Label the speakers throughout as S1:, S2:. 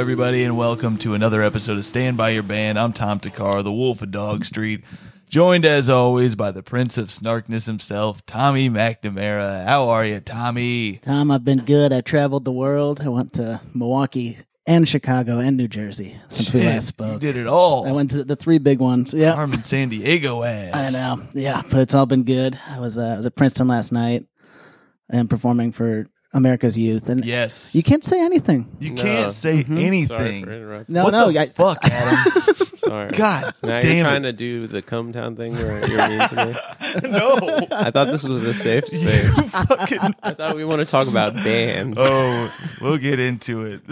S1: Everybody, and welcome to another episode of Stand By Your Band. I'm Tom Thakkar, the Wolf of Dog Street, joined as always by the Prince of Snarkness himself, Tommy McNamara. How are you, Tommy?
S2: Tom, I've been good. I traveled the world. I went to Milwaukee and Chicago and New Jersey since we last spoke.
S1: You did it all.
S2: I went to the three big ones. Yeah,
S1: Carmen Sandiego ass.
S2: I know. Yeah, but it's all been good. I was uh, I was at Princeton last night and performing for America's Youth, and
S1: Yes.
S2: you can't say anything.
S1: You
S3: No.
S1: can't say mm-hmm.
S3: Sorry
S1: anything.
S3: for interrupting.
S2: No,
S1: what
S2: no,
S1: the
S2: I,
S1: fuck, Adam?
S3: Sorry.
S1: God
S3: Now
S1: damn
S3: you're trying
S1: it.
S3: to do the Cumtown thing where you're mean to me.
S1: no.
S3: I thought this was a safe space.
S1: Fucking.
S3: I thought we want to talk about bands.
S1: Oh, we'll get into it.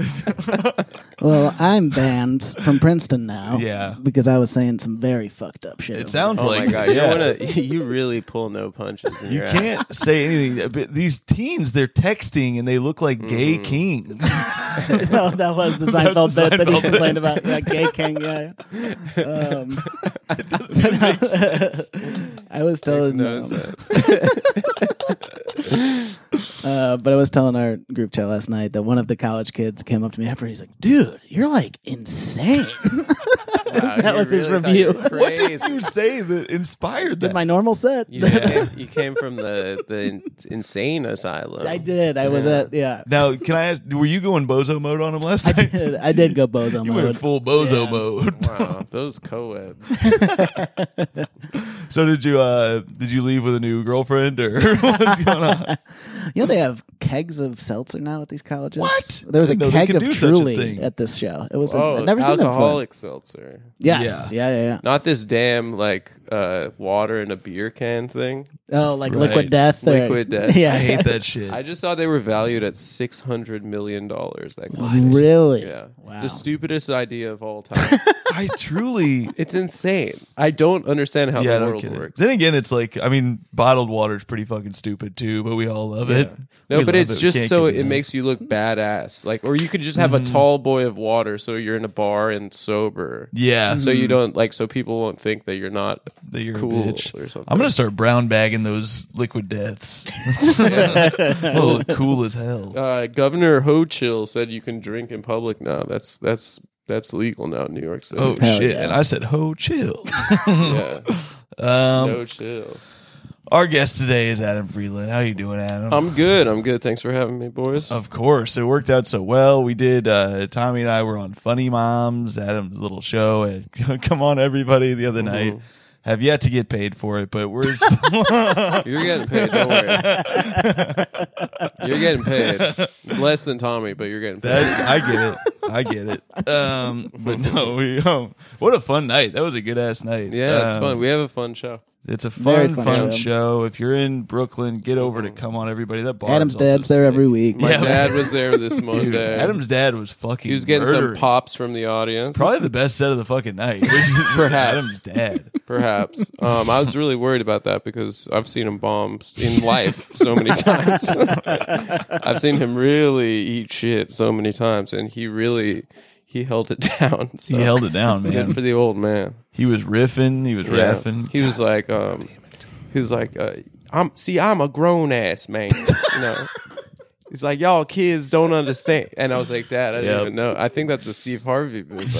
S2: well, I'm banned from Princeton now.
S1: Yeah.
S2: because I was saying some very fucked up shit.
S1: it sounds
S3: Oh
S1: like
S3: my god! You
S1: yeah.
S3: want to. You really pull no punches in
S1: You
S3: your act.
S1: can't say anything. But these teens, they're texting and they look like gay
S3: Mm.
S1: kings.
S2: no, that was the Seinfeld
S1: the
S2: bit that he
S1: Seinfeld
S2: complained about. Yeah, gay king. Yeah. Um, I was telling.
S3: no
S2: um. Uh, but I was telling our group chat last night that one of the college kids came up to me after. He's like, "Dude, you're like insane."
S3: Wow,
S2: That was his
S3: really thought
S2: review.
S1: what did you say that inspired
S2: Did
S1: that?
S2: my normal set?
S3: You came, you came from the the in- insane asylum.
S2: I did. I was
S3: Yeah.
S2: at yeah.
S1: now, can I ask? Were you going bozo mode on him last
S2: I
S1: night?
S2: did. I did go bozo
S1: You
S2: mode.
S1: went full bozo
S2: Yeah.
S1: mode.
S3: Wow, those co-eds.
S1: So did you? uh Did you leave with a new girlfriend or what's going on?
S2: You know they have kegs of seltzer now at these colleges.
S1: What?
S2: There was a
S1: Didn't know they
S2: keg
S1: could
S2: of
S1: do such a
S2: Truly
S1: thing.
S2: at this show. It was.
S3: Oh,
S2: I've never seen that before.
S3: alcoholic seltzer.
S2: Yes. Yeah. Yeah. Yeah.
S3: Not this damn like uh, water in a beer can thing.
S2: Oh, like
S1: Right.
S2: liquid death. Or,
S3: Liquid death.
S2: Yeah.
S1: I hate that shit.
S3: I just saw they were valued at six hundred million dollars. That company.
S2: Really?
S3: Yeah.
S2: Wow.
S3: The stupidest idea of all time.
S1: I truly.
S3: it's insane. I don't understand how
S1: Yeah, I
S3: the
S1: don't
S3: world
S1: get it.
S3: works.
S1: Then again, it's like I mean, bottled water is pretty fucking stupid too, but we all love it.
S3: No,
S1: We
S3: but
S1: love
S3: it's
S1: it. We
S3: just
S1: can't
S3: so
S1: get
S3: it
S1: enough.
S3: makes you look badass. Like, or you could just have
S1: Mm-hmm.
S3: a tall boy of water, so you're in a bar and sober.
S1: Yeah,
S3: So you don't like, so people won't think that you're not
S1: that you're
S3: cool
S1: a bitch.
S3: or something.
S1: I'm gonna start brown bagging those liquid deaths. Will look cool as hell.
S3: Uh, Governor Hochul said you can drink in public now. That's that's that's legal now in New York City.
S1: Oh
S2: Hell
S1: shit!
S2: yeah.
S1: And I said, "Ho, chill."
S3: yeah,
S1: Um,
S3: no chill.
S1: Our guest today is Adam Friedland. How are you doing, Adam?
S3: I'm good. I'm good. Thanks for having me, boys.
S1: of course, it worked out so well. We did. Uh, Tommy and I were on Funny Moms, Adam's little show, and Come On Everybody the other night.
S3: Mm-hmm.
S1: Have yet to get paid for it, but we're
S3: You're getting paid. Don't worry. You're getting paid less than Tommy, but you're getting paid.
S1: That, I get it. I get it. Um, but no, we um, what a fun night. That was a good ass night.
S3: yeah, it's
S1: Um,
S3: fun. We have a fun show.
S1: It's a
S2: Very
S1: fun,
S2: fun
S1: fun,
S2: show.
S1: show. If you're in Brooklyn, get over to Come On Everybody. That bar.
S2: Adam's
S1: is also
S2: dad's there
S1: sick.
S2: every week.
S3: My
S1: Yeah.
S3: dad was there this
S1: Dude,
S3: Monday.
S1: Adam's dad was fucking.
S3: he was getting
S1: murdering.
S3: some pops from the audience.
S1: Probably the best set of the fucking night.
S3: Perhaps.
S1: Adam's dad.
S3: Perhaps. Um, I was really worried about that because I've seen him bomb in life so many times. I've seen him really eat shit so many times, and he really he held it down. So
S1: He held it down,
S3: good
S1: man.
S3: for the old man.
S1: He was riffing. He was
S3: Yeah.
S1: raffing.
S3: He was like, um, he was like, uh, I'm see, I'm a grown ass man. You know, He's like, y'all kids don't understand. And I was like, Dad, I didn't
S1: Yep.
S3: even know. I think that's a Steve Harvey move.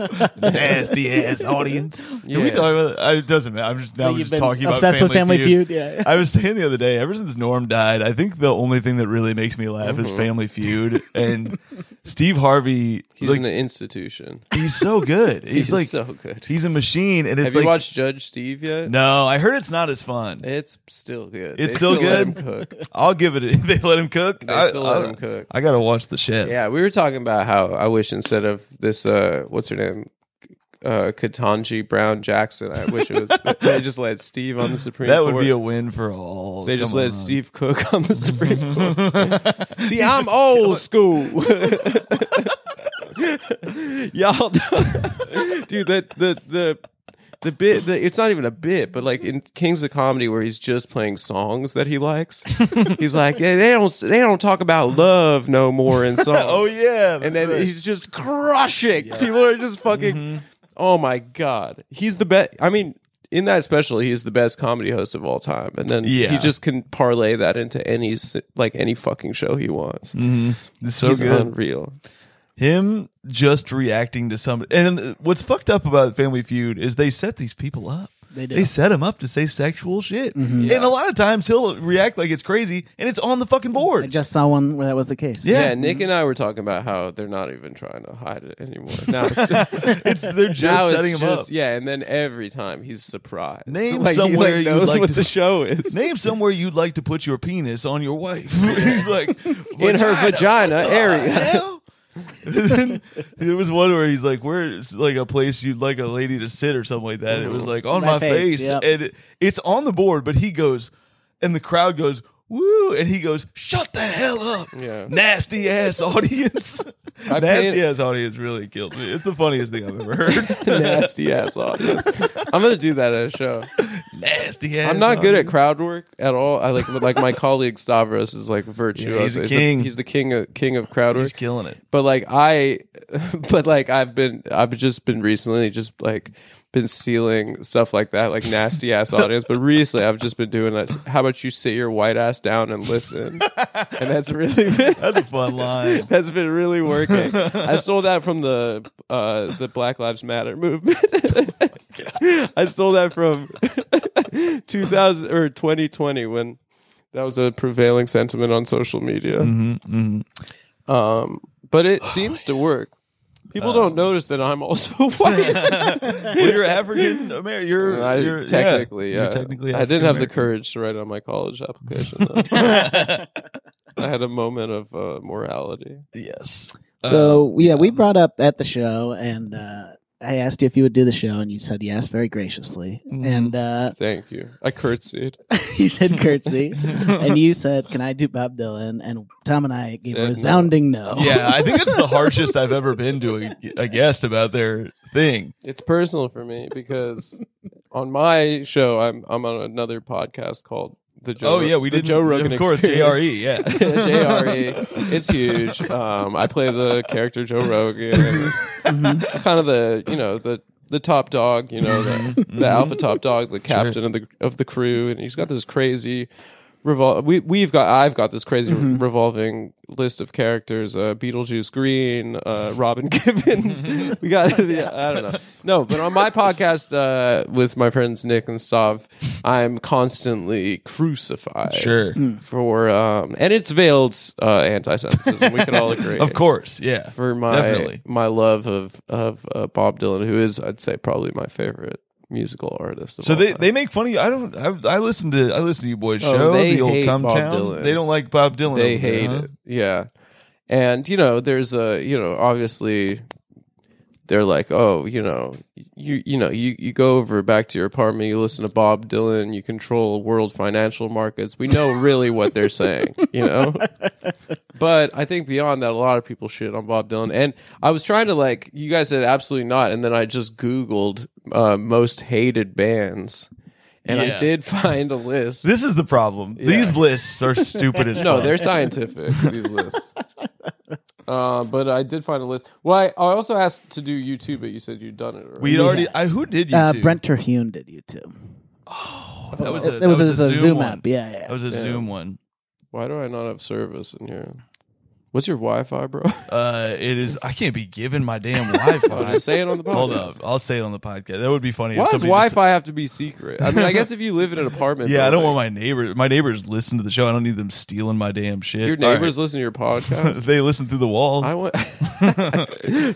S3: But
S1: Nasty ass audience. Can we
S3: Yeah.
S1: talk about that? It doesn't matter. I'm just now
S2: Well,
S1: I'm
S2: you've
S1: just
S2: been
S1: talking about
S2: obsessed
S1: Family
S2: with Family
S1: Feud.
S2: Feud. Yeah.
S1: I was saying the other day, ever since Norm died, I think the only thing that really makes me laugh
S2: Mm-hmm.
S1: is Family Feud. And Steve Harvey,
S3: he's
S1: like,
S3: the institution.
S1: he's so good. He's,
S3: He's
S1: like,
S3: so good.
S1: he's a machine. And it's
S3: Have
S1: like,
S3: you watched Judge Steve yet?
S1: no, I heard it's not as fun.
S3: It's still good.
S1: It's
S3: They
S1: still
S3: let
S1: good?
S3: him cook.
S1: I'll give it. A, they let him cook.
S3: They
S1: I,
S3: still
S1: I-
S3: let him cook.
S1: I gotta watch the chef.
S3: Yeah, we were talking about how I wish instead of this, uh, what's her name, uh, Ketanji Brown Jackson, I wish it was they just let Steve on the Supreme
S1: that
S3: Court.
S1: would be a win for all.
S3: they just
S1: Come
S3: let
S1: on.
S3: Steve cook on the Supreme Court. See, I'm old school. Y'all, dude, that the the the bit, the, it's not even a bit, but like in Kings of Comedy, where he's just playing songs that he likes. he's like, yeah, they don't they don't talk about love no more in songs.
S1: Oh yeah,
S3: and then
S1: right.
S3: he's just crushing. People are just fucking.
S1: Mm-hmm.
S3: Oh my god, he's the best. I mean, in that special, he's the best comedy host of all time. And then
S1: Yeah.
S3: he just can parlay that into any like any fucking show he wants.
S1: It's so
S3: he's
S1: good.
S3: unreal.
S1: Him just reacting to somebody. And what's fucked up about Family Feud is they set these people up.
S2: They do.
S1: They set him up to say sexual shit.
S3: Mm-hmm.
S1: And a lot of times he'll react like it's crazy and it's on the fucking
S2: I
S1: board.
S2: just saw one where that was the case.
S1: Yeah.
S3: Yeah, Nick and I were talking about how they're not even trying to hide it anymore. Now it's just
S1: it's they're just
S3: now it's
S1: setting him
S3: just-
S1: up.
S3: Yeah, and then every time he's surprised.
S1: Name
S3: like,
S1: somewhere
S3: he like,
S1: you'd
S3: knows
S1: like
S3: what
S1: to-
S3: the show is.
S1: Name somewhere you'd like to put your penis on your wife. He's like
S3: In her vagina area.
S1: Hell? And then there was one where he's like, "Where's like a place you'd like a lady to sit or something like that?" It was like on my,
S2: My
S1: face,
S2: face, yep.
S1: and it, it's on the board. But he goes, and the crowd goes, "Woo!" And he goes, "Shut the hell up!"
S3: Yeah.
S1: nasty ass audience.
S3: I
S1: nasty ass audience really killed me. It's the funniest thing I've ever heard.
S3: Nasty ass audience. I'm gonna do that at a show.
S1: nasty ass.
S3: I'm not good at
S1: audience.
S3: crowd work at all. I like like my colleague Stavros is like virtuoso.
S1: Yeah, he's a
S3: the-
S1: king.
S3: he's the king of king of crowd work.
S1: He's killing it.
S3: But like I, but like I've been I've just been recently just like been stealing stuff like that, like nasty ass audience. But recently I've just been doing that. How about you sit your white ass down and listen? And that's really been
S1: That's a fun line.
S3: that's been really working. I stole that from the uh, the Black Lives Matter movement. I stole that from 2000 or 2020 when that was a prevailing sentiment on social media. Um, but it seems to work. People don't notice that I'm also white.
S1: well, you're African American. You're,
S3: I,
S1: you're
S3: technically,
S1: yeah,
S3: yeah.
S1: You're technically
S3: I didn't have the courage to write on my college application. I had a moment of uh, morality.
S1: Yes.
S2: So yeah, we brought up at the show, and uh, I asked you if you would do the show, and you said yes, very graciously.
S1: Mm-hmm.
S2: And uh,
S3: Thank you. I curtsied.
S2: you said curtsy, and you said, "Can I do Bob Dylan?" And Tom and I gave
S3: Said
S2: a
S3: no.
S2: resounding no.
S1: Yeah, I think that's the harshest I've ever been to a, a guest about their thing.
S3: It's personal for me because on my show, I'm I'm on another podcast called the Joe.
S1: Oh yeah, we did
S3: Joe Rogan
S1: of course.
S3: Experience.
S1: JRE, yeah.
S3: JRE. It's huge. Um, I play the character Joe Rogan,
S1: Mm-hmm.
S3: kind of the you know the the top dog, you know the, the alpha top dog, the captain of the of the crew, and he's got this crazy. Revol- we we've got I've got this crazy
S1: Mm-hmm.
S3: revolving list of characters: uh, Beetlejuice Green, uh, Robin Gibbons. we got yeah, I don't know, no, but on my podcast uh, with my friends Nick and Stav, I'm constantly crucified
S1: Sure.
S3: for um and it's veiled uh anti-semitism we can all agree
S1: Of course, yeah.
S3: for my
S1: Definitely.
S3: my love of of uh, bob dylan who is i'd say probably my favorite musical artist of
S1: So they,
S3: time.
S1: they make fun of you. I don't. I, I listen to I listen to you boys
S3: Oh,
S1: show
S3: they
S1: the old
S3: hate Cumtown.
S1: They don't like Bob Dylan.
S3: they
S1: over there,
S3: hate
S1: huh?
S3: it yeah and you know there's a you know obviously they're like oh you know you you know you you go over back to your apartment you listen to bob dylan you control world financial markets we know really what they're saying you know but i think beyond that a lot of people shit on bob dylan and i was trying to like you guys said absolutely not and then i just googled uh, most hated bands and
S1: Yeah.
S3: i did find a list
S1: This is the problem. These lists are stupid as
S3: no, they're scientific. These lists. Uh, but I did find a list. Well, I, I also asked to do YouTube, but you said you'd done it. Already.
S1: We'd already. I who did you?
S2: Uh,
S1: two?
S2: Brent Terhune did you too.
S1: That was a,
S2: it was,
S1: that
S2: a, Zoom,
S1: one.
S2: app. Yeah, yeah.
S1: That was a
S3: Yeah.
S1: Zoom one.
S3: Why do I not have service in here? What's your Wi-Fi, bro?
S1: Uh, it is. I can't be given my damn Wi-Fi.
S3: Just say it on the podcast.
S1: Hold up, I'll say it on the podcast. That would be funny. if
S3: Why does Wi-Fi have to be secret? I mean, I guess if you live in an apartment,
S1: Yeah, I don't
S3: building,
S1: want my neighbors. My neighbors listen to the show. I don't need them stealing my damn shit.
S3: your neighbors listen to your podcast.
S1: they listen through the wall.
S3: I want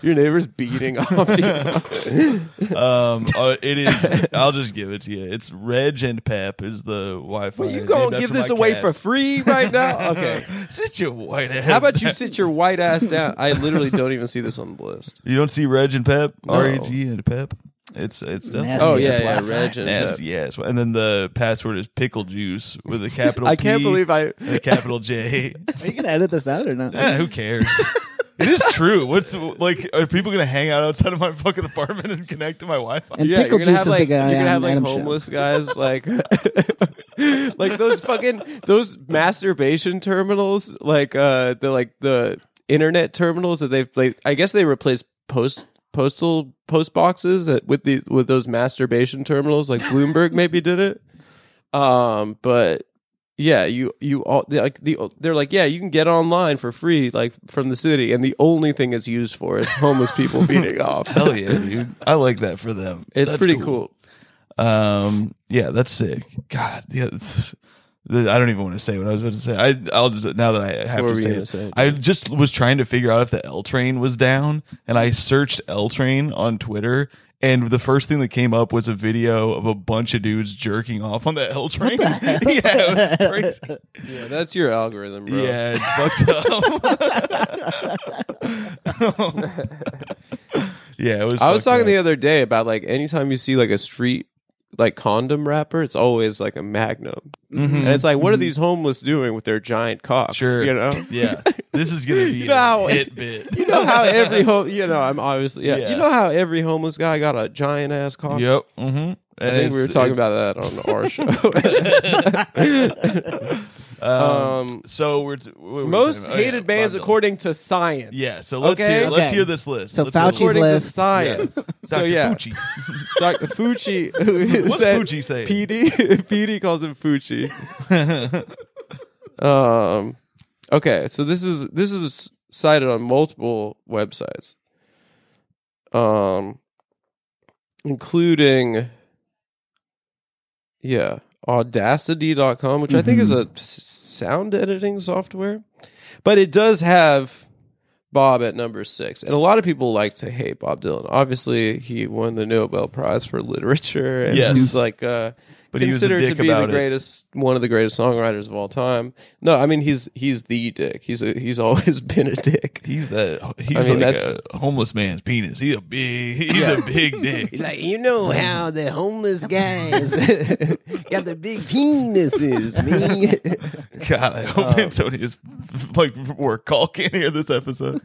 S3: your neighbors beating off to you.
S1: Um, uh, it is. I'll just give it to you. It's Reg and Pep is the Wi-Fi.
S3: Well, you gonna give this away for free right now? Okay.
S1: Sit your white ass.
S3: How about you
S1: down.
S3: sit your white ass down? I literally don't even see this on the list.
S1: You don't see Reg and Pep.
S3: No.
S1: R A G and Pep. It's it's definitely
S2: Nasty
S3: Oh yeah,
S2: ass
S3: yeah,
S2: Wi-Fi.
S3: Reg and
S1: nasty. Yes, and then the password is pickle juice with a capital.
S3: I can't
S1: P
S3: believe I.
S1: and a capital J.
S2: Are you gonna edit this out or not?
S1: Eh, who cares? It is true. What's like? Are people gonna hang out outside of my fucking apartment and connect to my Wi-Fi?
S2: And
S3: Yeah,
S2: Pickle
S3: you're gonna
S2: Juice
S3: have
S2: is
S3: like
S2: the guy
S3: you're gonna have like
S2: Adam's show.
S3: homeless guys like like those fucking those masturbation terminals like uh the like the internet terminals that they've like I guess they replaced post postal post boxes that with the with those masturbation terminals like Bloomberg maybe did it um but yeah you you all they're like the they're like yeah you can get online for free like from the city and the only thing it's used for is homeless people beating off
S1: Hell yeah, dude! I like that for them.
S3: it's
S1: That's
S3: pretty cool.
S1: Um, yeah, that's sick. God, yeah. I don't even want to say what I was about to say. I, I'll just now that I have
S3: What
S1: to say, it,
S3: say?
S1: I just was trying to figure out if the L train was down, and I searched L train on Twitter, and the first thing that came up was a video of a bunch of dudes jerking off on the L train. yeah, it was crazy.
S3: Yeah, that's your algorithm, bro.
S1: Yeah, it's fucked up. yeah, it was.
S3: I was talking
S1: up.
S3: the other day about like anytime you see like a street like condom wrapper, it's always like a magnum. And it's like, what are these homeless doing with their giant cocks?
S1: Mm-hmm. Sure.
S3: You know?
S1: Yeah, this is gonna be
S3: No,
S1: a hit bit.
S3: You know how every ho- you know, I'm obviously yeah.
S1: Yeah.
S3: You know how every homeless guy got a giant ass cock?
S1: Yep. Mm-hmm.
S3: I think we were talking about that on our show. um,
S1: So we're t- what were we
S3: most
S1: talking about? Oh,
S3: hated
S1: yeah,
S3: bands
S1: Bob Dylan.
S3: according to science.
S1: Yeah. So let's
S3: Okay?
S1: hear let's
S2: Okay.
S1: hear this list.
S2: So
S1: Let's hear
S2: Fauci's
S1: list.
S3: according
S2: list.
S3: to science. So
S1: Dr.
S3: yeah,
S1: Fucci.
S3: Dr. Fucci. who
S1: What's
S3: said-
S1: Fucci saying?
S3: PD PD calls him Fucci. um, okay, so this is this is cited on multiple websites, um, including yeah, Audacity.com, which I think is a sound editing software, but it does have. Bob at number six. And a lot of people like to hate Bob Dylan. Obviously, he won the Nobel Prize for literature. And
S1: Yes.
S3: he's like uh
S1: But he was a
S3: considered to be the
S1: it.
S3: greatest one of the greatest songwriters of all time. No, I mean he's he's the dick. He's a, he's always been a dick.
S1: He's that. He's
S3: I mean,
S1: like a homeless man's penis. He's a big. He's a big dick.
S3: He's like you know how the homeless guys got the big penises, man.
S1: God, I hope
S3: Um,
S1: Antonia's like work call can't hear this episode.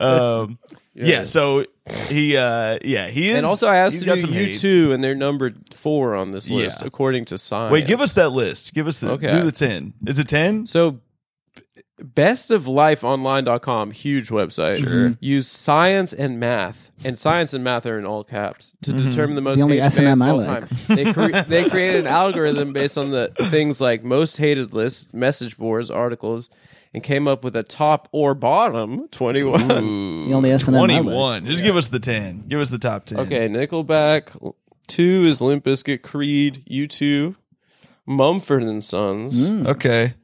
S1: Um, yeah.
S3: Yeah.
S1: So he. uh Yeah. He is.
S3: and also, I asked
S1: he's
S3: to
S1: got
S3: do
S1: some
S3: you
S1: hate.
S3: two, and they're numbered four on this list
S1: Yeah.
S3: according to science.
S1: Wait, give us that list. Give us the.
S3: Okay.
S1: Do the ten. Is it ten?
S3: So, bestoflifeonline.com, huge website.
S1: Sure.
S3: Use science and math, and science and math are in all caps to
S1: Mm-hmm.
S3: determine the most
S2: The only
S3: hated
S2: S&M
S3: bands
S2: I
S3: all
S2: like.
S3: time. They, cre- they created an algorithm based on the things like most hated lists, message boards, articles, and came up with a top or bottom 21.
S2: Ooh, the only S&M
S1: 21. Just give us the ten. Give us the top ten.
S3: Okay, Nickelback. Two is Limp Bizkit, Creed, U2, Mumford and Sons.
S2: Mm.
S1: Okay.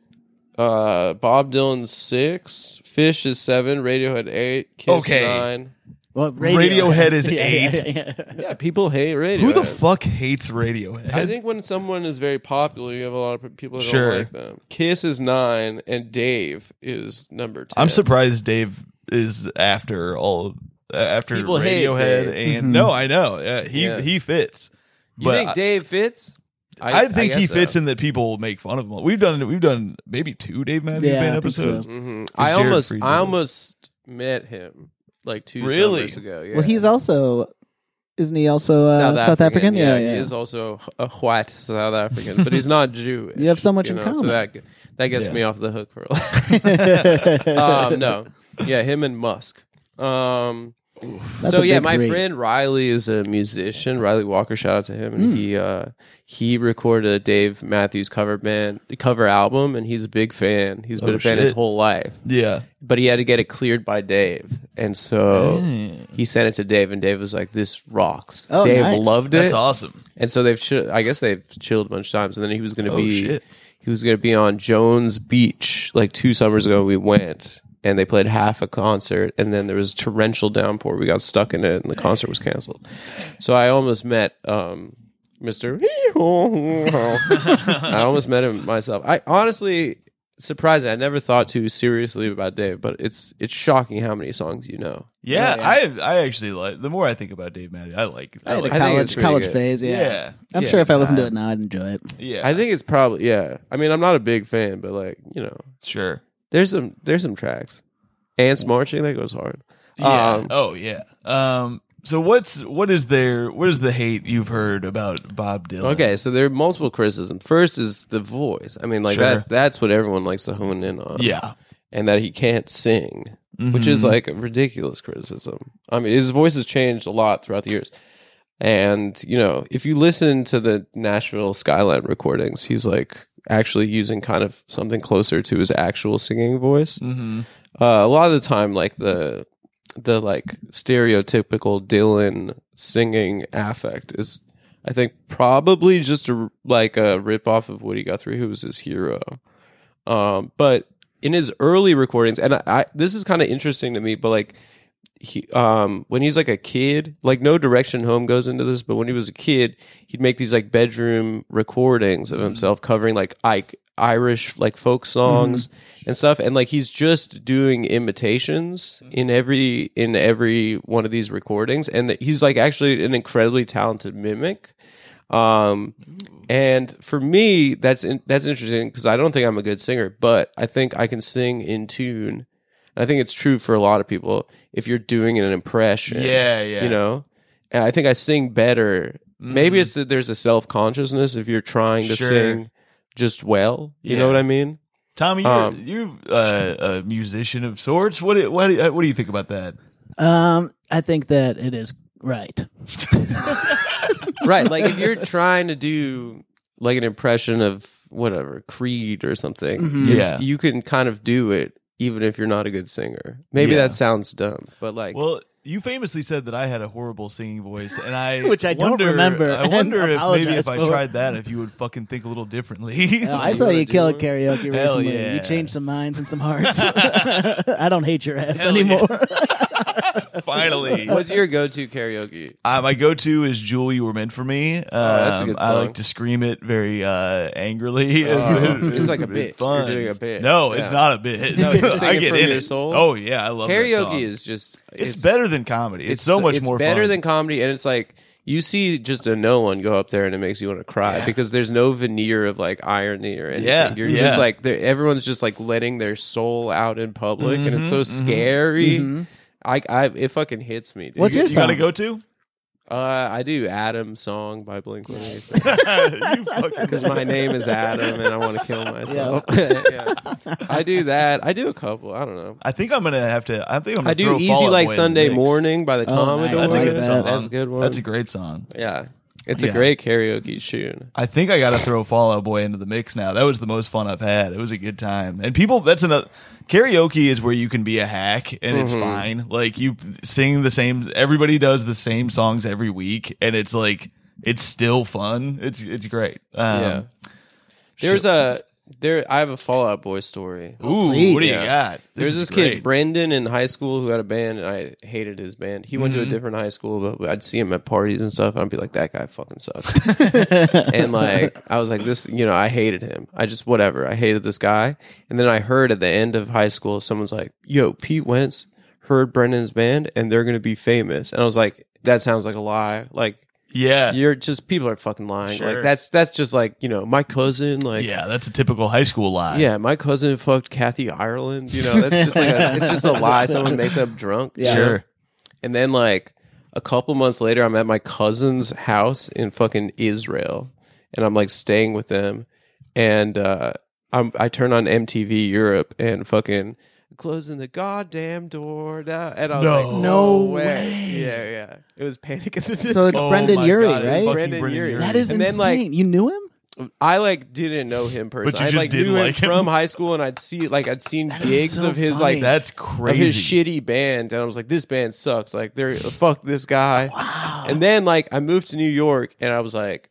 S3: Uh, Bob Dylan six, Phish is seven, Radiohead eight, Kiss
S1: Okay.
S3: nine.
S2: Well,
S1: Radiohead is
S2: Yeah,
S1: eight.
S2: yeah, yeah, yeah.
S3: Yeah, people hate Radiohead.
S1: Who the fuck hates Radiohead?
S3: I think when someone is very popular, you have a lot of people that
S1: Sure.
S3: don't like them. Kiss is nine, and Dave is number ten.
S1: I'm surprised Dave is after all uh, after
S3: People hate
S1: Radiohead
S3: Dave.
S1: and no, I know uh, he
S3: Yeah.
S1: he fits.
S3: You
S1: but
S3: think
S1: I-
S3: Dave fits?
S1: I, think he
S3: guess so.
S1: fits in that people make fun of him. We've done we've done maybe two Dave Matthews
S2: Yeah,
S1: Band
S2: I think so.
S1: episodes.
S3: Mhm. I
S1: Jared
S3: almost,
S1: Friedman.
S3: I almost met him like two
S1: Really?
S3: summers ago. Yeah.
S2: Well, he's also, isn't he also uh, South, African?
S3: Yeah,
S2: Yeah,
S3: he is also a white South African, but he's not Jewish.
S2: You have so much in
S3: know,
S2: common.
S3: So that that gets
S1: Yeah.
S3: me off the hook for a lot. um, no, yeah, him and Musk. Um,
S2: That's
S3: so yeah, my friend Ryley is a musician. Ryley Walker, shout out to him. And he uh, he recorded a Dave Matthews cover band cover album, and he's a big fan. He's been
S1: Oh,
S3: a fan his whole life.
S1: Yeah.
S3: But he had to get it cleared by Dave, and so he sent it to Dave, and Dave was like, "This rocks."
S2: Oh,
S3: Dave
S2: nice.
S3: loved it,
S1: That's awesome.
S3: and so they've. I guess they've chilled a bunch of times, and then he was going to
S1: Oh,
S3: be.
S1: shit.
S3: He was going to be on Jones Beach like two summers ago. We went and they played half a concert, and then there was torrential downpour. We got stuck in it, and the concert was canceled. So I almost met um, Mister. I almost met him myself. I honestly surprising. I never thought too seriously about Dave, but it's it's shocking how many songs you know.
S1: Yeah,
S2: Yeah,
S1: I I actually like. The more I think about Dave Matthews, I like.
S2: I
S1: I
S2: had a
S1: like.
S3: I think it's
S2: college
S3: pretty
S2: college
S3: good.
S2: phase. Yeah,
S1: Yeah.
S2: I'm
S3: Yeah,
S2: sure if I listened to it now, I'd enjoy it.
S1: yeah,
S3: I think it's probably yeah. I mean, I'm not a big fan, but like you know,
S1: sure.
S3: There's some there's some tracks. Ants marching that goes hard.
S1: Yeah.
S3: Um,
S1: oh yeah. Um. So what's what is there? What is the hate you've heard about Bob Dylan?
S3: Okay, so there are multiple criticisms. First is the voice. I mean, like
S1: Sure.
S3: that that's what everyone likes to hone in on.
S1: Yeah.
S3: And that he can't sing, which is
S1: Mhm.
S3: like a ridiculous criticism. I mean, his voice has changed a lot throughout the years. And, you know, if you listen to the Nashville Skyline recordings, he's like actually using kind of something closer to his actual singing voice.
S1: Mm-hmm.
S3: Uh, a lot of the time, like the the like stereotypical Dylan singing affect is, I think, probably just a like a rip off of Woody Guthrie, who was his hero. Um, but in his early recordings, and I, I this is kind of interesting to me, but like he um when he's like a kid, like No Direction Home goes into this, but when he was a kid, he'd make these like bedroom recordings of himself covering like Ike Irish like folk songs and stuff and like he's just doing imitations in every in every one of these recordings and that he's like actually an incredibly talented mimic. Um and for me that's in, that's interesting because I don't think I'm a good singer but I think I can sing in tune I think it's true for a lot of people if you're doing an impression
S1: Yeah. Yeah.
S3: you know and i think i sing better maybe
S1: Mhm.
S3: it's that there's a self-consciousness if you're trying to
S1: Sure.
S3: sing just well you
S1: Yeah.
S3: know what i mean
S1: Tommy, you're,
S3: Um,
S1: you're uh, a musician of sorts. What do, what do, what do you think about that?
S2: Um, I think that it is right.
S3: right like if you're trying to do like an impression of whatever creed or something
S2: Mhm.
S1: Yeah.
S3: you can kind of do it even if you're not a good singer maybe
S1: Yeah.
S3: that sounds dumb but like
S1: Well, you famously said that I had a horrible singing voice, and I
S2: Which I don't
S1: wonder,
S2: remember
S1: I
S2: and
S1: wonder if maybe
S2: apologize
S1: if I
S2: for.
S1: tried that, if you would fucking think a little differently.
S2: Uh, I saw
S3: wanna
S2: you kill
S3: one?
S2: at karaoke
S1: Hell
S2: recently.
S1: yeah.
S2: You changed some minds and some hearts. I don't hate your ass
S1: Hell
S2: anymore.
S1: Finally,
S3: what's your go-to karaoke
S1: Uh, my go-to is "Jewel, You Were Meant for Me." Um,
S3: that's a good
S1: I
S3: song.
S1: like to scream it very uh, angrily.
S3: Oh, it's like a bit. You're
S1: Fun.
S3: doing a bit.
S1: No, it's
S3: Yeah.
S1: not a bit.
S3: No, you're
S1: I get
S3: from
S1: in
S3: your
S1: it.
S3: soul?
S1: Oh yeah, I love that
S3: karaoke
S1: song.
S3: is just
S1: It's, better than comedy. It's, so much
S3: it's
S1: more
S3: better
S1: fun.
S3: than comedy and it's like you see just a no one go up there and it makes you want to cry because there's no veneer of like irony or anything.
S1: Yeah,
S3: You're
S1: yeah.
S3: just like they're- everyone's just like letting their soul out in public and it's so
S1: Mhm, mhm.
S3: scary. I, I it fucking hits me. Dude.
S2: What's
S1: you,
S2: your
S1: you got to
S2: song?
S1: go to?
S3: Uh, I do Adam song by Blink One Eighty Six
S1: you fucking
S3: because my name is Adam and I want to kill myself. Yeah. I do that. I do a couple. I don't know.
S1: I think I'm gonna have to. I think I'm. Gonna
S3: I do
S1: throw
S3: Easy
S1: Out
S3: like
S1: Boy in the
S3: Sunday
S1: mix.
S3: Morning by the
S2: Oh, nice.
S3: Commodores.
S1: That's a good song.
S3: That's a good one.
S1: That's a great song.
S3: Yeah. It's a
S1: Yeah.
S3: great karaoke tune.
S1: I think I got to throw Fallout Boy into the mix now. That was the most fun I've had. It was a good time. And people, that's another karaoke is where you can be a hack and it's
S3: Mhm.
S1: fine. Like you sing the same, everybody does the same songs every week, and it's like it's still fun. It's it's great. Um,
S3: yeah. There's a there I have a Fallout Boy story.
S1: Ooh,
S2: please.
S1: what do you
S3: Yeah.
S1: got?
S3: There's this
S1: great.
S3: kid Brendon in high school who had a band and I hated his band. He went to a mm-hmm. different high school, but I'd see him at parties and stuff and I'd be like, That guy fucking sucks. and like I was like, This you know, I hated him. I just whatever. I hated this guy. And then I heard at the end of high school someone's like, Yo, Pete Wentz heard Brendon's band and they're gonna be famous. And I was like, That sounds like a lie. Like
S1: Yeah,
S3: you're just people are fucking lying.
S1: Sure.
S3: Like that's that's just like you know my cousin like
S1: yeah. That's a typical high school lie.
S3: yeah my cousin fucked Kathy Ireland. You know that's just like a, it's just a lie someone makes up drunk.
S2: Yeah.
S1: sure.
S3: And then like a couple months later, I'm at my cousin's house in fucking Israel, and I'm like staying with them, and uh, I'm I turn on MTV Europe and fucking closing the goddamn door down. And I was
S1: No.
S3: like,
S2: No
S3: way.
S2: way.
S3: Yeah, yeah. It was Panic at the Disco.
S2: So it's
S1: Oh
S2: Brendon
S1: my
S2: Urie, right?
S3: Brendon
S1: Brendon
S3: Urie.
S1: Urie.
S2: That is
S3: And
S2: insane.
S3: then, like-
S2: you knew him?
S3: I like didn't know him personally.
S1: you
S3: I like
S1: didn't
S3: knew him
S1: like him?
S3: from high school, and I'd see like I'd seen
S2: That is
S3: gigs
S2: so
S3: of his
S2: funny.
S3: like
S1: That's
S3: of
S1: crazy.
S3: his shitty band, and I was like, this band sucks. Like they're fuck this guy.
S2: Wow.
S3: And then like I moved to New York, and I was like,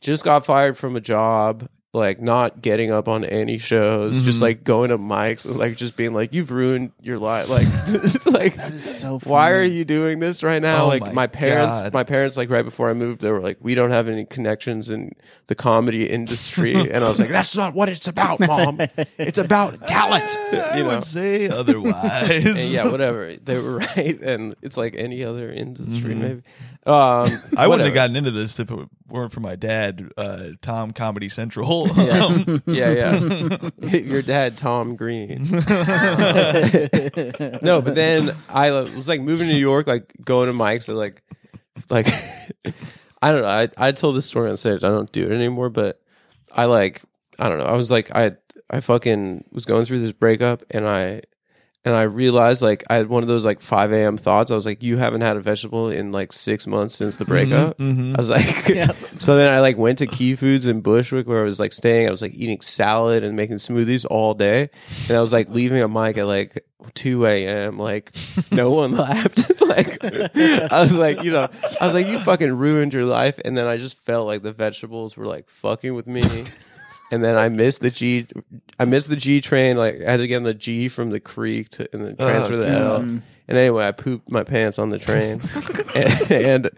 S3: just got fired from a job. Like not getting up on any shows, just
S1: Mm-hmm.
S3: like going to mics and like just being like, "You've ruined your life." Like, like
S2: That is so
S3: why are you doing this right now?
S1: Oh
S3: like
S1: my
S3: my, parents,
S1: God.
S3: my parents, like right before I moved, they were like, "We don't have any connections in the comedy industry," and I was like, "That's not what it's about, mom. It's about talent."
S1: I
S3: you know,
S1: would say otherwise.
S3: Yeah, whatever. They were right, and it's like any other industry,
S1: Mhm.
S3: maybe. Um,
S1: I wouldn't have gotten into this if it weren't for my dad, uh, Tom Comedy Central.
S3: Yeah.
S1: Um,
S3: yeah, yeah. Your dad, Tom Green. no, but then I was like moving to New York, like going to mics, and like, like I don't know. I I told this story on stage. I don't do it anymore, but I like I don't know. I was like I I fucking was going through this breakup, and I and I realized like I had one of those like five a.m. thoughts. I was like, you haven't had a vegetable in like six months since the breakup.
S1: mhm.
S3: I was like, so then I like went to Key Foods in Bushwick where I was like staying. I was like eating salad and making smoothies all day, and I was like leaving a mic at like two a.m. Like no one laughed. like I was like, you know, I was like, you fucking ruined your life, and then I just felt like the vegetables were like fucking with me. And then I missed the G, I missed the G train. Like I had to get on the G from the creek to, and then oh, transfer the L. And anyway, I pooped my pants on the train, and, and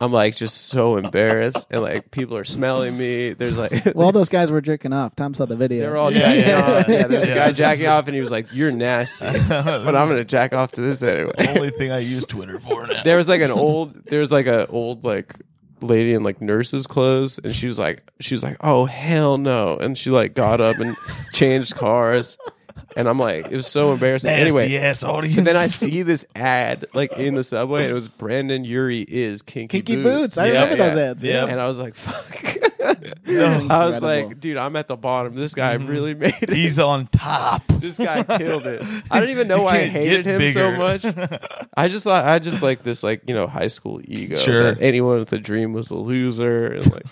S3: I'm like just so embarrassed, and like people are smelling me. There's like
S2: Well, all those guys were jerking off. Tom saw the video.
S3: they're all
S1: Yeah,
S3: jacking
S1: yeah,
S3: off.
S1: yeah.
S3: Yeah, there's
S1: Yeah,
S3: a guy jacking off, and he was like, "You're nasty," but I'm gonna jack off to this anyway.
S1: Only thing I use Twitter for now.
S3: there was like an old There's like a old like lady in like nurse's clothes and she was like she was like oh hell no. And she like got up and changed cars and i'm like it was so embarrassing
S1: Nasty
S3: anyway
S1: ass audience.
S3: and then i see this ad like in the subway and it was Brendon Urie is kinky,
S2: Kinky boots. I
S3: Yeah,
S2: remember those ads.
S1: Yeah.
S3: and i was like fuck
S2: That's
S3: i was like dude i'm at the bottom this guy mm-hmm. really made it
S1: He's on top.
S3: this guy killed it. I don't even know why I
S1: can't
S3: hated
S1: get
S3: him so
S1: bigger.
S3: much. I just thought I just like this like you know high school ego.
S1: Sure.
S3: that anyone with a dream was a loser. And like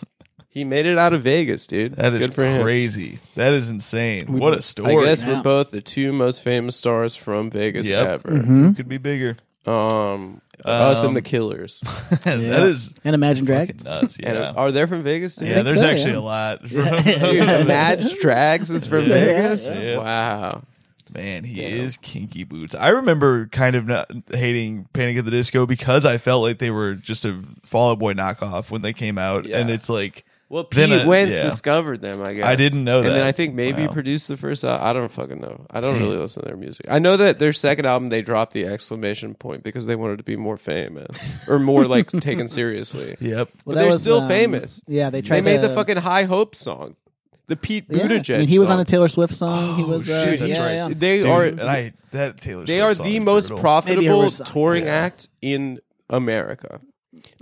S3: he made it out of Vegas, dude.
S1: That is
S3: good for him.
S1: crazy. That is insane. what a story.
S3: I guess
S2: Yeah.
S3: we're both the two most famous stars from Vegas
S1: Yep.
S3: ever.
S2: Mm-hmm.
S1: Who could be bigger?
S3: Um, us and the
S1: Um,
S3: Killers.
S1: that
S2: Yeah.
S1: is
S2: and Imagine Dragons.
S1: nuts.
S3: And
S1: Yeah.
S3: are they from Vegas? Too?
S1: yeah, there's
S2: so,
S1: actually
S2: yeah.
S1: a lot.
S3: Dude, Madge Drags is from
S1: Yeah.
S3: Vegas.
S1: Yeah.
S3: Wow.
S1: Man, he is kinky boots. I remember kind of not hating Panic at the Disco because I felt like they were just a Fall Out Boy knockoff when they came out,
S3: Yeah.
S1: and it's like
S3: Well,
S1: Then,
S3: Pete
S1: uh,
S3: Wentz
S1: yeah.
S3: discovered them. I guess
S1: I didn't know that.
S3: And then. I think maybe
S1: Wow.
S3: produced the first. Al- I don't fucking know. I don't really listen to their music. I know that their second album they dropped the exclamation point because they wanted to be more famous or more like taken seriously.
S1: Yep.
S3: But they're
S2: was,
S3: still
S2: um,
S3: famous.
S2: Yeah, they tried.
S3: They
S2: tried.
S3: made the fucking High Hope song, the Pete
S2: Yeah.
S3: Buttigieg.
S2: I mean, he was on
S3: song.
S2: a Taylor Swift song. he
S1: Oh,
S2: was. Uh,
S1: shit,
S3: Dude,
S2: yeah,
S1: that's
S2: yeah.
S1: right.
S3: They
S1: Dude,
S3: are
S1: and I that Taylor.
S3: they
S1: Swift
S3: are the most
S1: brutal.
S3: Profitable touring
S1: Yeah.
S3: act in America.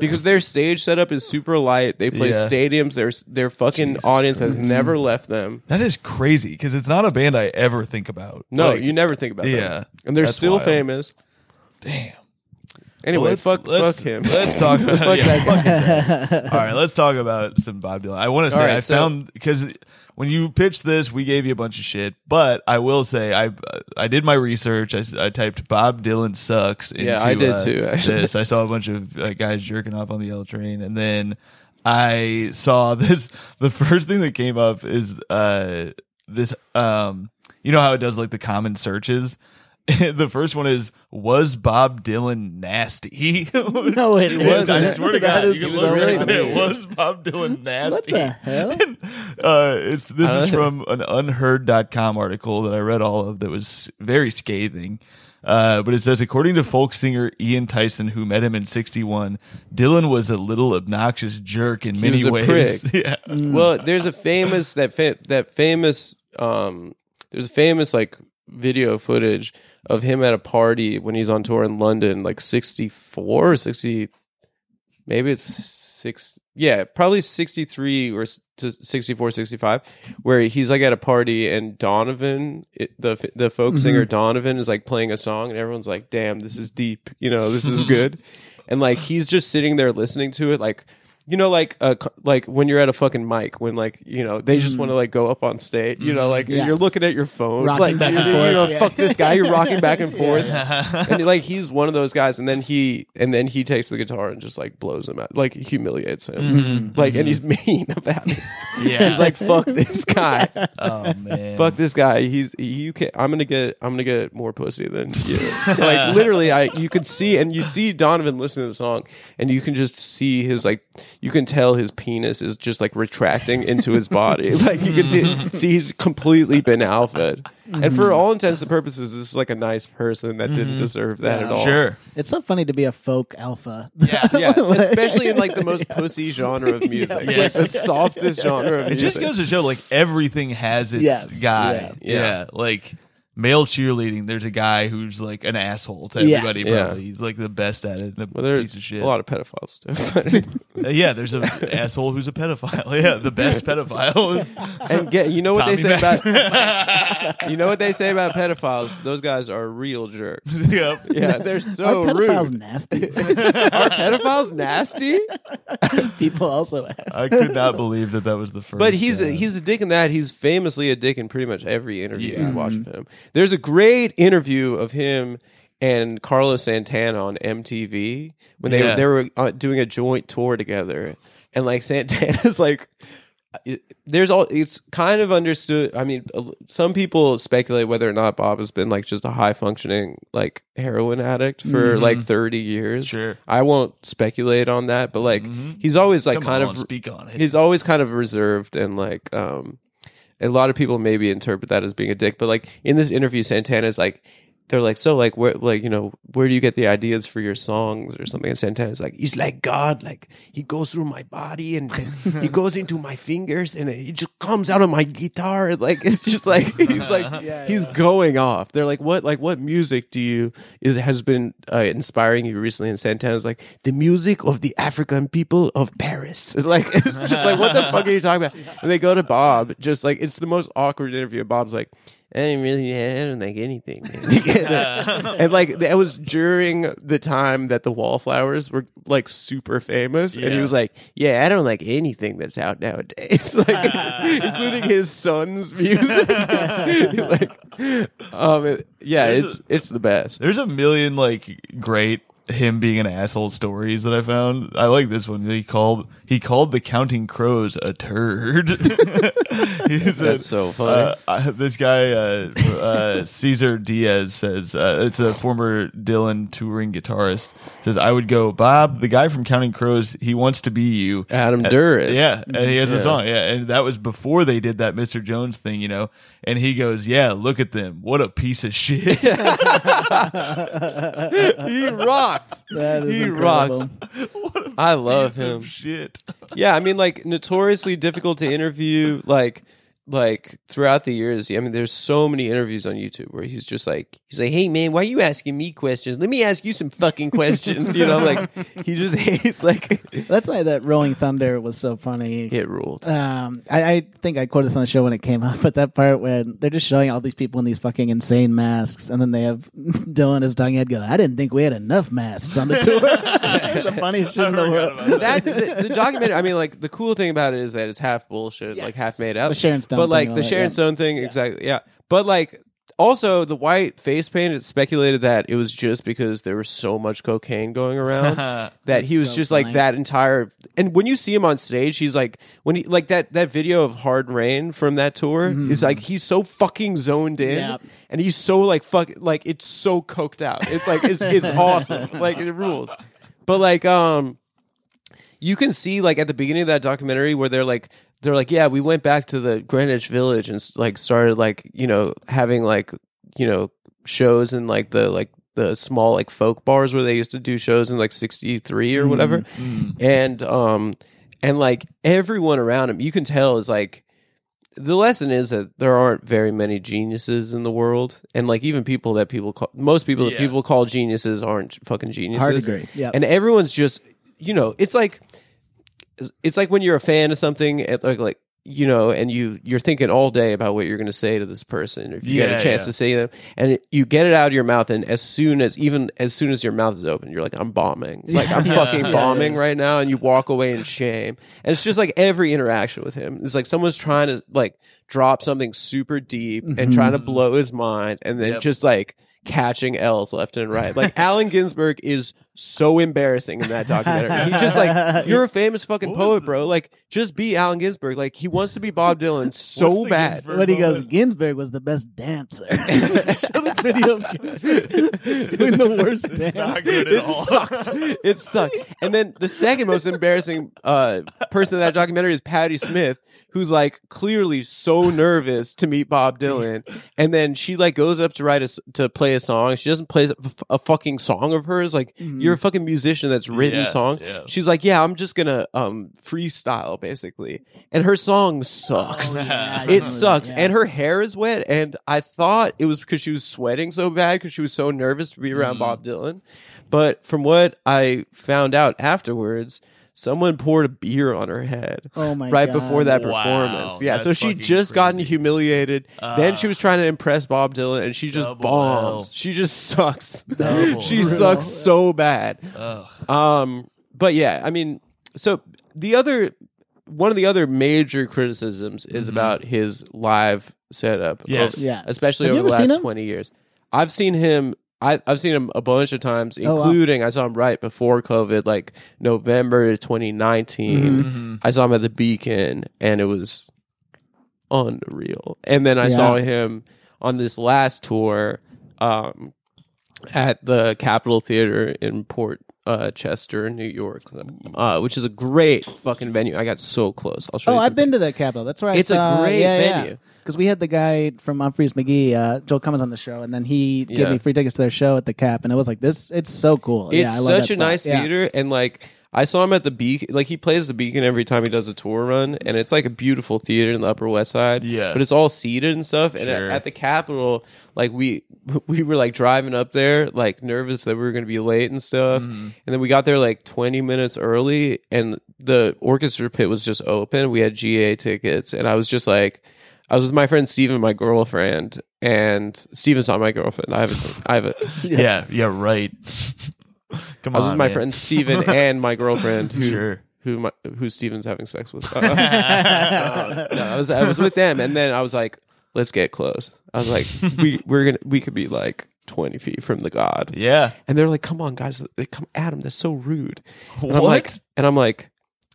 S3: Because their stage setup is super light. They play
S1: Yeah.
S3: stadiums. Their their fucking
S1: Jesus
S3: audience has never left them.
S1: That is crazy because it's not a band I ever think about.
S3: No,
S1: Like,
S3: you never think about that.
S1: yeah,
S3: and they're
S1: that's
S3: still
S1: wild.
S3: famous.
S1: Damn.
S3: Anyway,
S1: Well, let's-
S3: fuck,
S1: let's-
S3: fuck him.
S1: Let's talk about
S3: Fuck
S1: yeah,
S3: that
S1: fuck his. All right, let's talk about some Bob Dylan. I want to say
S3: All right,
S1: I
S3: so-
S1: found because when you pitched this, we gave you a bunch of shit. But I will say I I did my research. I typed Bob Dylan sucks. Into,
S3: Yeah, I did
S1: uh,
S3: too, actually.
S1: This I saw a bunch of uh, guys jerking off on the L train, and then I saw this. The first thing that came up is uh this um you know how it does like the common searches. the first one is was Bob Dylan nasty?
S2: No, it
S1: was. I
S2: isn't.
S1: swear to
S2: That
S1: God, you can
S3: so
S1: look right there. It was Bob Dylan nasty.
S2: What the hell?
S1: uh, it's this is
S3: Uh,
S1: from an unheard.com article that I read all of that was very scathing. Uh, but it says, according to folk singer Ian Tyson, who met him in 61, Dylan was a little obnoxious jerk in many
S3: was a
S1: ways.
S3: prick.
S1: yeah.
S3: well, there's a famous that fa- that famous um there's a famous like video footage of him at a party when he's on tour in London, like 64 or 60, maybe it's six yeah probably 63 or to 64 65 where he's like at a party and donovan it, the the folk mm-hmm. singer donovan is like playing a song and everyone's like damn this is deep you know this is good. And like he's just sitting there listening to it like you know like uh, like when you're at a fucking mic when like you know they just mm-hmm. want to like go up on stage you know like
S2: Yes.
S3: you're looking at your phone
S2: Rocking
S3: like
S2: back
S3: you,
S2: and
S3: you
S2: forth,
S3: know
S2: yeah.
S3: fuck this guy you're rocking back and forth. And like he's one of those guys and then he and then he takes the guitar and just like blows him out like humiliates him. Mm-hmm. Like and he's mm-hmm. mean about it.
S1: Yeah.
S3: he's like fuck this guy.
S1: Oh man.
S3: fuck this guy. He's you can i'm gonna get i'm gonna get more pussy than you. Like literally i you could see and you see donovan listening to the song and you can just see his like you can tell his penis is just like retracting into his body like you can t- see he's completely been alpha and for all intents and purposes this is like a nice person that didn't mm-hmm. deserve that at all
S1: Sure.
S2: It's so funny to be a folk alpha.
S1: Yeah.
S3: yeah, especially in like the most pussy genre of music, like
S1: Yes.
S3: the softest genre of
S1: It
S3: music.
S1: just goes to show like everything has its
S2: Yes,
S1: guy.
S2: yeah.
S1: Yeah.
S3: Yeah.
S1: Like male cheerleading, there's a guy who's like an asshole to
S2: Yes.
S1: everybody.
S3: Yeah.
S1: Probably. He's like the best at it. and A
S3: well, there's
S1: piece of shit.
S3: a lot of pedophiles too.
S1: Uh, yeah, there's an asshole who's a pedophile. Yeah, the best pedophile is
S3: and get you know what they
S1: Tommy
S3: say about you know what they say about pedophiles. Those guys are real jerks.
S1: yep.
S3: Yeah, they're so
S2: Are pedophiles
S3: rude.
S2: nasty?
S3: Are pedophiles nasty?
S2: People also ask.
S1: I could not believe that that was the first.
S3: But he's
S1: uh,
S3: a, he's a dick in that. He's famously a dick in pretty much every interview
S1: Yeah.
S3: you watch of him. There's a great interview of him and Carlos Santana on MTV when they
S1: Yeah.
S3: they were uh, doing a joint tour together, and like Santana's like. it- there's all it's kind of understood i mean a- some people speculate whether or not bob has been like just a high functioning like heroin addict for like 30 years
S1: Mm-hmm. Sure.
S3: i won't speculate on that but like he's always like
S1: Come
S3: kind
S1: on,
S3: of
S1: speak on it.
S3: he's always kind of reserved and like um a lot of people maybe interpret that as being a dick but like in this interview santana's like they're like so like where like you know where do you get the ideas for your songs or something? And santana's like he's like god like he goes through my body and he goes into my fingers and it just comes out of my guitar. Like it's just like he's like yeah, he's going off. They're like what like what music do you is has been uh, inspiring you recently? And santana's like the music of the african people of paris. Like it's just like what the fuck are you talking about? And they go to bob just like it's the most awkward interview. Bob's like I didn't really, I didn't like anything, man. and like that was during the time that the Wallflowers were like super famous, and he was like, "Yeah, I don't like anything that's out nowadays, like including his son's music." like, um, it- yeah,
S1: There's
S3: it's it's the best.
S1: There's a million like great him being an asshole stories that I found. I like this one. He called he called the Counting Crows a turd. He said,
S3: That's so funny.
S1: Uh, I, this guy uh, uh, Caesar Diaz says uh, it's a former Dylan touring guitarist. Says I would go Bob, the guy from Counting Crows. He wants to be you,
S3: Adam
S1: Uh,
S3: Duritz.
S1: Yeah, and he has a song. Yeah, and that was before they did that Mr. Jones thing, you know. And he goes, "Yeah, look at them. What a piece of shit."
S3: he rocks.
S2: That is
S3: he
S2: incredible.
S3: rocks. I love him.
S1: Shit.
S3: yeah, I mean, like notoriously difficult to interview. Like, like throughout the years, I mean, there's so many interviews on YouTube where he's just like, he's like, "Hey man, why are you asking me questions? Let me ask you some fucking questions." You know, like he just hates like
S2: That's why that Rolling Thunder was so funny.
S3: it ruled.
S2: Um, I, I think I quoted this on the show when it came up, but that part when they're just showing all these people in these fucking insane masks, and then they have Dylan as talking head go, "I didn't think we had enough masks on the tour." it's the funniest shit in the world.
S3: that the, the documentary. I mean, like the cool thing about it is that it's half bullshit, like half made up.
S2: The Sharon Stone
S3: but like the
S2: that,
S3: Sharon
S2: yeah.
S3: Stone thing, exactly. Yeah, but like also the white face paint. It's speculated that it was just because there was so much cocaine going around that he was
S2: so
S3: just
S2: funny.
S3: like that entire. And when you see him on stage, he's like when he like that that video of Hard Rain from that tour is like he's so fucking zoned in.
S2: Mm-hmm. Yep.
S3: And he's so like fuck like it's so coked out. It's like it's it's awesome. Like it rules. But like um you can see like at the beginning of that documentary where they're like they're like yeah we went back to the greenwich village and like started like you know having like you know shows in like the like the small like folk bars where they used to do shows in like 63 or whatever and um and like everyone around him you can tell is like the lesson is that there aren't very many geniuses in the world and like even people that people call most people that
S1: Yeah.
S3: people call geniuses aren't fucking geniuses Hard
S2: agree. Yep.
S3: and everyone's just you know, it's like it's like when you're a fan of something, and like like you know, and you you're thinking all day about what you're going to say to this person. If you get a chance
S1: yeah.
S3: to say them, and it- you get it out of your mouth, and as soon as even as soon as your mouth is open, you're like, I'm bombing, like I'm fucking bombing right now, and you walk away in shame. And it's just like every interaction with him, it's like someone's trying to like drop something super deep and trying to blow his mind, and then
S1: Yep.
S3: just like catching L's left and right. Like Allen Ginsberg is so embarrassing in that documentary. He just like you're a famous fucking
S1: What was
S3: poet,
S1: the-
S3: bro. Like just be Allen Ginsberg. Like he wants to be Bob Dylan so bad.
S1: Ginsberg
S2: But he goes,
S1: moment?
S2: Ginsberg was the best dancer. Show this video of Ginsberg doing the worst
S1: Not
S2: dance.
S1: good at
S3: It
S1: all.
S3: sucked. It sucked. And then the second most embarrassing uh, person in that documentary is Patti Smith, who's like clearly so nervous to meet Bob Dylan. And then she like goes up to write a, to play a song. She doesn't play a, a fucking song of hers. Like you're a fucking musician that's written
S1: Yeah,
S3: songs.
S1: yeah.
S3: She's like, yeah, I'm just gonna um freestyle basically. And her song sucks.
S2: Oh, yeah,
S3: It sucks.
S2: Yeah.
S3: And her hair is wet. And I thought it was because she was sweating so bad because she was so nervous to be around
S1: Mm.
S3: Bob Dylan. But from what I found out afterwards, someone poured a beer on her head.
S2: Oh my
S3: Right
S2: God.
S3: before that
S1: Wow,
S3: performance. Yeah.
S1: that's
S3: So she
S1: fucking
S3: just gotten
S1: crazy.
S3: humiliated. then she
S1: Ah.
S3: was trying to impress Bob Dylan and she just
S1: Double
S3: bombs.
S1: L.
S3: She just sucks.
S1: Double.
S3: she
S2: Brutal.
S3: sucks so bad.
S1: Ugh.
S3: Um, but yeah, I mean, so the other one of the other major criticisms is about his live setup.
S1: Mm-hmm. Yes.
S3: over-
S2: Yes.
S3: especially
S2: Have you
S3: over the
S2: ever seen
S3: last
S2: him?
S3: twenty years. I've seen him. I, I've seen him a bunch of times,
S2: Oh, wow.
S3: including I saw him right before COVID, like November 2019.
S2: Mm-hmm.
S3: I saw him at the Beacon, and it was unreal. And then I saw him on this last tour um, at the Capitol Theater in Port uh, Chester, New York, uh, which is a great fucking venue. I got so close. I'll show
S2: Oh,
S3: you.
S2: I've been to the Capitol. That's where I
S3: It's a great
S2: yeah,
S3: venue.
S2: Because we had the guy from Umphrey's McGee, uh, Joel Cummins, on the show, and then he gave
S3: Yeah.
S2: me free tickets to their show at the Cap, and it was like this. It's so cool. yeah,
S3: It's
S2: I love that
S3: such a
S2: spot.
S3: nice
S2: Yeah.
S3: theater, and like I saw him at the Beacon. Like he plays the Beacon every time he does a tour run, and it's like a beautiful theater in the Upper West Side.
S1: Yeah.
S3: but it's all seated and stuff. And at,
S1: Sure.
S3: at the Capitol, like we we were like driving up there, like nervous that we were going to be late and stuff.
S1: Mm-hmm.
S3: And then we got there like twenty minutes early, and the orchestra pit was just open. We had GA tickets, and I was just like. I was with my friend Steven, my girlfriend, and Steven's not my girlfriend. I have a, I have a,
S1: Yeah. yeah, right. Come
S3: I was
S1: on,
S3: with my
S1: man.
S3: friend Steven and my girlfriend who
S1: Sure.
S3: who my, who Steven's having sex with. Uh, uh, no, I was I was with them and then I was like, let's get close. I was like, we we're gonna we could be like twenty feet from the god.
S1: Yeah.
S3: And they're like, come on, guys, they come Adam, that's so rude. And
S1: What?
S3: I'm like and I'm like,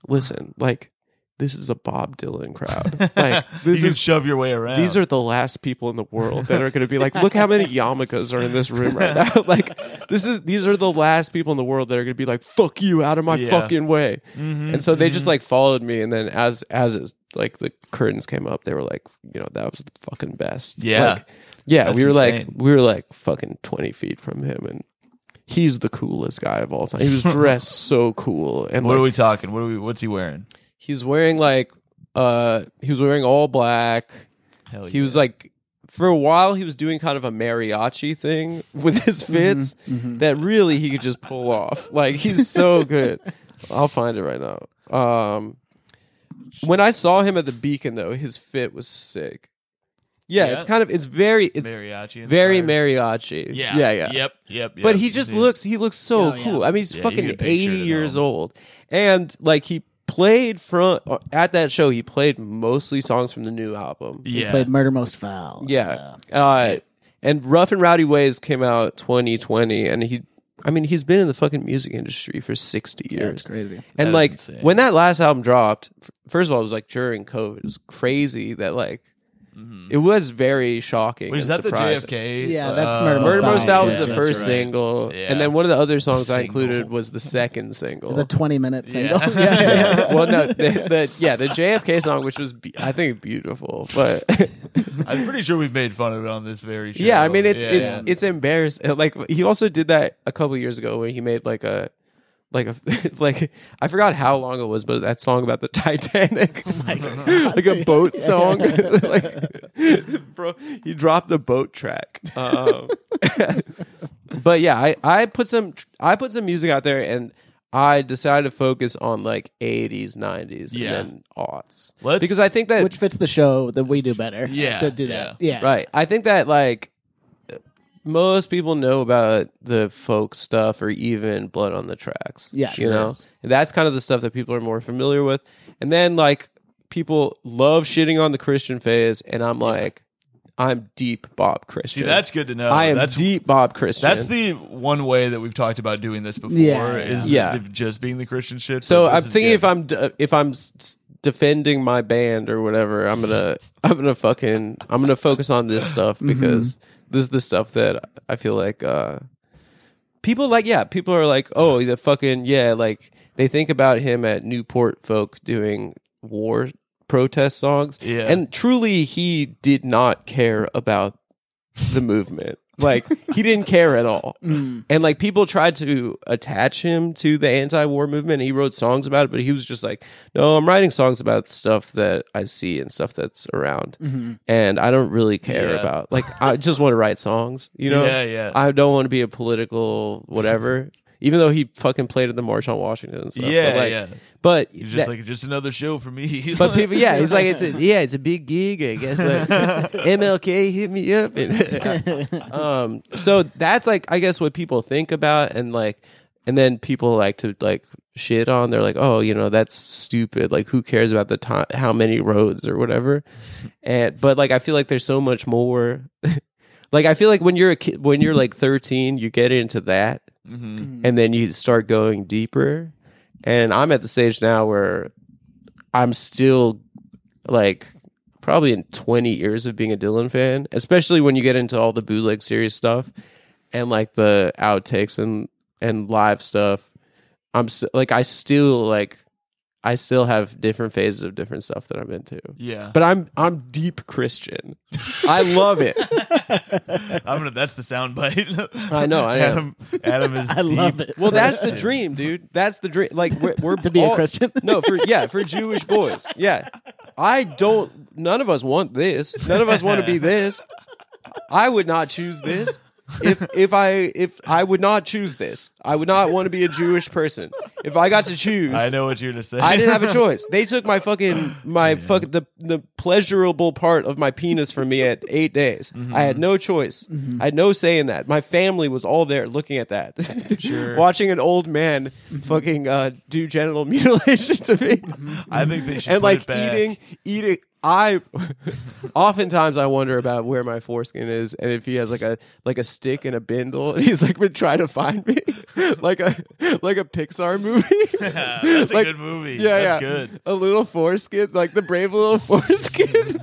S3: listen, like this is a Bob Dylan crowd. Like
S1: you
S3: this
S1: can
S3: is
S1: shove your way around.
S3: these are the last people in the world that are going to be like, look how many yarmulkes are in this room right now. like, this is these are the last people in the world that are going to be like, fuck you, out of my
S1: Yeah.
S3: fucking way.
S1: Mm-hmm,
S3: and so they just like followed me, and then as as it, like the curtains came up, they were like, you know, that was the fucking best.
S1: Yeah.
S3: Like, yeah.
S1: That's
S3: we were like, we were like fucking twenty feet from him, and he's the coolest guy of all time. He was dressed so cool, and
S1: What
S3: like,
S1: are we talking? What are we? What's he wearing?
S3: He's wearing like uh he was wearing all black.
S1: Hell
S3: He was like, for a while, he was doing kind of a mariachi thing with his fits that really he could just pull off. Like he's so good. I'll find it right now. Um, when I saw him at the Beacon, though, his fit was sick. Yeah,
S1: Yeah?
S3: it's kind of it's very it's
S1: mariachi.
S3: very mariachi.
S1: Yeah.
S3: yeah, yeah.
S1: Yep. Yep.
S3: But
S1: yep.
S3: he just
S1: Yeah.
S3: looks he looks so
S2: Oh, yeah.
S3: cool. I mean, he's
S1: Yeah, you
S3: fucking
S1: get picture
S3: 80
S1: to
S3: years old. And like he played front uh, at that show, he played mostly songs from the new album.
S1: Yeah.
S2: Played Murder Most Foul.
S3: Yeah. Uh, and Rough and Rowdy Ways came out 2020 and he I mean, he's been in the fucking music industry for 60
S2: Yeah,
S3: years.
S2: it's crazy.
S3: and
S1: That is
S3: like when that last album dropped, f- first of all, it was like during COVID. It was crazy that like it was very shocking.
S1: Wait, is
S3: and
S1: that the
S3: surprising.
S1: JFK?
S2: Yeah, that's
S1: uh,
S2: Murder
S3: Murder
S2: Most
S3: Most
S2: Foul,
S3: Foul was
S2: yeah,
S3: the
S2: that's
S3: first
S1: right.
S3: single,
S1: Yeah.
S3: and then one of the other songs I
S1: Single.
S3: included was the second single.
S2: The 20 minute single.
S1: Yeah.
S2: Yeah. yeah, yeah.
S3: well, no, the, the yeah, the JFK song, which was be- I think beautiful, but
S1: I'm pretty sure we've made fun of it on this very show.
S3: yeah, I mean it's
S1: Yeah,
S3: it's
S1: yeah.
S3: it's embarrassing. Like he also did that a couple years ago where he made like a like a like I forgot how long it was, but that song about the Titanic, like a boat song. like, bro, he dropped the boat track. Um, but yeah, I I put some I put some music out there and. I decided to focus on like 80s, 90s,
S1: Yeah.
S3: and then aughts.
S1: Let's-
S3: because I think that
S2: Which fits the show that we do better.
S1: Yeah,
S2: To do that. Yeah.
S3: Right. I think that like most people know about the folk stuff or even Blood on the Tracks.
S2: Yes.
S3: You know? And that's kind of the stuff that people are more familiar with. And then like people love shitting on the Christian phase and I'm like I'm deep Bob Christian.
S1: See, that's good to know.
S3: I am
S1: that's
S3: deep Bob Christian.
S1: That's the one way that we've talked about doing this before
S2: Yeah,
S1: is
S3: yeah.
S1: just being the Christian shit.
S3: So I'm thinking
S1: good.
S3: if I'm d- if I'm s- s- defending my band or whatever, I'm gonna I'm gonna fucking I'm gonna focus on this stuff mm-hmm. because this is the stuff that I feel like uh people like. Yeah, people are like, oh, the fucking yeah, like they think about him at Newport Folk doing war protest songs,
S1: Yeah.
S3: and truly he did not care about the movement. Like he didn't care at all. Mm. And like people tried to attach him to the anti-war movement. He wrote songs about it, but he was just like, "No, I'm writing songs about stuff that I see and stuff that's around, mm-hmm. and I don't really care
S1: Yeah.
S3: about. Like, I just want to write songs. You know?
S1: Yeah, yeah.
S3: I don't want to be a political whatever. Even though he fucking played at the March on Washington and stuff.
S1: Yeah,
S3: but like,
S1: yeah.
S3: But
S1: He's just
S3: that-
S1: like just another show for me.
S3: but people, yeah, he's like, it's a, yeah, it's a big gig, I guess. Like, MLK hit me up, and um, so that's like, I guess, what people think about, and like, and then people like to like shit on. They're like, oh, you know, that's stupid. Like, who cares about the time, how many roads or whatever? And but like, I feel like there's so much more. like, I feel like when you're a kid, when you're like 13, you get into that, and then you start going deeper. And I'm at the stage now where I'm still like probably in 20 years of being a Dylan fan, especially when you get into all the bootleg series stuff and like the outtakes and and live stuff. I'm like I still like I still have different phases of different stuff that I'm into.
S1: yeah.
S3: But I'm I'm deep Christian. I love it.
S1: I'm gonna. That's the sound bite.
S3: I know, I am.
S1: Adam. Adam is.
S2: I
S1: deep.
S2: love it.
S3: Well, that's the dream, dude. That's the dream. Like we're, we're
S2: To be a Christian?
S3: No, for yeah, for Jewish boys. Yeah, I don't. None of us want this. None of us want to be this. I would not choose this. If if I if I would not choose this, I would not want to be a Jewish person. If I got to choose,
S1: I know what you're gonna say.
S3: I didn't have a choice. They took my fucking my fucking the the pleasurable part of my penis from me at eight days. Mm-hmm. I had no choice. Mm-hmm. I had no say in that. My family was all there looking at that,
S1: Sure.
S3: watching an old man mm-hmm. fucking uh, do genital mutilation to me,
S1: I think they should
S3: and
S1: put
S3: like
S1: it back.
S3: eating eating. I oftentimes I wonder about where my foreskin is and if he has like a like a stick and a bindle and he's like been trying to find me like a like a Pixar movie.
S1: That's
S3: Like-
S1: a good movie.
S3: Yeah,
S1: That's
S3: yeah.
S1: good.
S3: A little foreskin, like the brave little foreskin.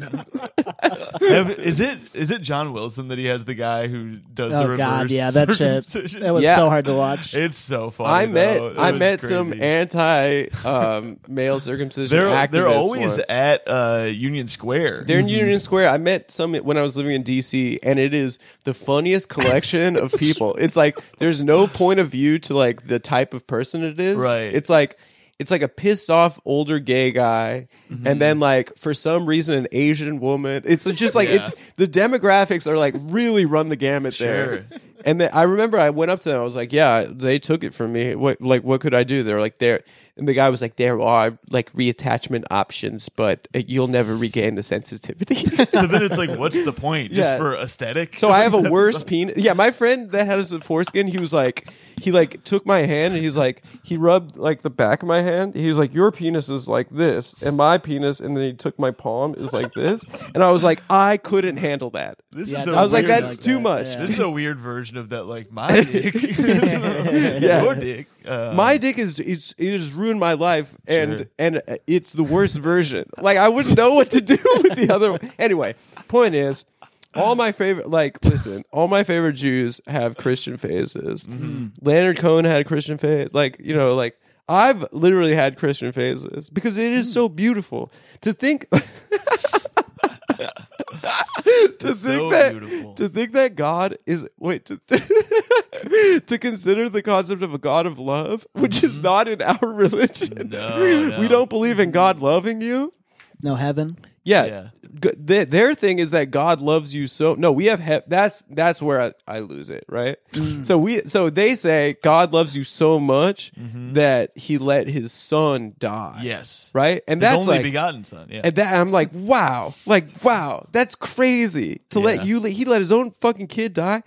S1: Is it is it John Wilson that he has the guy who does the
S2: Oh
S1: reverse?
S2: god, yeah, that shit. That was
S3: Yeah.
S2: so hard to watch.
S1: It's so funny.
S3: I met
S1: though.
S3: I
S1: was
S3: met some anti um, male circumcision
S1: They're
S3: activists.
S1: they're always
S3: once.
S1: at uh, Union Square.
S3: They're in Union Square. I met some when I was living in DC, and it is the funniest collection of people. It's like there's no point of view to like the type of person it is.
S1: Right.
S3: It's like it's like a pissed off older gay guy,
S1: Mm-hmm.
S3: and then like for some reason an Asian woman. It's just like
S1: Yeah.
S3: it, the demographics are like really run the gamut
S1: Sure.
S3: there. And then I remember I went up to them. I was like, "Yeah, they took it from me. What like what could I do?" they're like, "There." And the guy was like, "There are like reattachment options, but uh, you'll never regain the sensitivity."
S1: so then it's like, what's the point? Just
S3: Yeah.
S1: for aesthetic?
S3: so I have a worse penis. Yeah, my friend that has a foreskin, he was like, he like took my hand and he's like, he rubbed like the back of my hand. He was like, "Your penis is like this, and my penis," and then he took my palm is like this, and I was like, I couldn't handle that.
S1: This
S2: Yeah,
S1: is
S2: no,
S1: a
S3: I was like,
S1: weird-
S3: that's too
S2: that,
S3: much.
S2: yeah.
S1: This is a weird version of that, like my dick,
S3: Yeah.
S1: your dick. Uh,
S3: my dick is it's it has ruined my life and
S1: Sure.
S3: and it's the worst version like i wouldn't know what to do with the other one anyway point is all my favorite like listen all my favorite jews have christian phases mm-hmm. leonard cohen had a christian phase like you know like i've literally had christian phases because it is hmm. so beautiful to think to think
S1: so
S3: that
S1: beautiful.
S3: to think that God is wait to to consider the concept of a God of love, which is mm-hmm. not in our religion.
S1: Mm-hmm. No, no.
S3: We don't believe in God mm-hmm. loving you.
S2: No heaven.
S3: Yeah,
S1: Yeah.
S3: G- th- their thing is that God loves you so. No, we have he- that's that's where I, I lose it, right?
S1: Mm.
S3: So we so they say God loves you so much
S1: Mm-hmm.
S3: that He let His Son die.
S1: Yes.
S3: right, and
S1: His
S3: that's
S1: only
S3: like
S1: begotten son. Yeah.
S3: And that I'm like, wow, like wow, that's crazy to let you. let- He let his own fucking kid die.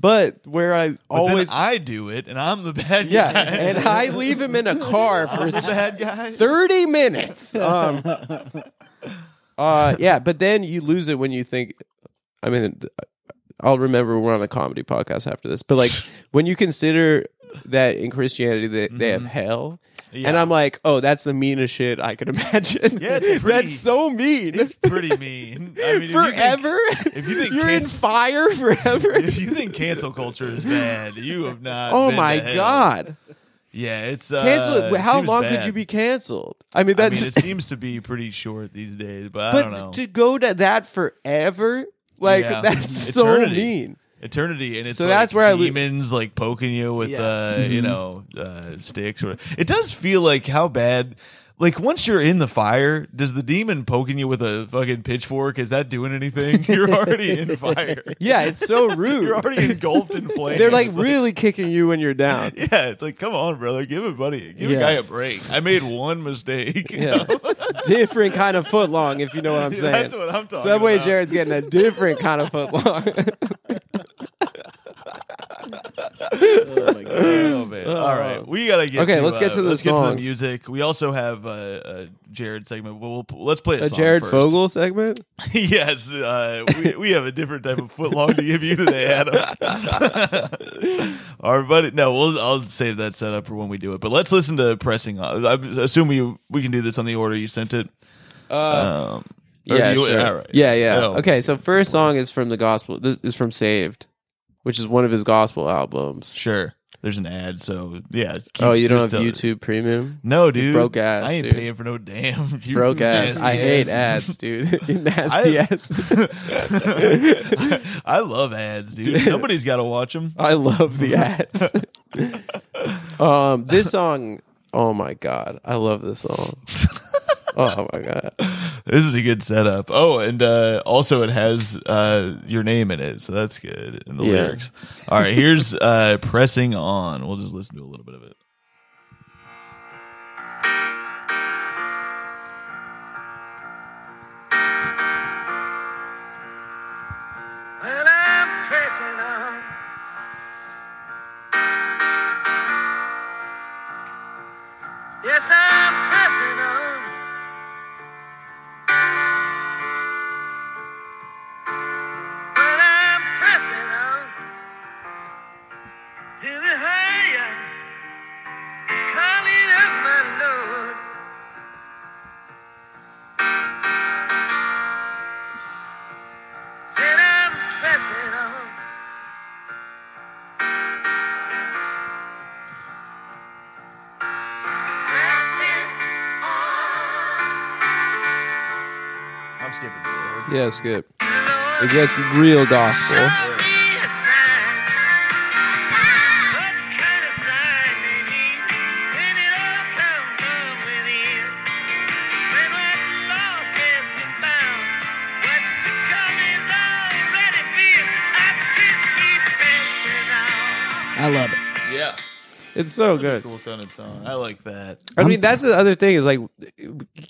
S3: But where I
S1: But
S3: always,
S1: then I do it, and I'm the bad
S3: yeah,
S1: guy.
S3: and I leave him in a car for
S1: the bad guy.
S3: 30 minutes. Um, uh, yeah, but then you lose it when you think. I mean, I'll remember we're on a comedy podcast after this, but like when you consider that in Christianity they, they have hell. And I'm like, oh, that's the meanest shit I could imagine.
S1: Yeah, it's pretty-
S3: that's so mean.
S1: It's pretty mean. I mean, if you think-
S3: forever.
S1: if you think
S3: you're in fire forever.
S1: if you think cancel culture is bad, you have not.
S3: oh my god!
S1: Yeah, it's uh,
S3: Cancel.
S1: it
S3: How long could you be canceled? I mean,
S1: I mean, it seems to be pretty short these days, but, I
S3: but
S1: don't know.
S3: to go to that forever, like
S1: Yeah.
S3: that's so
S1: Eternity.
S3: mean.
S1: Eternity, and it's
S3: So
S1: like
S3: that's where I lo-
S1: demons like poking you with
S2: Yeah.
S1: uh, you know uh, sticks. Or it does feel like how bad. Like once you're in the fire, does the demon poking you with a fucking pitchfork? Is that doing anything? You're already in fire.
S3: Yeah, it's so rude.
S1: You're already engulfed in flames.
S3: They're like
S1: It's
S3: really kicking you when you're down.
S1: Yeah, it's like, come on, brother, give a buddy, give
S3: Yeah.
S1: a guy a break. I made one mistake.
S3: Yeah. different kind of foot long, if you know what I'm saying.
S1: That's what I'm talking
S3: Subway
S1: about.
S3: Jared's getting a different kind of foot long.
S2: Oh my god.
S1: Oh man! All right, we gotta get.
S3: Okay,
S1: to,
S3: let's get
S1: uh,
S3: to the
S1: let's get to the music. We also have uh, a Jared segment. We'll, we'll let's play a,
S3: a
S1: song
S3: Jared
S1: first.
S3: Fogle segment?
S1: yes, uh, we, we have a different type of footlong to give you today, Adam. Our buddy, no, we'll I'll save that setup for when we do it. But let's listen to pressing on. I assume we we can do this on the order you sent it.
S3: Uh,
S1: Um, or
S3: yeah,
S1: you-
S3: sure.
S1: all right.
S3: yeah, yeah.
S1: Oh,
S3: okay, so first song is from the gospel. This is from Saved, which is one of his gospel albums.
S1: Sure. There's an ad, so yeah.
S3: Oh, you don't have YouTube Premium?
S1: No, dude.
S3: broke ass,
S1: I ain't
S3: dude.
S1: paying for no damn. You
S3: Broke ass. I hate ads, dude. You nasty
S1: I-
S3: ass.
S1: I love ads, dude. Somebody's got to watch them.
S3: I love the ads. um, this song. Oh my god, I love this song. oh my god.
S1: This is a good setup. Oh, and uh, also it has uh, your name in it, so that's good. And the
S3: Yeah.
S1: lyrics. All right, here's uh, pressing on. We'll just listen to a little bit of it.
S4: What's to come is already been. I just keep pressing on.
S2: I love it.
S1: Yeah,
S3: It's so good.
S1: cool sounding song. I like that.
S3: I mean, that's the other thing is like,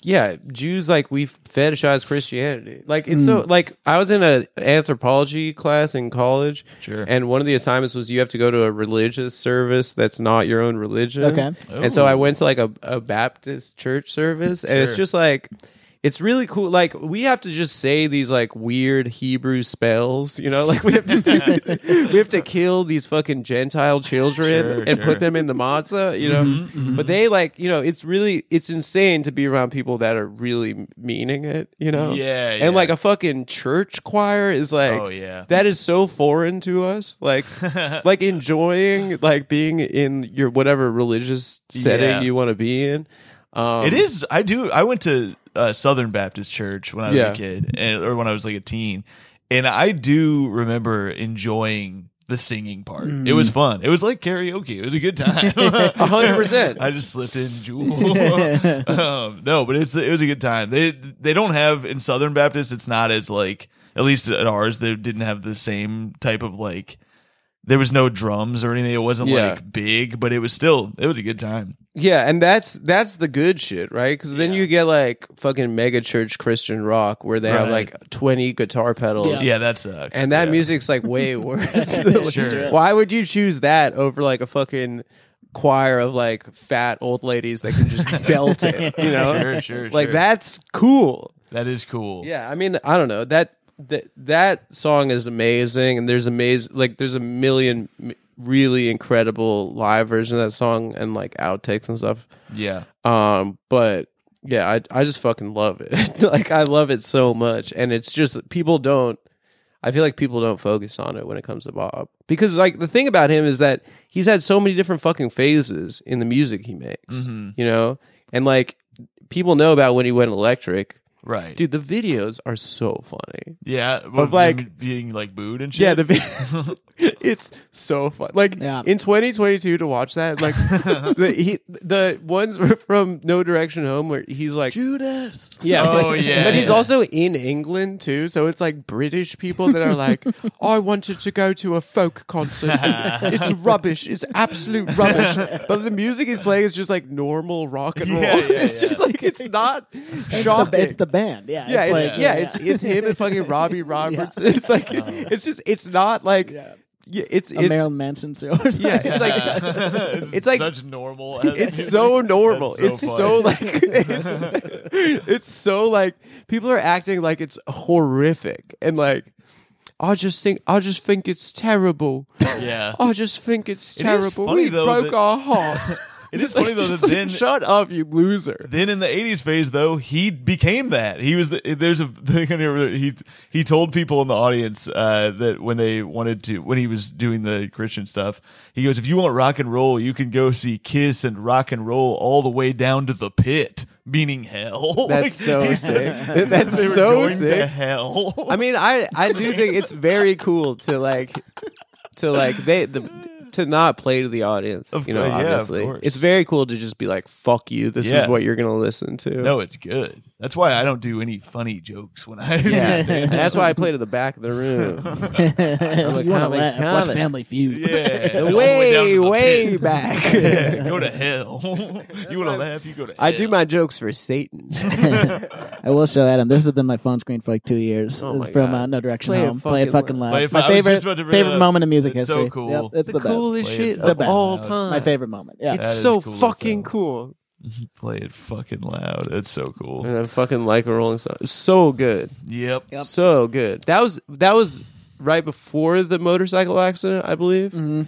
S3: yeah, Jews like we fetishize Christianity. Like it's so mm. like I was in a anthropology class in college,
S1: Sure.
S3: and one of the assignments was you have to go to a religious service that's not your own religion.
S2: Okay.
S3: and so I
S1: oh.
S3: went to like a, a Baptist church service, and it's just like. It's really cool. Like we have to just say these like weird Hebrew spells, you know. Like we have to do, we have to kill these fucking Gentile children
S1: Sure,
S3: and
S1: sure. Mm-hmm,
S3: put them in the matzah, you know. But they like, you know, it's really it's insane to be around people that are really meaning it, you know.
S1: Yeah,
S3: and
S1: yeah.
S3: like a fucking church choir is like,
S1: Oh, yeah.
S3: that is so foreign to us. Like, like enjoying like being in your whatever religious setting
S1: Yeah.
S3: you want to be in. Um,
S1: It is. I do. I went to uh, Southern Baptist Church when I was
S3: Yeah.
S1: a kid, and, or when I was like a teen, and I do remember enjoying the singing part. It was fun. It was like karaoke. It was a good time.
S3: A hundred percent.
S1: I just slipped in Jewel. um, no, but it's it was a good time. They they don't have in Southern Baptist. It's not as like at least at ours. They didn't have the same type of like. There was no drums or anything. It wasn't
S3: Yeah.
S1: like big, but it was still it was a good time.
S3: Yeah, and that's that's the good shit, right? Because then
S1: Yeah.
S3: you get like fucking mega church Christian rock where they have like twenty guitar pedals.
S2: Yeah.
S1: Yeah, that sucks.
S3: And that
S1: Yeah.
S3: music's like way worse.
S1: Sure.
S3: Why would you choose that over like a fucking choir of like fat old ladies that can just belt it? You know,
S1: Sure, sure,
S3: like
S1: sure.
S3: that's cool.
S1: That is cool.
S3: Yeah, I mean, I don't know that that that song is amazing, and there's amazing like there's a million really incredible live version of that song and like outtakes and stuff.
S1: Yeah.
S3: Um, but yeah, I I just fucking love it. like I love it so much, and it's just people don't. I feel like people don't focus on it when it comes to Bob because like the thing about him is that he's had so many different fucking phases in the music he makes.
S1: Mhm.
S3: You know, and like people know about when he went electric.
S1: Right.
S3: Dude, the videos are so funny.
S1: Yeah.
S3: Of, like-
S1: him being like booed and shit.
S3: Yeah, the vi- it's so fun. Like
S2: Yeah.
S3: in 2022 to watch that, like the he, the ones from No Direction Home where he's like
S2: Judas.
S3: yeah,
S1: Oh,
S3: but,
S1: yeah,
S3: but he's
S1: yeah.
S3: also in England too, so it's like British people that are like, I wanted to go to a folk concert. it's rubbish. It's absolute rubbish. But the music he's playing is just like normal rock and roll.
S1: Yeah, yeah,
S3: it's just like it's not
S2: It's
S3: shocking.
S2: the, it's the band. Yeah.
S3: yeah,
S2: it's
S3: it's,
S2: like,
S3: yeah, it's it's him and fucking Robbie Roberts. It's like uh-huh. it's just it's not like yeah, it's
S2: a
S3: it's
S2: Marilyn Manson show. Or something.
S3: yeah, it's like
S1: it's,
S3: it's like-
S1: such normal.
S3: it's so normal.
S1: That's
S3: it's
S1: so
S3: so like it's, it's so like people are acting like it's horrific and like I just think I just think it's terrible.
S1: yeah.
S3: I just think it's
S1: It is
S3: terrible.
S1: funny,
S3: we
S1: though,
S3: broke
S1: that-
S3: our hearts.
S1: It is funny though that
S3: like,
S1: then
S3: shut up, you loser.
S1: then in the 80s phase though he became that he was the, there's a thing in here he he told people in the audience uh, that when they wanted to when he was doing the christian stuff he goes if you want rock and roll you can go see kiss and rock and roll all the way down to the pit meaning hell
S3: That's so sick.
S1: said
S3: That's so sick.
S1: hell
S3: I mean, I I do think it's very cool to like to like they the to not play to the audience.
S1: Of
S3: you know,
S1: course, yeah, of
S3: obviously,
S1: course.
S3: it's very cool to just be like, "Fuck you." This
S1: Yeah.
S3: is what you're gonna listen to.
S1: no it's good that's why i don't do any funny jokes when i
S3: Yeah,
S1: do stand
S3: and that's why I play to the back of the room. like,
S2: you want to
S3: comics,
S2: laugh? Watch
S3: comics.
S2: Family Feud.
S1: yeah all the way, down
S3: way,
S1: the
S3: way
S1: pit.
S3: back.
S1: Yeah, go to hell you want to laugh you go to hell
S3: I do my jokes for Satan.
S2: I will show Adam. This has been my phone screen for like two years.
S3: Oh
S2: it's
S3: my
S2: from
S3: God.
S2: uh, No Direction
S3: Play it
S2: Home. Play it
S3: fucking
S2: fucking
S3: loud.
S2: loud.
S1: Play it
S2: my
S1: I was
S2: favorite
S1: just about to bring it
S2: favorite
S1: up.
S2: moment in music
S1: It's so
S2: history.
S1: cool.
S2: Yep, it's the, best.
S3: Coolest
S1: Play
S3: shit
S1: fucking
S3: of
S2: best.
S3: all
S1: loud.
S3: time.
S2: My favorite moment. Yeah.
S1: That
S3: It's
S1: is
S3: so
S1: cool as
S3: fucking
S1: hell.
S3: cool.
S1: play it fucking loud it's so cool
S3: And I fucking like a Rolling Stone. It's so good.
S1: yep
S3: So good. That was that was right before the motorcycle accident, I believe.
S2: Mm-hmm.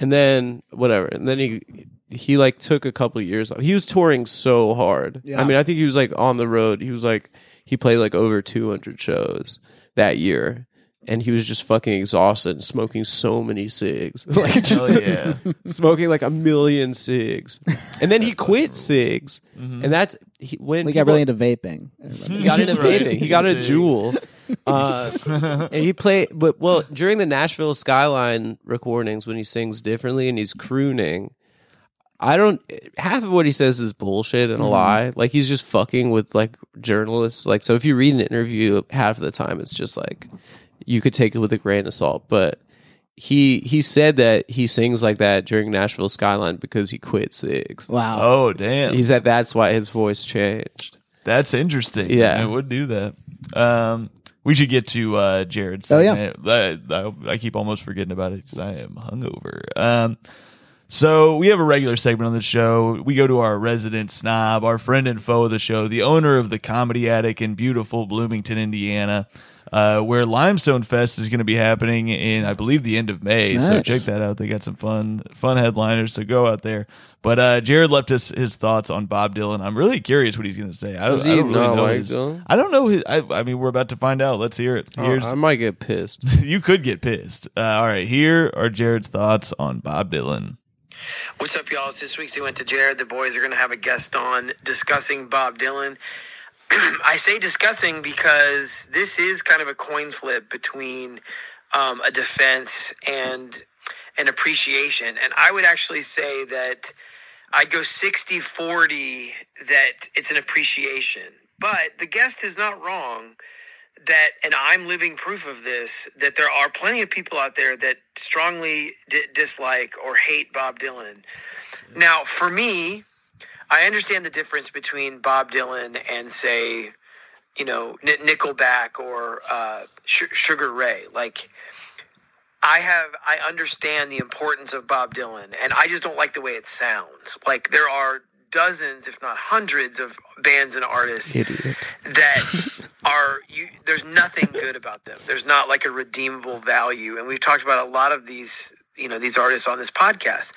S3: And then whatever. And then he he like took a couple years off. He was touring so hard.
S2: Yeah.
S3: I mean, I think he was like on the road. He was like he played like over 200 shows that year. And he was just fucking exhausted and smoking so many cigs. like just
S1: yeah
S3: smoking like a million cigs. And then he quit cigs.
S1: Mm-hmm.
S3: And that's he, when
S2: We got
S3: people-
S2: really into vaping.
S3: he got into
S1: Right.
S3: vaping. He got a
S1: Cigs.
S3: Juul. Uh, and he played, but well, during the Nashville Skyline recordings, when he sings differently and he's crooning, I don't. Half of what he says is bullshit and a lie. Like he's just fucking with like journalists. Like so, if you read an interview, half of the time it's just like you could take it with a grain of salt. But he he said that he sings like that during Nashville Skyline because he quit cigs.
S2: Wow.
S1: oh damn
S3: He said that's why his voice changed.
S1: That's interesting.
S3: Yeah.
S1: I would do that. Um, we should get to uh, Jared's.
S2: Oh, yeah.
S1: segment. I, I, I keep almost forgetting about it because I am hungover. Um, so we have a regular segment on the show. We go to our resident snob, our friend and foe of the show, the owner of the Comedy Attic in beautiful Bloomington, Indiana, uh, where Limestone Fest is going to be happening in, I believe, the end of May. So check that out. They got some fun, fun headliners. So go out there. But uh, Jared left us his thoughts on Bob Dylan. I'm really curious what he's going to say. I don't,
S3: Does
S1: I don't really know
S3: like
S1: his-
S3: Dylan?
S1: I don't know. His, I, I mean, we're about to find out. Let's hear it. Here's
S3: Oh, I might get pissed.
S1: you could get pissed. Uh, all right, here are Jared's thoughts on Bob Dylan.
S5: What's up, y'all? It's this week's He Went to Jared. The boys are going to have a guest on discussing Bob Dylan. I say discussing because this is kind of a coin flip between um, a defense and an appreciation. And I would actually say that I'd go 60 40 that it's an appreciation. But the guest is not wrong that, and I'm living proof of this, that there are plenty of people out there that strongly di- dislike or hate Bob Dylan. Now, for me, I understand the difference between Bob Dylan and, say, you know, Nickelback or uh, Sh- Sugar Ray. Like, I have, I understand the importance of Bob Dylan, and I just don't like the way it sounds. Like, there are dozens, if not hundreds, of bands and artists
S3: Idiot.
S5: that are you there's nothing good about them there's not like a redeemable value and we've talked about a lot of these you know these artists on this podcast.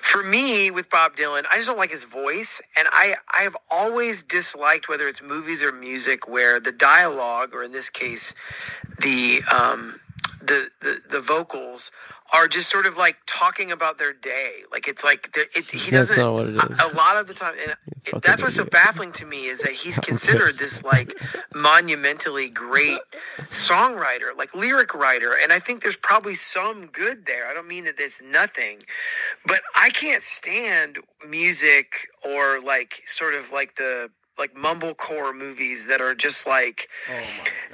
S5: For me with bob dylan i just don't like his voice and i i have always disliked whether it's movies or music where the dialogue or in this case the um the the, the vocals are just sort of like talking about their day like it's like the- it, he
S3: That's
S5: doesn't That's
S3: not what it is.
S5: a, a lot of the time and it, that's what's so baffling to me is that he's considered this like monumentally great songwriter, like lyric writer, and I think there's probably some good there. I don't mean that there's nothing, but I can't stand music or like sort of like the like mumblecore movies that are just like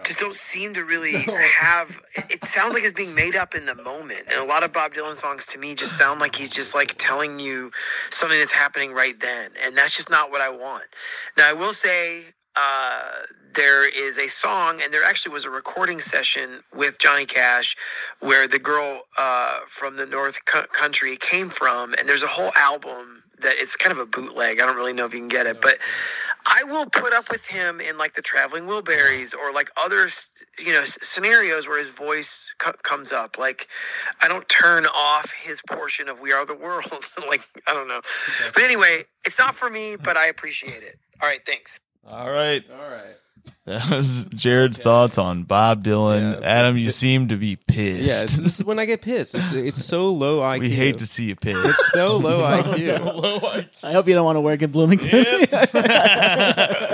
S5: just don't seem to really have it, it sounds like it's being made up in the moment. And a lot of bob dylan songs to me just sound like he's just like telling you something that's happening right then. And that's just not what i want. Now i will say uh, there is a song, and there actually was a recording session with Johnny Cash where the girl uh, from the North co- Country came from, and there's a whole album that it's kind of a bootleg. I don't really know if you can get it, but I will put up with him in like the Traveling Wilburys or like other, you know, scenarios where his voice co- comes up. Like, I don't turn off his portion of "We Are the World." like, I don't know, but anyway, it's not for me, but I appreciate it. All right, thanks.
S1: All right.
S3: All right.
S1: That was Jared's thoughts on Bob Dylan.
S3: Yeah.
S1: Adam, you seem to be pissed.
S3: it's, this is when I get pissed. It's, it's so low IQ.
S1: we hate to see you pissed.
S3: It's so low IQ.
S1: Low IQ.
S2: I hope you don't want to work in Bloomington.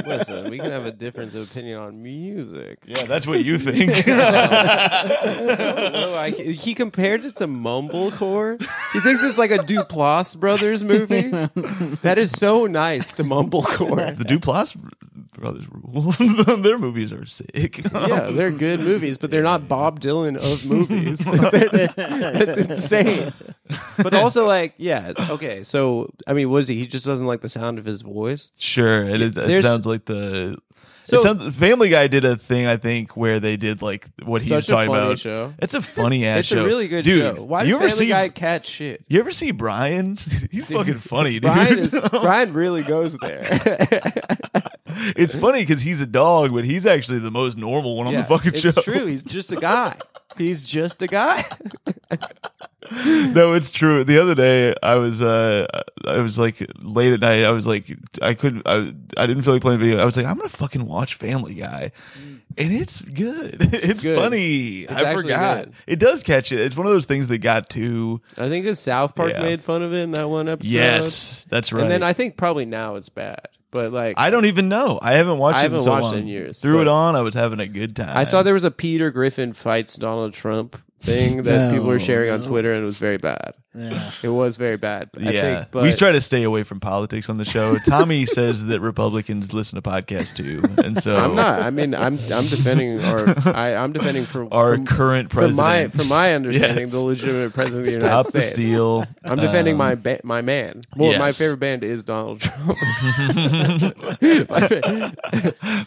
S3: Listen, we can have a difference of opinion on music.
S1: Yeah, that's what you think.
S3: So low IQ. He compared it to Mumblecore. He thinks it's like a Duplass Brothers movie. That is so nice to Mumblecore.
S1: the Duplass brothers rule. Their movies are sick.
S3: Yeah, they're good movies, but they're not Bob Dylan of movies. That's insane. But also, like, yeah, okay. So, I mean, what is he? He just doesn't like the sound of his voice.
S1: Sure, it, it,
S3: There's-
S1: sounds like the.
S3: So-
S1: it sounds, Family Guy did a thing, I think, where they did like what he's
S3: Such a
S1: talking
S3: funny
S1: about.
S3: show.
S1: It's a funny ass
S3: It's
S1: show.
S3: a really good
S1: dude,
S3: show. Why does
S1: you ever
S3: Family
S1: see
S3: Guy catch shit?
S1: You ever see Brian? He's fucking funny, dude.
S3: Brian, is, Brian really goes there.
S1: It's funny because he's a dog, but he's actually the most normal one on the fucking show.
S3: it's
S1: show.
S3: true. He's just a guy. He's just a guy.
S1: no, it's true. The other day, I was, uh, I was like late at night. I was like, I couldn't, I, I didn't feel like playing video. I was like, I'm gonna fucking watch Family Guy, and it's good. It's
S3: good.
S1: funny.
S3: It's
S1: I
S3: actually
S1: forgot.
S3: good.
S1: It does catch it. It's one of those things that got to.
S3: I think his South Park
S1: Yeah.
S3: made fun of it in that one episode.
S1: Yes, that's right.
S3: And then I think probably now it's bad. But like
S1: I don't even know. I haven't watched
S3: I
S1: it
S3: haven't
S1: in so
S3: watched
S1: long.
S3: it in years,
S1: Threw it on. I was having a good time.
S3: I saw there was a Peter Griffin fights Donald Trump thing that people were
S2: No,
S3: sharing on. Twitter and it was very bad.
S2: Yeah.
S3: It was very bad. I
S1: Yeah,
S3: think, but
S1: we try to stay away from politics on the show. Tommy says that Republicans listen to podcasts too, and so
S3: I'm not. I mean, I'm I'm defending or I, I'm defending for
S1: our
S3: from,
S1: current
S3: from my
S1: president.
S3: from my understanding
S1: Yes.
S3: the legitimate president of the
S1: Stop
S3: United
S1: the
S3: States.
S1: steal.
S3: I'm defending
S1: Um,
S3: my ba- my man. Well, my favorite band is Donald Trump.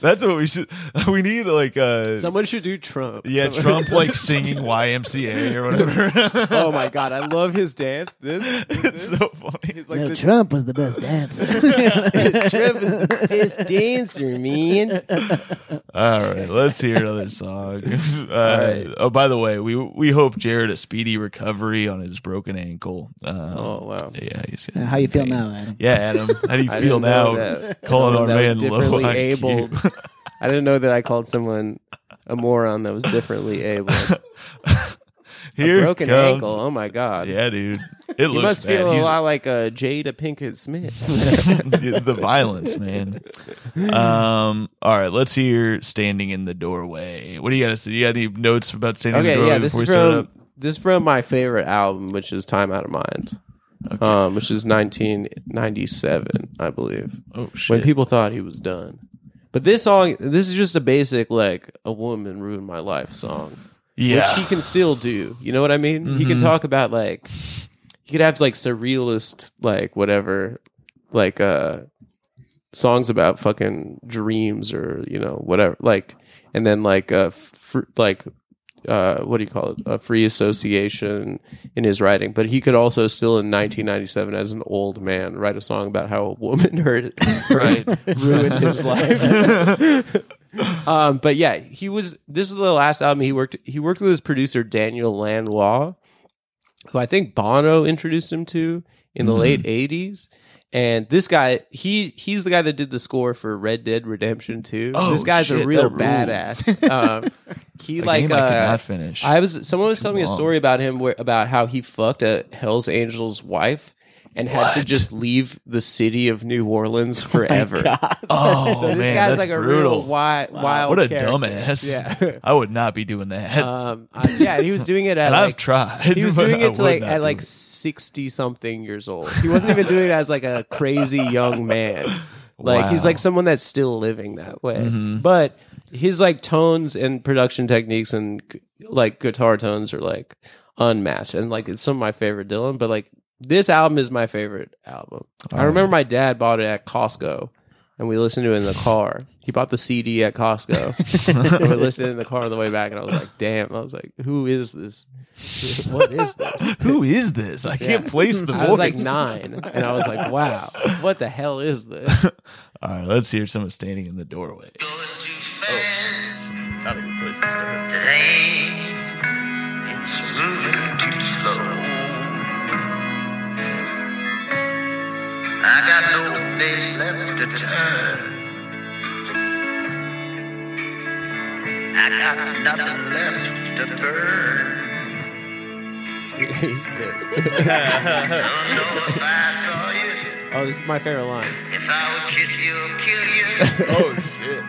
S1: That's what we should. We need like uh
S3: Someone should do Trump.
S1: yeah,
S3: Someone-
S1: Trump like singing YMCA or whatever.
S3: oh my god, I love his dance. This, this
S1: so funny.
S3: he's like
S2: no,
S3: the
S2: Trump was the best dancer.
S3: Trump is the best dancer, man.
S1: All right, let's hear another song. Uh, Oh, by the way, we we hope Jared a speedy recovery on his broken ankle. Um,
S3: Oh wow.
S1: yeah, he's
S2: Uh, How you feel now, Adam?
S1: Yeah, Adam, how do you
S3: I
S1: feel now? Calling
S3: someone
S1: our man low
S3: differently
S1: IQ.
S3: abled. I didn't know that I called someone a moron that was differently able.
S1: Here
S3: a broken
S1: comes-
S3: ankle. Oh my god.
S1: Yeah, dude. It looks
S3: must
S1: bad.
S3: feel a
S1: He's-
S3: lot like a Jada Pinkett Smith.
S1: the violence, man. Um. All right, let's hear "Standing in the Doorway." What do you got to say? You got any notes about "Standing in the
S3: okay,
S1: Doorway"?
S3: yeah, this
S1: before
S3: is
S1: we start
S3: from
S1: up?
S3: this is from my favorite album, which is Time Out of Mind, um, which is 1997, I believe.
S1: Oh shit!
S3: When people thought he was done, but this song, this is just a basic like a woman ruined my life song.
S1: Yeah,
S3: which he can still do. You know what I mean? He can talk about like he could have like surrealist like whatever like uh songs about fucking dreams or you know whatever like and then like uh fr- like uh what do you call it? A free association in his writing. But he could also still in 1997 as an old man write a song about how a woman hurt right. ruined his life um, but yeah, he was. This was the last album he worked. He worked with his producer Daniel Lanois, who I think Bono introduced him to in the late '80s. And this guy, he he's the guy that did the score for Red Dead Redemption 2.
S1: Oh,
S3: this guy's a real badass. um, he like
S1: I
S3: uh,
S1: not finish.
S3: I was someone was telling me a story about him where, about how he fucked a Hell's Angels wife and had to just leave the city of New Orleans forever.
S1: oh
S3: so this
S1: man,
S3: guy's
S1: that's
S3: like a
S1: brutal.
S3: real wild, wild
S1: what a
S3: character.
S1: dumbass!
S3: Yeah.
S1: I would not be doing that.
S3: Um, I- yeah, he was doing it at
S1: and I've
S3: like
S1: tried.
S3: he was doing it to like at like sixty something years old. He wasn't even doing it as like a crazy young man. Like he's like someone that's still living that way.
S1: Mhm.
S3: But his like tones and production techniques and like guitar tones are like unmatched. And like it's some of my favorite Dylan. But like this album is my favorite album. I remember my dad bought it at Costco. And we listened to it in the car. He bought the CD at Costco. and we listened in the car on the way back, and I was like, "Damn!" I was like, "Who is this? What is this?"
S1: Who is this? I can't
S3: Yeah.
S1: place the
S3: I
S1: voice.
S3: was like nine, and I was like, "Wow, what the hell is this?"
S1: All right, let's hear someone standing in the doorway.
S4: Going too fast
S1: Not a good place to start.
S4: today. I got no place left to turn. I got nothing left to burn.
S3: He's pissed.
S4: Don't know if I saw you,
S3: Oh, this is my favorite line.
S4: if I would kiss you or kill you.
S1: Oh shit!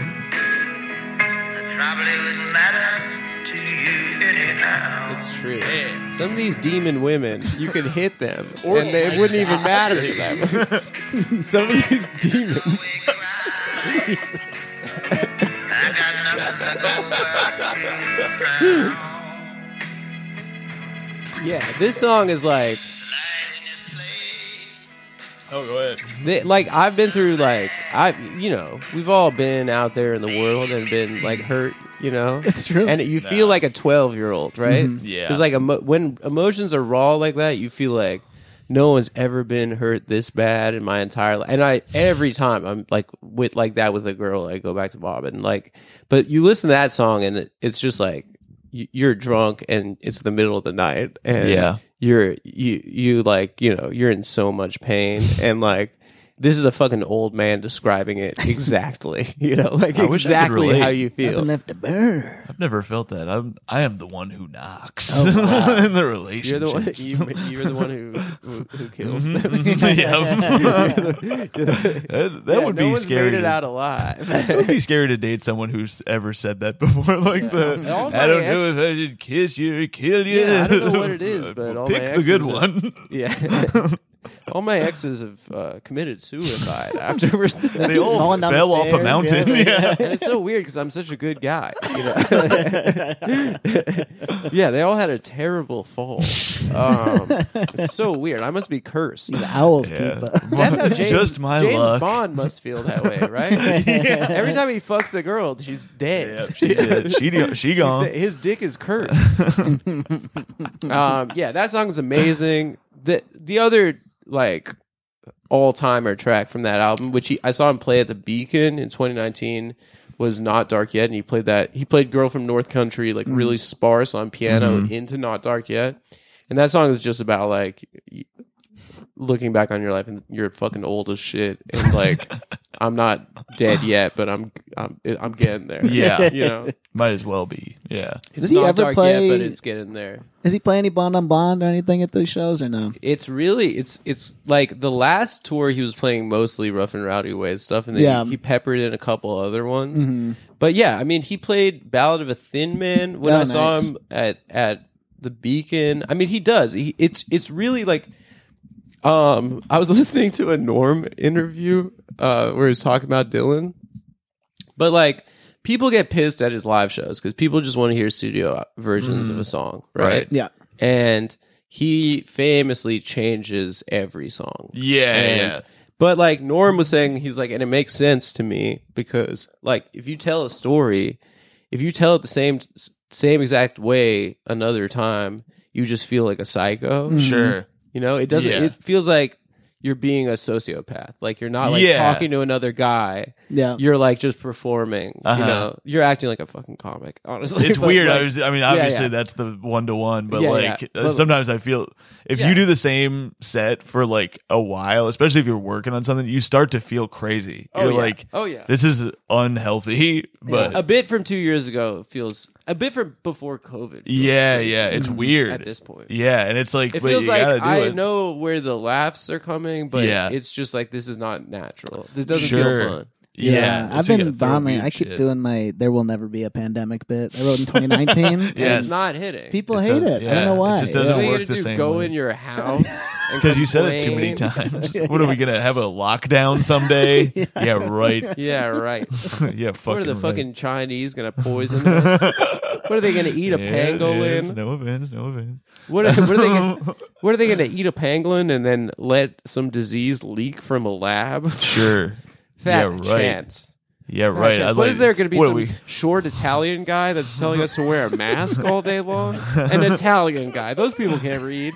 S4: It probably wouldn't matter to you anyhow.
S3: It's true. Some of these demon women, you could hit them, and they wouldn't even matter to them. Some of these demons.
S4: I got nothing to go back to now.
S3: Yeah, this song is like,
S4: Light in this place.
S1: Oh, go ahead.
S3: they, like I've been through like I, you know, we've all been out there in the world and been like hurt, you know.
S2: It's true.
S3: and you feel like a 12 year old right mm-hmm.
S1: Yeah.
S3: because like emo- when emotions are raw like that you feel like no one's ever been hurt this bad in my entire life and i every time i'm like with like that with a girl i go back to bob and like but you listen to that song and it, it's just like you, you're drunk and it's the middle of the night and
S1: Yeah.
S3: you're you you like you know you're in so much pain and like this is a fucking old man describing it exactly you know like
S1: I wish I could
S3: exactly
S1: relate.
S3: how you feel
S2: Nothing left to burn.
S1: I've never felt that. I'm I am the one who knocks
S2: Oh, wow.
S1: in the
S3: You're
S1: relationship.
S3: the one. You, you're the one who who, who kills mm-hmm, them. Mm-hmm.
S1: yeah. that that
S3: Yeah,
S1: would
S3: no
S1: be
S3: one's
S1: scary.
S3: Made it
S1: to-
S3: out alive.
S1: It would be scary to date someone who's ever said that before. Like the,
S3: All my
S1: I don't
S3: ex-
S1: know if I should kiss you or kill you.
S3: Yeah, I don't know what it is, but all
S1: pick
S3: my
S1: the good
S3: exes
S1: one.
S3: yeah. All my exes have uh, committed suicide afterwards.
S1: they all
S2: Falling down the
S1: fell off a
S2: stairs,
S1: mountain.
S2: yeah.
S1: Yeah.
S3: and it's so weird because I'm such a good guy. You know? yeah, they all had a terrible fall. Um, it's so weird. I must be cursed.
S2: The owls
S1: Yeah.
S2: keep. Uh,
S3: That's how James,
S1: Just my
S3: James
S1: luck.
S3: Bond must feel that way, right? Every time he fucks a girl, she's dead.
S1: Yep, she did. She she gone.
S3: His dick is cursed. um, yeah, that song is amazing. The the other like all timer track from that album, which he, I saw him play at the Beacon in 2019, was "Not Dark Yet," and he played that. He played "Girl from North Country" like really mm. sparse on piano mm-hmm. into "Not Dark Yet," and that song is just about like looking back on your life and you're fucking old as shit and like I'm not dead yet, but I'm I'm I'm getting there.
S1: Yeah.
S3: you know,
S1: Might as well be. Yeah.
S3: it's
S2: Does he
S3: not
S2: ever
S3: dark
S2: play-
S3: yet, but it's getting there.
S2: Does he play any Blonde on Blonde or anything at those shows or no?
S3: It's really it's it's like the last tour he was playing mostly rough and rowdy way stuff, and then
S2: Yeah.
S3: he, he peppered in a couple other ones. Mm-hmm. But yeah, I mean, he played Ballad of a Thin Man when
S2: Oh,
S3: I saw him at at the Beacon. I mean, he does. He, it's it's really like. Um, I was listening to a Norm interview uh, where he was talking about Dylan, but like people get pissed at his live shows because people just want to hear studio versions of a song, right?
S1: Right.
S2: Yeah.
S3: and he famously changes every song.
S1: Yeah.
S3: And-
S1: yeah.
S3: But like Norm was saying, he's like, and it makes sense to me because like if you tell a story, if you tell it the same same exact way another time, you just feel like a psycho.
S1: Sure.
S3: You know, it doesn't.
S1: Yeah.
S3: It feels like you're being a sociopath. Like you're not like
S1: Yeah.
S3: talking to another guy.
S2: Yeah.
S3: You're like just performing.
S1: Uh-huh.
S3: You know, you're acting like a fucking comic. Honestly,
S1: It's
S3: But,
S1: weird.
S3: like-
S1: I was. I mean, obviously
S3: yeah.
S1: that's the one to one, but
S3: Yeah,
S1: like
S3: yeah.
S1: uh,
S3: But-
S1: sometimes I feel if
S3: Yeah.
S1: you do the same set for like a while, especially if you're working on something, you start to feel crazy.
S3: Oh,
S1: You're
S3: yeah.
S1: like,
S3: Oh, yeah.
S1: this is unhealthy. But
S3: a bit from two years ago feels a bit from before COVID.
S1: yeah,
S3: crazy
S1: yeah, it's weird
S3: At this point,
S1: Yeah, and it's like,
S3: it feels
S1: you
S3: like I
S1: it.
S3: know where the laughs are coming, but
S1: Yeah.
S3: it's just like this is not natural. This doesn't
S1: Sure.
S3: feel fun.
S1: Yeah,
S2: I've been
S1: gotta
S2: bombing. I keep
S1: shit.
S2: doing my "There will never be a pandemic" bit. I wrote in 2019.
S1: Yes.
S3: It's not hitting.
S2: People
S1: It
S2: hate
S1: does-
S2: it. I don't know why.
S1: it
S2: why.
S1: just doesn't
S3: what are you
S1: work the
S3: do?
S1: same
S3: Go
S1: way.
S3: in your house
S1: because you said it too many
S3: complain?
S1: times. what are we gonna have a lockdown someday? yeah. right.
S3: Yeah, right.
S1: yeah, fucking.
S3: what are the
S1: right.
S3: fucking Chinese gonna poison us? what are they gonna eat a
S1: Yeah,
S3: pangolin?
S1: No offense, no offense.
S3: What are, what are they? Gonna, what are they gonna eat a pangolin and then let some disease leak from a lab?
S1: Sure.
S3: Fat
S1: yeah, right.
S3: chance.
S1: Yeah,
S3: Fat
S1: right.
S3: chance.
S1: I'd
S3: What
S1: like-
S3: is there going to be
S1: what
S3: some
S1: we-
S3: short Italian guy that's telling us to wear a mask all day long? An Italian guy. Those people can't read.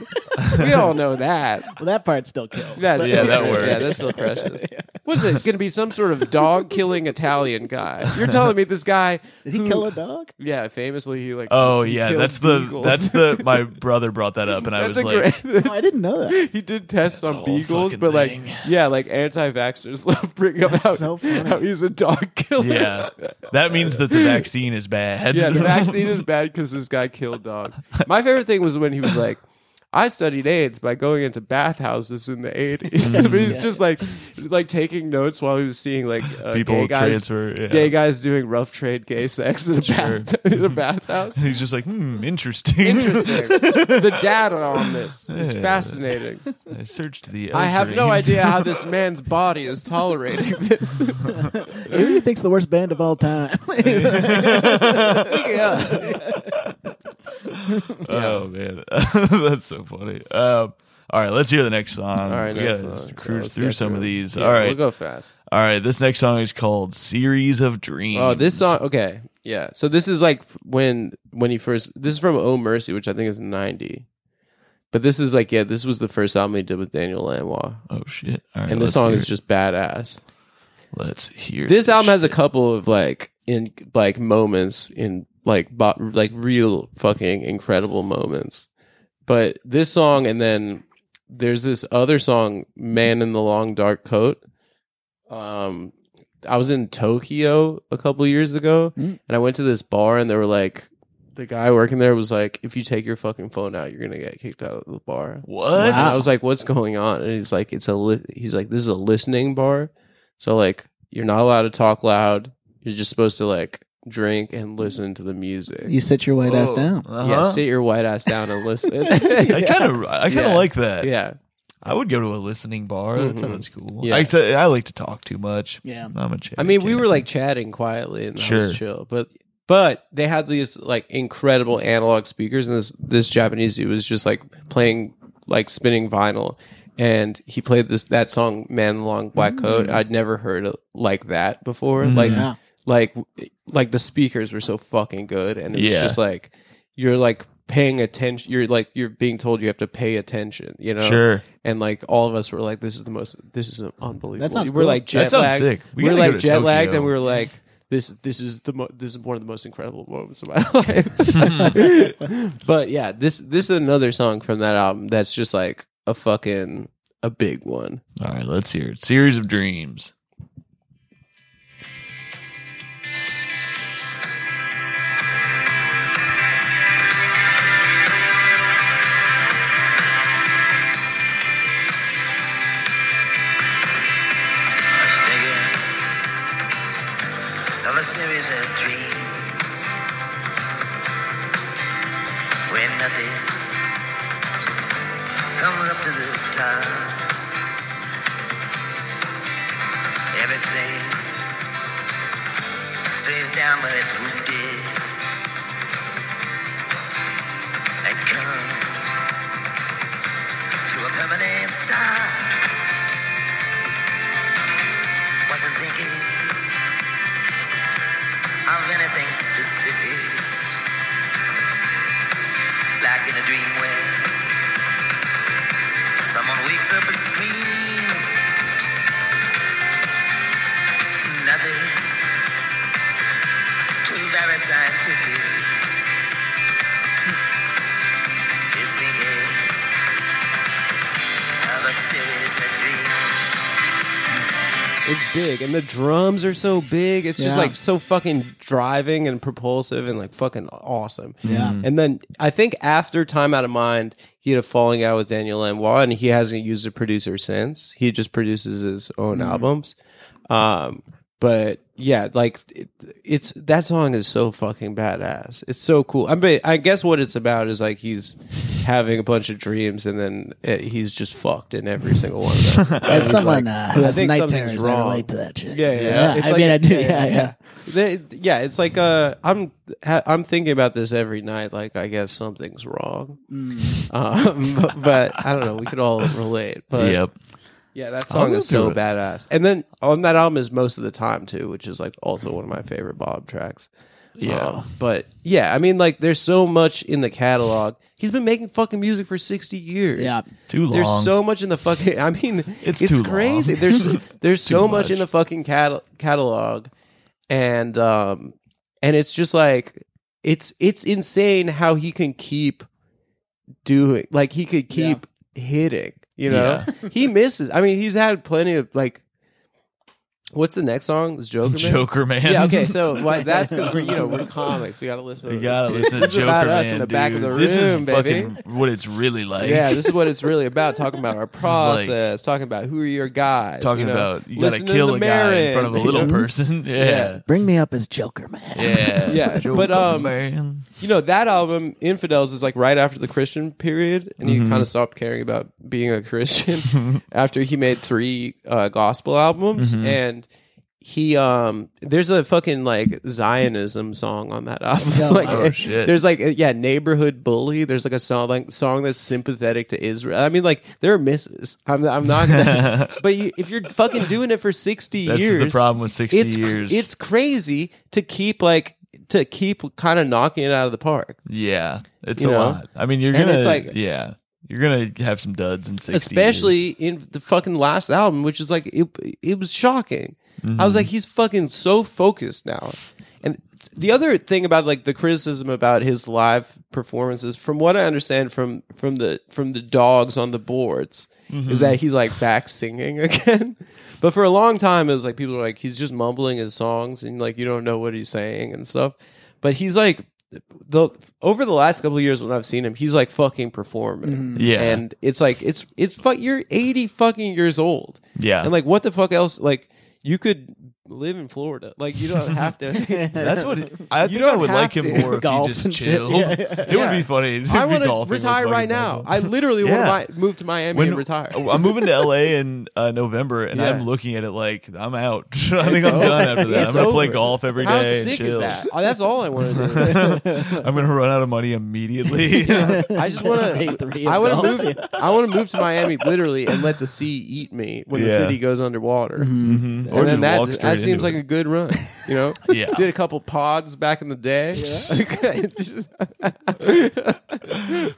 S3: We all know that.
S2: Well, that part still kills.
S3: That's
S1: Yeah, that works.
S3: Yeah, that's still precious. What is it going to be? Some sort of dog killing Italian guy? You're telling me this guy?
S2: Did he
S3: who-
S2: kill a dog?
S3: Yeah, famously he like.
S1: Oh
S3: he
S1: yeah,
S3: killed
S1: that's the
S3: beagles.
S1: that's the my brother brought that up, and I was like,
S3: great.
S2: Oh, I didn't know that.
S3: he did tests
S1: That's
S3: on beagles,
S1: fucking
S3: but like, yeah, like anti-vaxxers love bringing up how,
S2: so funny.
S3: how he's a dog killer.
S1: yeah, that means that the vaccine is bad.
S3: Yeah, the vaccine is bad because this guy killed dog. My favorite thing was when he was like, I studied AIDS by going into bathhouses in the 80s. but he's just like like taking notes while he was seeing like uh,
S1: People
S3: gay guys,
S1: transfer. Yeah.
S3: gay guys doing rough trade gay sex in a, bath, in a bathhouse.
S1: He's just like, hmm, interesting.
S3: Interesting. the data on this is
S1: Yeah.
S3: fascinating.
S1: I searced the.
S3: I have no idea how this man's body is tolerating this.
S2: Who do you think's the worst band of all time?
S1: Oh man, that's so funny. Um, all right, let's hear the next song.
S3: All right,
S1: we
S3: next
S1: gotta
S3: song.
S1: cruise
S3: Let's
S1: through
S3: get
S1: some
S3: through
S1: of
S3: it.
S1: these.
S3: Yeah,
S1: all right,
S3: we'll go fast.
S1: all right. This next song is called "Series of Dreams."
S3: Oh, this song. Okay, yeah. So this is like when when he first. This is from Oh Mercy, which I think is ninety. But this is like yeah, this was the first album he did with Daniel Lanois,
S1: Oh shit! All right,
S3: and this
S1: let's
S3: song
S1: hear
S3: is
S1: it.
S3: just badass.
S1: Let's hear
S3: This album has a couple of like in like moments in like bo- like real fucking incredible moments. But this song and then there's this other song, Man in the Long Dark Coat. Um I was in Tokyo a couple years ago
S2: Mm.
S3: and I went to this bar and they were like the guy working there was like, if you take your fucking phone out, you're gonna get kicked out of the bar.
S1: What?
S3: And I was like, "What's going on?" And he's like, "It's a li-. he's like, this is a listening bar, so like you're not allowed to talk loud. You're just supposed to like drink and listen to the music.
S2: you sit your white ass down.
S1: Uh-huh.
S3: Yeah, sit your white ass down and listen.
S1: I kind of, I kind of
S3: Yeah.
S1: like that.
S3: yeah,
S1: I would go to a listening bar. That
S3: Mhm.
S1: sounds cool.
S3: Yeah.
S1: I, I like to talk too much.
S2: Yeah.
S1: I'm a chatty
S3: I mean, we
S1: cat.
S3: were like chatting quietly and that
S1: Sure.
S3: was chill, but but they had these like incredible analog speakers, and this this Japanese dude was just like playing like spinning vinyl. And he played this that song "Man in the Long Black Coat." I'd never heard it like that before. Like
S2: Yeah.
S3: like like the speakers were so fucking good and it was
S1: Yeah.
S3: just like you're like paying attention you're like you're being told you have to pay attention you know
S1: sure.
S3: and like all of us were like this is the most this is unbelievable
S2: That sounds
S3: we're
S2: cool.
S3: like
S1: That
S3: jet
S1: sounds
S3: lagged
S1: sick. We
S3: we are
S1: gotta go
S3: like
S1: to
S3: jet lagged
S1: Tokyo.
S3: and we were like this this is the mo- this is one of the most incredible moments of my life but yeah this this is another song from that album that's just like a fucking a big one
S1: All right, let's hear it. Series of Dreams.
S4: Stays down when it's wounded and come to a permanent stop. Wasn't thinking of anything specific, like in a dream where someone wakes up and screams. Too very scientific. Is thinking of a series of dreams.
S3: It's big, and the drums are so big. It's just
S2: Yeah.
S3: like so fucking driving and propulsive and like fucking awesome.
S2: Yeah.
S3: And then I think after Time Out of Mind, he had a falling out with Daniel Lanois, and he hasn't used a producer since. He just produces his own albums. Um, but yeah, like it, it's that song is so fucking badass. It's so cool. I mean, I guess what it's about is like he's having a bunch of dreams, and then uh he's just fucked in every single one of them.
S2: As
S3: He's
S2: someone
S3: like,
S2: uh, who
S3: I
S2: has
S3: think
S2: night
S3: something's
S2: terrors, I
S3: wrong.
S2: relate to that shit.
S3: Yeah, yeah. yeah. It's
S2: I
S3: like-
S2: mean, I do. Yeah, yeah.
S3: They- yeah, it's like uh, I'm ha- I'm thinking about this every night. Like, I guess something's wrong.
S2: Mm.
S3: Um, but, but I don't know. We could all relate. But
S1: yep.
S3: Yeah, that song is so
S1: it.
S3: badass. And then on that album is most of the time too, which is like also one of my favorite Bob tracks.
S1: Yeah.
S3: Um, but yeah, I mean, like, there's so much in the catalog. He's been making fucking music for 60 years.
S2: Yeah.
S1: Too long.
S3: There's so much in the fucking. I mean,
S1: It's
S3: it's,
S1: too
S3: crazy.
S1: long.
S3: There's there's so
S1: Too
S3: much. in the fucking cat- catalog, and um, and it's just like it's it's insane how he can keep doing like he could keep hitting. You know, he misses. I mean, he's had plenty of like. What's the next song? Is Joker Man?
S1: Joker man.
S3: Yeah. Okay. So why, that's because we're you know we're comics. We got to listen. To
S1: You
S3: this.
S1: gotta listen to
S3: This is
S1: Joker
S3: about
S1: Man,
S3: us in the back of the
S1: dude. This is
S3: room, baby.
S1: fucking what it's really like.
S3: Yeah, this is what it's really about. Talking about our
S1: like-
S3: process, talking about who are your guys.
S1: talking
S3: you know?
S1: about you gotta
S3: Listen to
S1: kill
S3: the
S1: a guy in front of a
S3: Marin,
S1: little
S3: you know?
S1: person. Yeah.
S2: Bring me up as Joker, man.
S1: Yeah.
S3: Yeah,
S1: Joker
S3: but, um,
S1: man.
S3: You know that album, Infidels, is like right after the Christian period, and
S1: Mm-hmm.
S3: he kind of stopped caring about being a Christian after he made three uh, gospel albums,
S1: Mm-hmm.
S3: and he um there's a fucking like Zionism song on that album.
S2: Oh,
S3: like,
S1: oh, shit.
S3: There's like yeah, neighborhood bully. There's like a song like song that's sympathetic to Israel. I mean, like there are misses. I'm I'm not, gonna, but you, if you're fucking doing it for sixty
S1: That's
S3: years,
S1: the problem with sixty
S3: it's
S1: years.
S3: it's crazy to keep like to keep kind of knocking it out of the park.
S1: yeah, it's
S3: You
S1: a
S3: know?
S1: lot. I mean, you're gonna
S3: it's like-
S1: yeah, you're gonna have some duds in sixty.
S3: especially
S1: years.
S3: in the fucking last album, which is like it. It was shocking. I
S1: Mm-hmm.
S3: was like, he's fucking so focused now. And the other thing about like the criticism about his live performances, from what I understand from from the from the dogs on the boards,
S1: Mm-hmm.
S3: is that he's like back singing again. But for a long time, it was like people were like, he's just mumbling his songs and like you don't know what he's saying and stuff. But he's like. The over the last couple of years when I've seen him, he's like fucking performing.
S1: Yeah.
S3: and it's like it's it's fuck. You're eighty fucking years old.
S1: yeah,
S3: And like, what the fuck else? Like, you could live in Florida. Like, you don't have to.
S1: That's what I
S3: You
S1: think.
S3: don't
S1: I would
S3: have
S1: like him
S3: to.
S1: more if
S2: Golf
S1: he just
S2: shit.
S1: chilled.
S2: Yeah,
S1: It
S3: Yeah.
S1: would be funny. to
S3: I
S1: be
S3: want to retire right now. I literally
S1: Yeah.
S3: want to move to Miami and retire.
S1: I'm moving to LA in uh, November, and
S3: Yeah.
S1: I'm looking at it like I'm out. I think I'm done after that.
S3: It's
S1: I'm gonna play
S3: over.
S1: golf every
S3: How
S1: day and
S3: sick
S1: chill.
S3: is that? Oh, that's all I want to do.
S1: I'm gonna run out of money immediately.
S3: I just want
S2: Day
S3: to.
S2: three of
S3: I want to move. I want to move to Miami, literally, and let the sea eat me when the
S1: Yeah.
S3: city goes underwater.
S1: Mhm.
S3: And
S1: Or
S3: then
S1: just walk
S3: that,
S1: straight
S3: that seems like
S1: it.
S3: a good run, you know.
S1: Yeah.
S3: did a couple pods back in the day.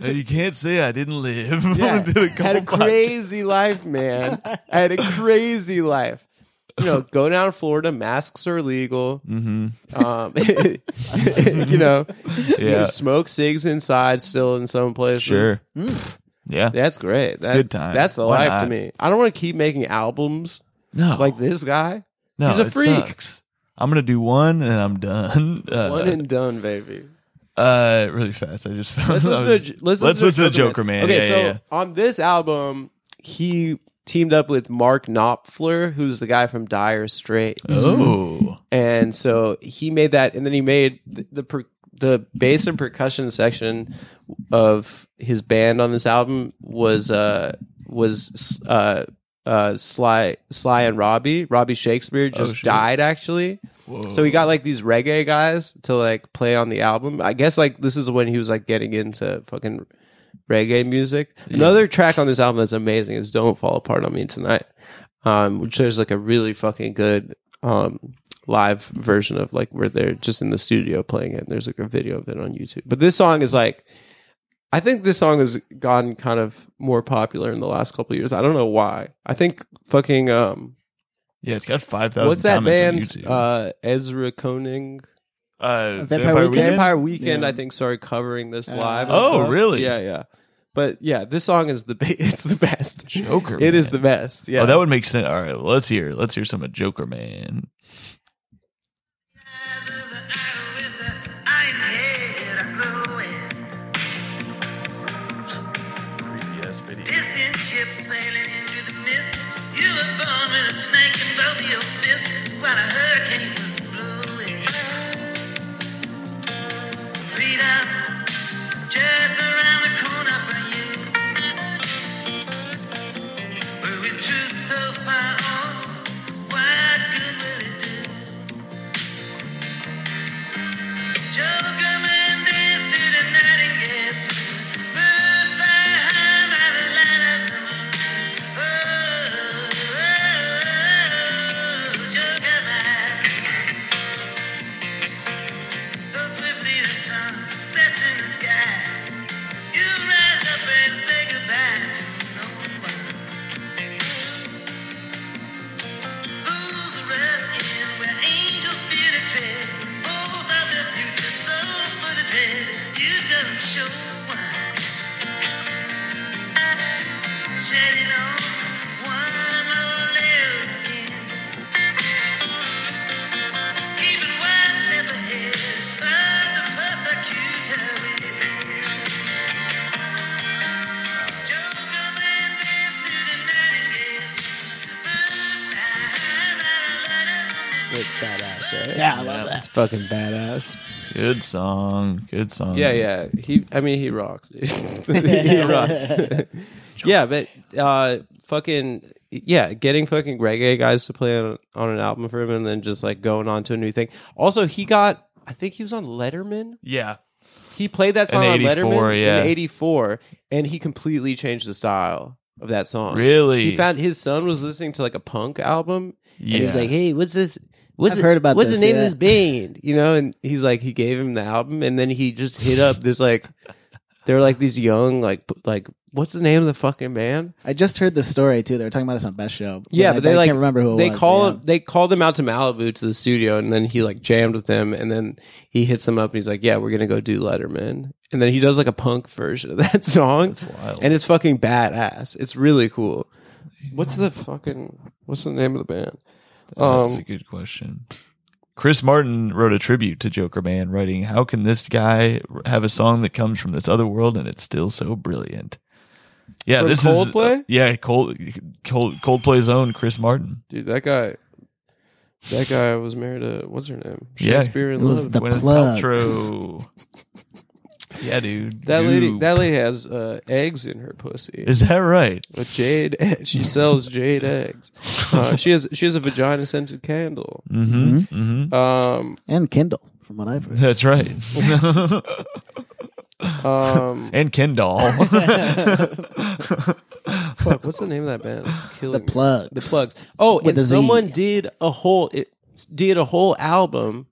S1: Now, you can't say I didn't live.
S3: Yeah.
S1: Did a
S3: had a
S1: couple
S3: crazy life, man. I had a crazy life. You know, go down to Florida, masks are illegal. Mm-hmm. Um, you know,
S1: Yeah.
S3: can smoke cigs inside still in some places.
S1: Sure. Yeah.
S3: That's great. That,
S1: good time.
S3: That's the
S1: Why
S3: life to me. I don't want to keep making albums
S1: No.
S3: like this guy.
S1: No,
S3: he's a
S1: it
S3: freak.
S1: sucks. I'm gonna do one and I'm done. Uh,
S3: One and done, baby.
S1: uh, really fast. I just found.
S3: Let's
S1: I
S3: listen,
S1: was-
S3: to, let's
S1: let's listen to Joker Man.
S3: Okay,
S1: yeah,
S3: so
S1: yeah, yeah.
S3: on this album, he teamed up with Mark Knopfler, who's the guy from Dire Straits.
S1: Oh.
S3: and so he made that and then he made the, the pro- the bass and percussion section of his band on this album was uh was uh uh Sly Sly and Robbie Robbie Shakespeare just
S1: shit.
S3: died actually. So he got like these reggae guys to like play on the album. I guess like this is when he was like getting into fucking reggae music. Another track on this album that's amazing is "Don't Fall Apart on Me Tonight," um, which there's like a really fucking good um, live version of like where they're just in the studio playing it. And there's like a video of it on YouTube. But this song is like, I think this song has gotten kind of more popular in the last couple of years. I don't know why. I think fucking um,
S1: Yeah, it's got five thousand.
S3: what's that band?
S1: YouTube.
S3: Uh, Ezra Koenig.
S1: Uh,
S2: Vampire
S1: Vampire
S2: Weekend?
S1: Weekend.
S3: Vampire Weekend,
S2: Yeah.
S3: I think, started covering this live. and
S1: Oh,
S3: stuff.
S1: really?
S3: Yeah, yeah. But yeah, this song is the ba- it's the best.
S1: Joker.
S3: It is
S1: Man.
S3: the best. Yeah.
S1: Oh, that would make sense. All right, well, let's hear. Let's hear some of Joker Man.
S3: Fucking badass.
S1: Good song. Good song.
S3: Yeah, yeah. He, I mean, he rocks. dude. he rocks. yeah, but uh, fucking yeah, getting fucking reggae guys to play on, on an album for him, and then just like going on to a new thing. Also, he got. I think he was on Letterman.
S1: Yeah.
S3: He played that song on
S1: 84,
S3: Letterman
S1: yeah.
S3: in '84, and he completely changed the style of that song.
S1: Really?
S3: He found his son was listening to like a punk album, and he was like, "Hey, what's this? What's
S2: I've
S3: it-
S2: heard about
S3: what's
S2: this,
S3: the name
S2: yeah.
S3: of this band?" You know, and he's like, he gave him the album, and then he just hit up this like, they're like these young like like what's the name of the fucking band?
S2: I just heard this story too. They were talking about this on Best Show.
S3: Yeah,
S2: I-
S3: but they
S2: I
S3: like
S2: can't remember who it
S3: they
S2: was,
S3: call
S2: but
S3: him. They called them out to Malibu to the studio, and then he like jammed with them, and then he hits them up, and he's like, "Yeah, we're gonna go do Letterman," and then he does like a punk version of that song,
S1: That's wild.
S3: and it's fucking badass. It's really cool. What's the fucking What's the name of the band?
S1: That's
S3: Um,
S1: a good question. Chris Martin wrote a tribute to Joker Man, writing, How can this guy have a song that comes from this other world and it's still so brilliant? Yeah,
S3: From
S1: this
S3: Coldplay?
S1: is. yeah, Cold, Cold, Coldplay's own Chris Martin.
S3: Dude, that guy. That guy was married to what's her name?
S1: Yeah,
S3: Shakespeare in
S2: it was
S3: Love.
S2: The
S1: Gwyneth
S2: Plugz.
S1: Paltrow. yeah, dude.
S3: that lady.
S1: Goop.
S3: That lady has uh, eggs in her pussy.
S1: Is that right?
S3: A jade. She sells jade eggs. Uh, she has. She has a vagina scented candle.
S1: Mm-hmm. Mm-hmm.
S3: Um.
S2: and Kindle, from what I've heard.
S1: That's right.
S3: Um.
S1: and Ken doll.
S3: fuck. What's the name of that band? It's killing
S2: The
S3: me.
S2: Plugz.
S3: The Plugz. Oh,
S2: With
S3: and
S2: a Z.
S3: someone did a whole. It did a whole album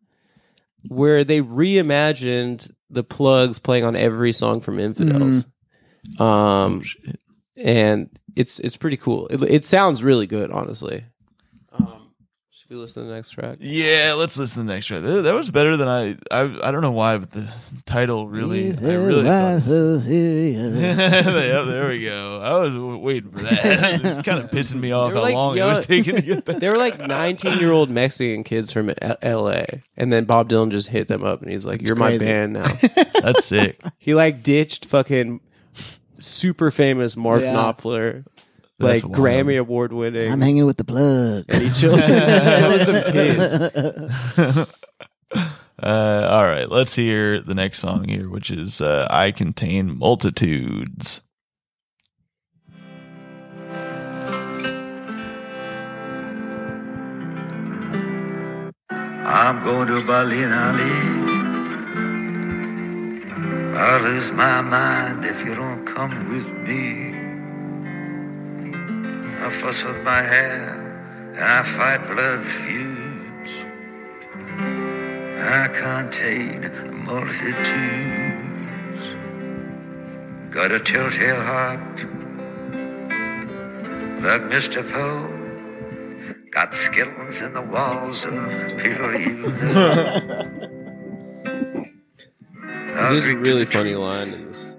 S3: where they reimagined the Plugz playing on every song from Infidels. Um. and it's it's pretty cool. It, it sounds really good, honestly. Should we listen to the next track?
S1: Yeah, let's listen to the next track. That, that was better than I, I. I don't know why, but the title really. I really. Thought, yeah, there we go. I was waiting for that. It was kind of pissing me off
S3: They were
S1: how
S3: like
S1: long it
S3: young-
S1: was taking to get back.
S3: They were like 19 year old Mexican kids from L- L.A. And then Bob Dylan just hit them up and he's like, "You're my
S2: crazy.
S3: band now."
S1: That's sick.
S3: he like ditched fucking super famous Mark
S2: Yeah.
S3: Knopfler,
S1: That's
S3: like
S1: wild.
S3: Grammy award winning.
S2: I'm hanging with the Plugz.
S3: and he chose, chose some kids.
S1: Uh, all right, let's hear the next song here, which is uh, "I Contain Multitudes."
S4: I'm going to Berlin, Ali. I'll lose my mind if you don't come with me. I fuss with my hair and I fight blood feuds. I contain multitudes. Got a telltale heart like Mr. Poe. Got skeletons in the walls of people you. I'll
S3: There's a really funny line in this.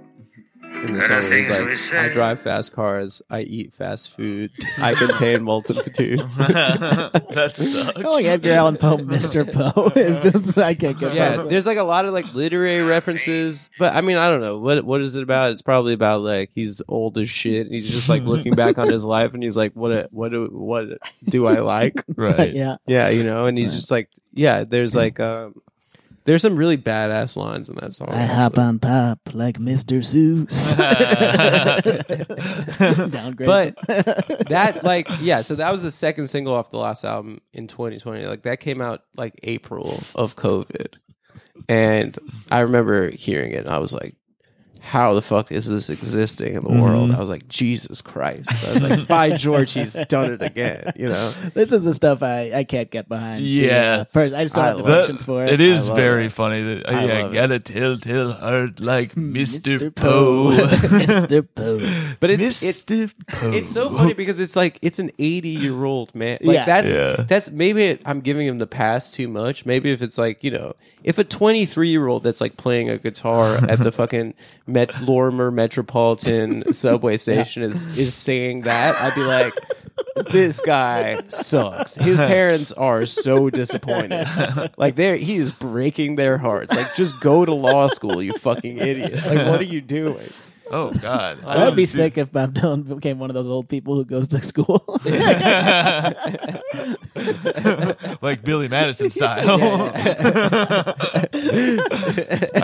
S3: In
S4: the
S3: song,
S4: things we
S3: it's
S4: say.
S3: like, I drive fast cars, I eat fast foods, I contain multitudes.
S1: that sucks.
S2: Calling Edgar Allan Poe Mr. Poe is just I can't get
S3: yeah,
S2: it.
S3: there's like a lot of like literary references, but I mean, I don't know what what is it about. It's probably about like he's old as shit. And he's just like looking back on his life, and he's like, what what do what do I like?
S1: right.
S2: yeah.
S3: Yeah, you know, and he's just like, yeah. There's like um, there's some really badass lines in that song.
S2: I hop on top like Mr. Seuss. Downgrade.
S3: But that like yeah, so that was the second single off the last album in 2020. Like that came out like April of COVID. And I remember hearing it and I was like how the fuck is this existing in the world? I was like, Jesus Christ. I was like, by George, he's done it again, you know?
S2: this is the stuff I, I can't get behind.
S1: Yeah.
S2: First, I just don't
S3: I
S2: have the patience for it.
S1: It is very
S3: it.
S1: funny that uh,
S3: I
S1: yeah,
S3: love
S1: got a telltale heart like Mr.
S2: Mr.
S1: Poe.
S2: Mr. Poe.
S3: But it's it's
S1: Mr. Poe.
S3: It's so funny because it's like it's an 80 year old man. Like
S2: Yeah.
S3: that's
S1: Yeah.
S3: that's maybe it, I'm giving him the pass too much. Maybe if it's like you know, if a 23 year old that's like playing a guitar at the fucking Met Lorimer Metropolitan subway station is is saying that, I'd be like. This guy sucks. His parents are so disappointed. Like they're he is breaking their hearts. Like just go to law school, you fucking idiot. Like what are you doing?
S1: Oh God,
S2: That would be sick if Bob Dylan became one of those old people who goes to school.
S1: like Billy Madison style. I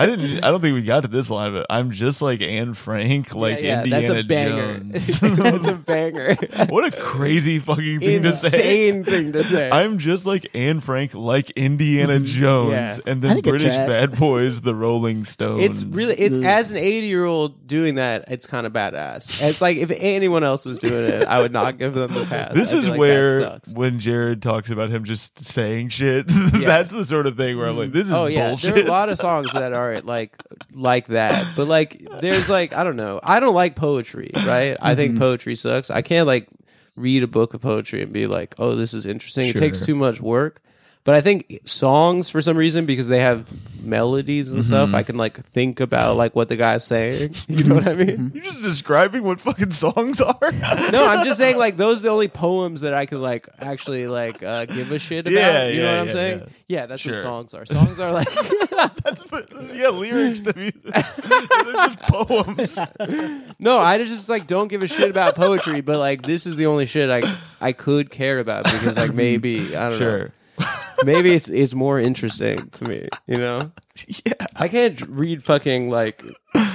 S1: didn't. I don't think we got to this line, but I'm just like Anne Frank, like
S3: yeah,
S1: Indiana
S3: that's a banger.
S1: Jones.
S3: that's a banger.
S1: what a crazy fucking thing to say.
S3: Insane thing to say.
S1: I'm just like Anne Frank, like Indiana mm-hmm. Jones,
S3: Yeah.
S1: and
S2: I
S1: then
S2: think it
S1: British
S2: tracks.
S1: Bad Boys, the Rolling Stones.
S3: it's really it's as an 80 year old doing that it's kind of badass it's like if anyone else was doing it i would not give them the pass
S1: This
S3: I'd
S1: is
S3: like,
S1: where when Jared talks about him just saying shit, that's the sort of thing where I'm like, this is
S3: Oh yeah,
S1: bullshit.
S3: there are a lot of songs that are like like that, but like there's like I don't know. I don't like poetry, right? I
S1: Mm-hmm.
S3: think poetry sucks. I can't like read a book of poetry and be like, "Oh, this is interesting." It takes too much work. But I think songs, for some reason, because they have melodies and stuff,
S1: Mm-hmm.
S3: I can like think about like what the guy's saying. You know what I mean?
S1: You're just describing what fucking songs are.
S3: No, I'm just saying like those are the only poems that I can like actually like uh, give a shit about.
S1: Yeah,
S3: you know
S1: yeah,
S3: what I'm
S1: yeah,
S3: saying?
S1: yeah.
S3: That's
S1: Sure.
S3: what songs are. Songs are like
S1: That's yeah, lyrics to music. They're just poems.
S3: no, I just like don't give a shit about poetry, but like this is the only shit I I could care about because like maybe I don't know.
S1: Sure.
S3: Maybe it's it's more interesting to me, you know?
S1: Yeah.
S3: I can't read fucking like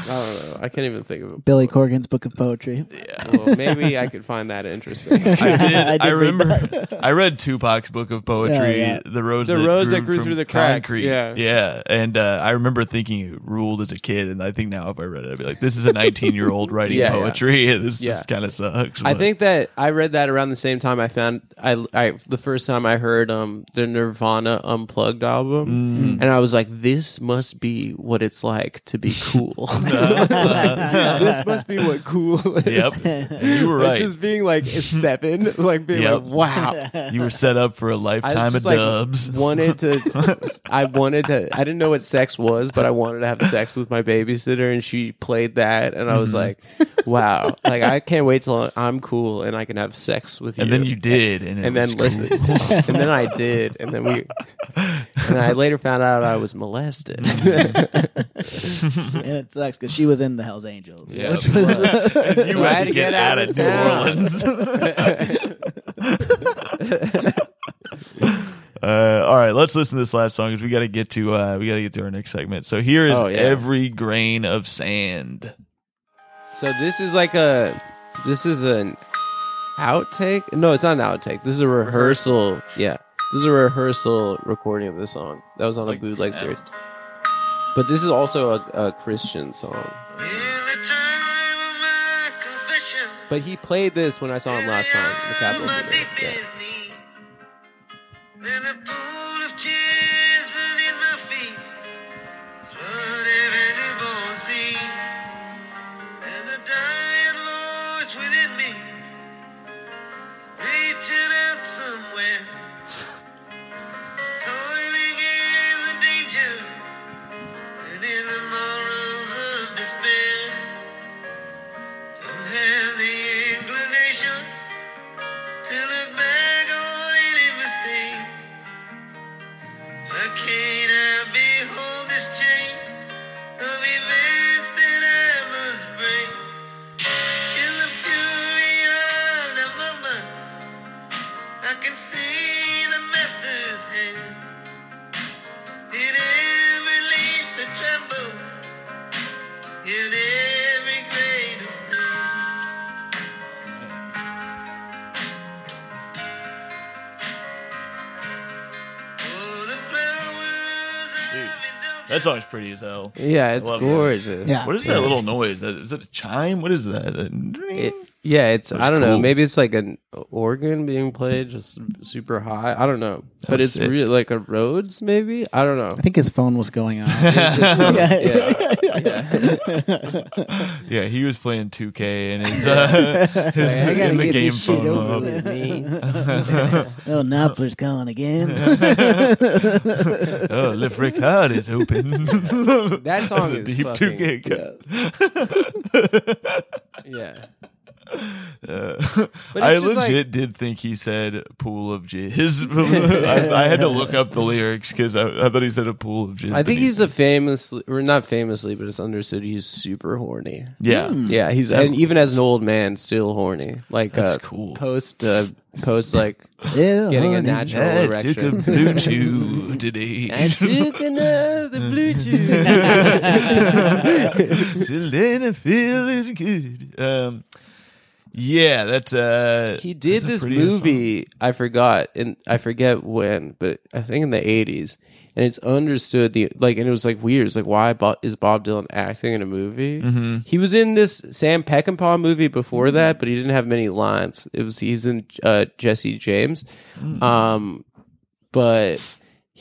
S3: don't know. I can't even think of it.
S2: Billy Corgan's Book of Poetry.
S3: Well, maybe I could find that interesting.
S1: I did. I,
S2: I did read
S1: remember. I read Tupac's book of poetry,
S2: Yeah, yeah.
S1: "The Roads,
S3: The
S1: that,
S3: Roads
S1: grew
S3: That Grew
S1: from
S3: Through the Cracks,
S1: Concrete."
S3: yeah.
S1: yeah. And uh, I remember thinking it ruled as a kid, and I think now if I read it, I'd be like, "This is a 19 year old writing
S3: Yeah, yeah.
S1: poetry. This
S3: Yeah.
S1: kind of sucks."
S3: I think that I read that around the same time I found I, I the first time I heard um the Nirvana Unplugged album, and I was like, this must be what it's like to be cool. this must be what cool is.
S1: Yep, And you were
S3: Like,
S1: right.
S3: Just being like seven, like being
S1: Yep.
S3: like, wow.
S1: You were set up for a
S3: I
S1: lifetime of
S3: just like
S1: dubs.
S3: wanted to. I wanted to. I didn't know what sex was, but I wanted to have sex with my babysitter, and she played that, and I was mm-hmm. like, "Wow! Like I can't wait till I'm cool and I can have sex with you."
S1: and then you did, and, it
S3: and
S1: was
S3: then listen, and then I did, and then we, and I later found out I was molested.
S2: and it sucks because she was in the Hell's Angels,
S1: Yeah.
S2: which was
S1: And you
S3: So
S1: had to get, out of New
S3: town.
S1: Orleans. uh, Uh, all right, let's listen to this last song because we got to get to uh, we got to get to our next segment. So here is
S3: Oh, yeah.
S1: every grain of sand.
S3: So this is like a this is an outtake. No, it's not an outtake. This is a rehearsal. Yeah, this is a rehearsal recording of this song that was on a bootleg series. But this is also a, a Christian song.
S4: In the time of my confession,
S3: But he played this when I saw him last time. in The Capitol
S4: That
S1: song's pretty as hell.
S3: Yeah, it's
S1: Love it.
S3: gorgeous.
S2: Yeah.
S1: What is that little noise? That is that a chime? What is that?
S3: It, yeah, it's
S1: That's
S3: I don't know.
S1: cool.
S3: Maybe it's like an organ being played just super high. I don't know, but
S1: was
S3: it's
S1: sick.
S3: really like a Rhodes. Maybe I don't know.
S2: I think his phone was going off.
S1: yeah, yeah, he was playing 2K and his, uh, his
S2: I gotta
S1: in the
S2: get
S1: game
S2: this shit
S1: phone
S2: over
S1: up.
S2: with.
S3: Me.
S2: oh, Knopfler's calling again.
S1: Oh, Le Fricard is open.
S3: That song
S1: That's a
S3: is
S1: deep
S3: fucking-
S1: 2K cut.
S3: Yeah.
S1: Uh, I legit
S3: like-
S1: did think he said pool of jizz. I, I had to look up the lyrics because I, I thought he said a pool of jizz.
S3: I think
S1: but
S3: he's a famously, or not famously, but it's understood he's super horny.
S1: yeah.
S3: Yeah, he's and even as an old man, still horny. Like
S1: That's
S3: uh,
S1: cool.
S3: post uh, post like
S2: Yeah,
S3: getting a
S2: honey.
S3: natural
S1: I took a
S3: erection.
S1: BlueChew today.
S3: I took another BlueChew.
S1: Selena feel is good. Um, yeah, that's uh.
S3: he did this movie. I forgot, and I forget when, but I think in the eighties. And it's understood the like, and it was like weird. It's like, why Bo- is Bob Dylan acting in a movie?
S1: Mm-hmm.
S3: He was in this Sam Peckinpah movie before that, but he didn't have many lines. It was he's in uh, Jesse James,
S1: Mm.
S3: um, but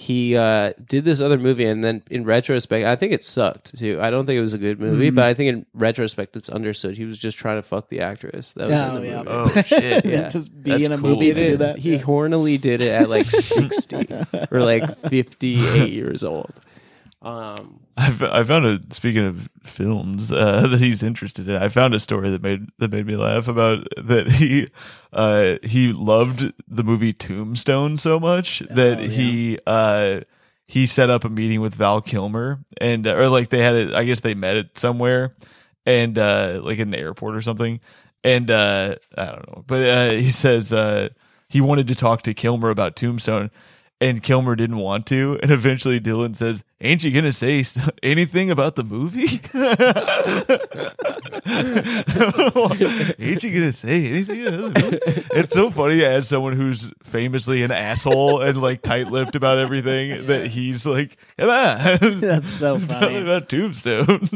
S3: he uh, did this other movie, and then in retrospect, I think it sucked too. I don't think it was a good movie,
S1: Mm-hmm.
S3: but I think in retrospect, it's understood he was just trying to fuck the actress that was
S2: Oh,
S3: in the
S2: yeah.
S3: movie.
S1: Oh shit!
S3: Yeah.
S2: Just be
S1: That's
S2: in a
S1: cool.
S2: movie
S3: He
S2: to do that.
S3: He hornily did it at like sixty or like fifty-eight years old. Um,
S1: I found a speaking of films uh, that he's interested in. I found a story that made that made me laugh about that he uh, he loved the movie Tombstone so much that he uh, he set up a meeting with Val Kilmer and uh, or like they had it. I guess they met it somewhere and uh, like in an airport or something. And uh, I don't know, but uh, he says uh, he wanted to talk to Kilmer about Tombstone, and Kilmer didn't want to. And eventually, Dylan says, "Ain't you gonna say anything about the movie? Ain't you gonna say anything?" About the movie? It's so funny as someone who's famously an asshole and like tight-lipped about everything that he's like, "Come on."
S2: That's so
S1: Tell me
S2: funny.
S1: about Tombstone.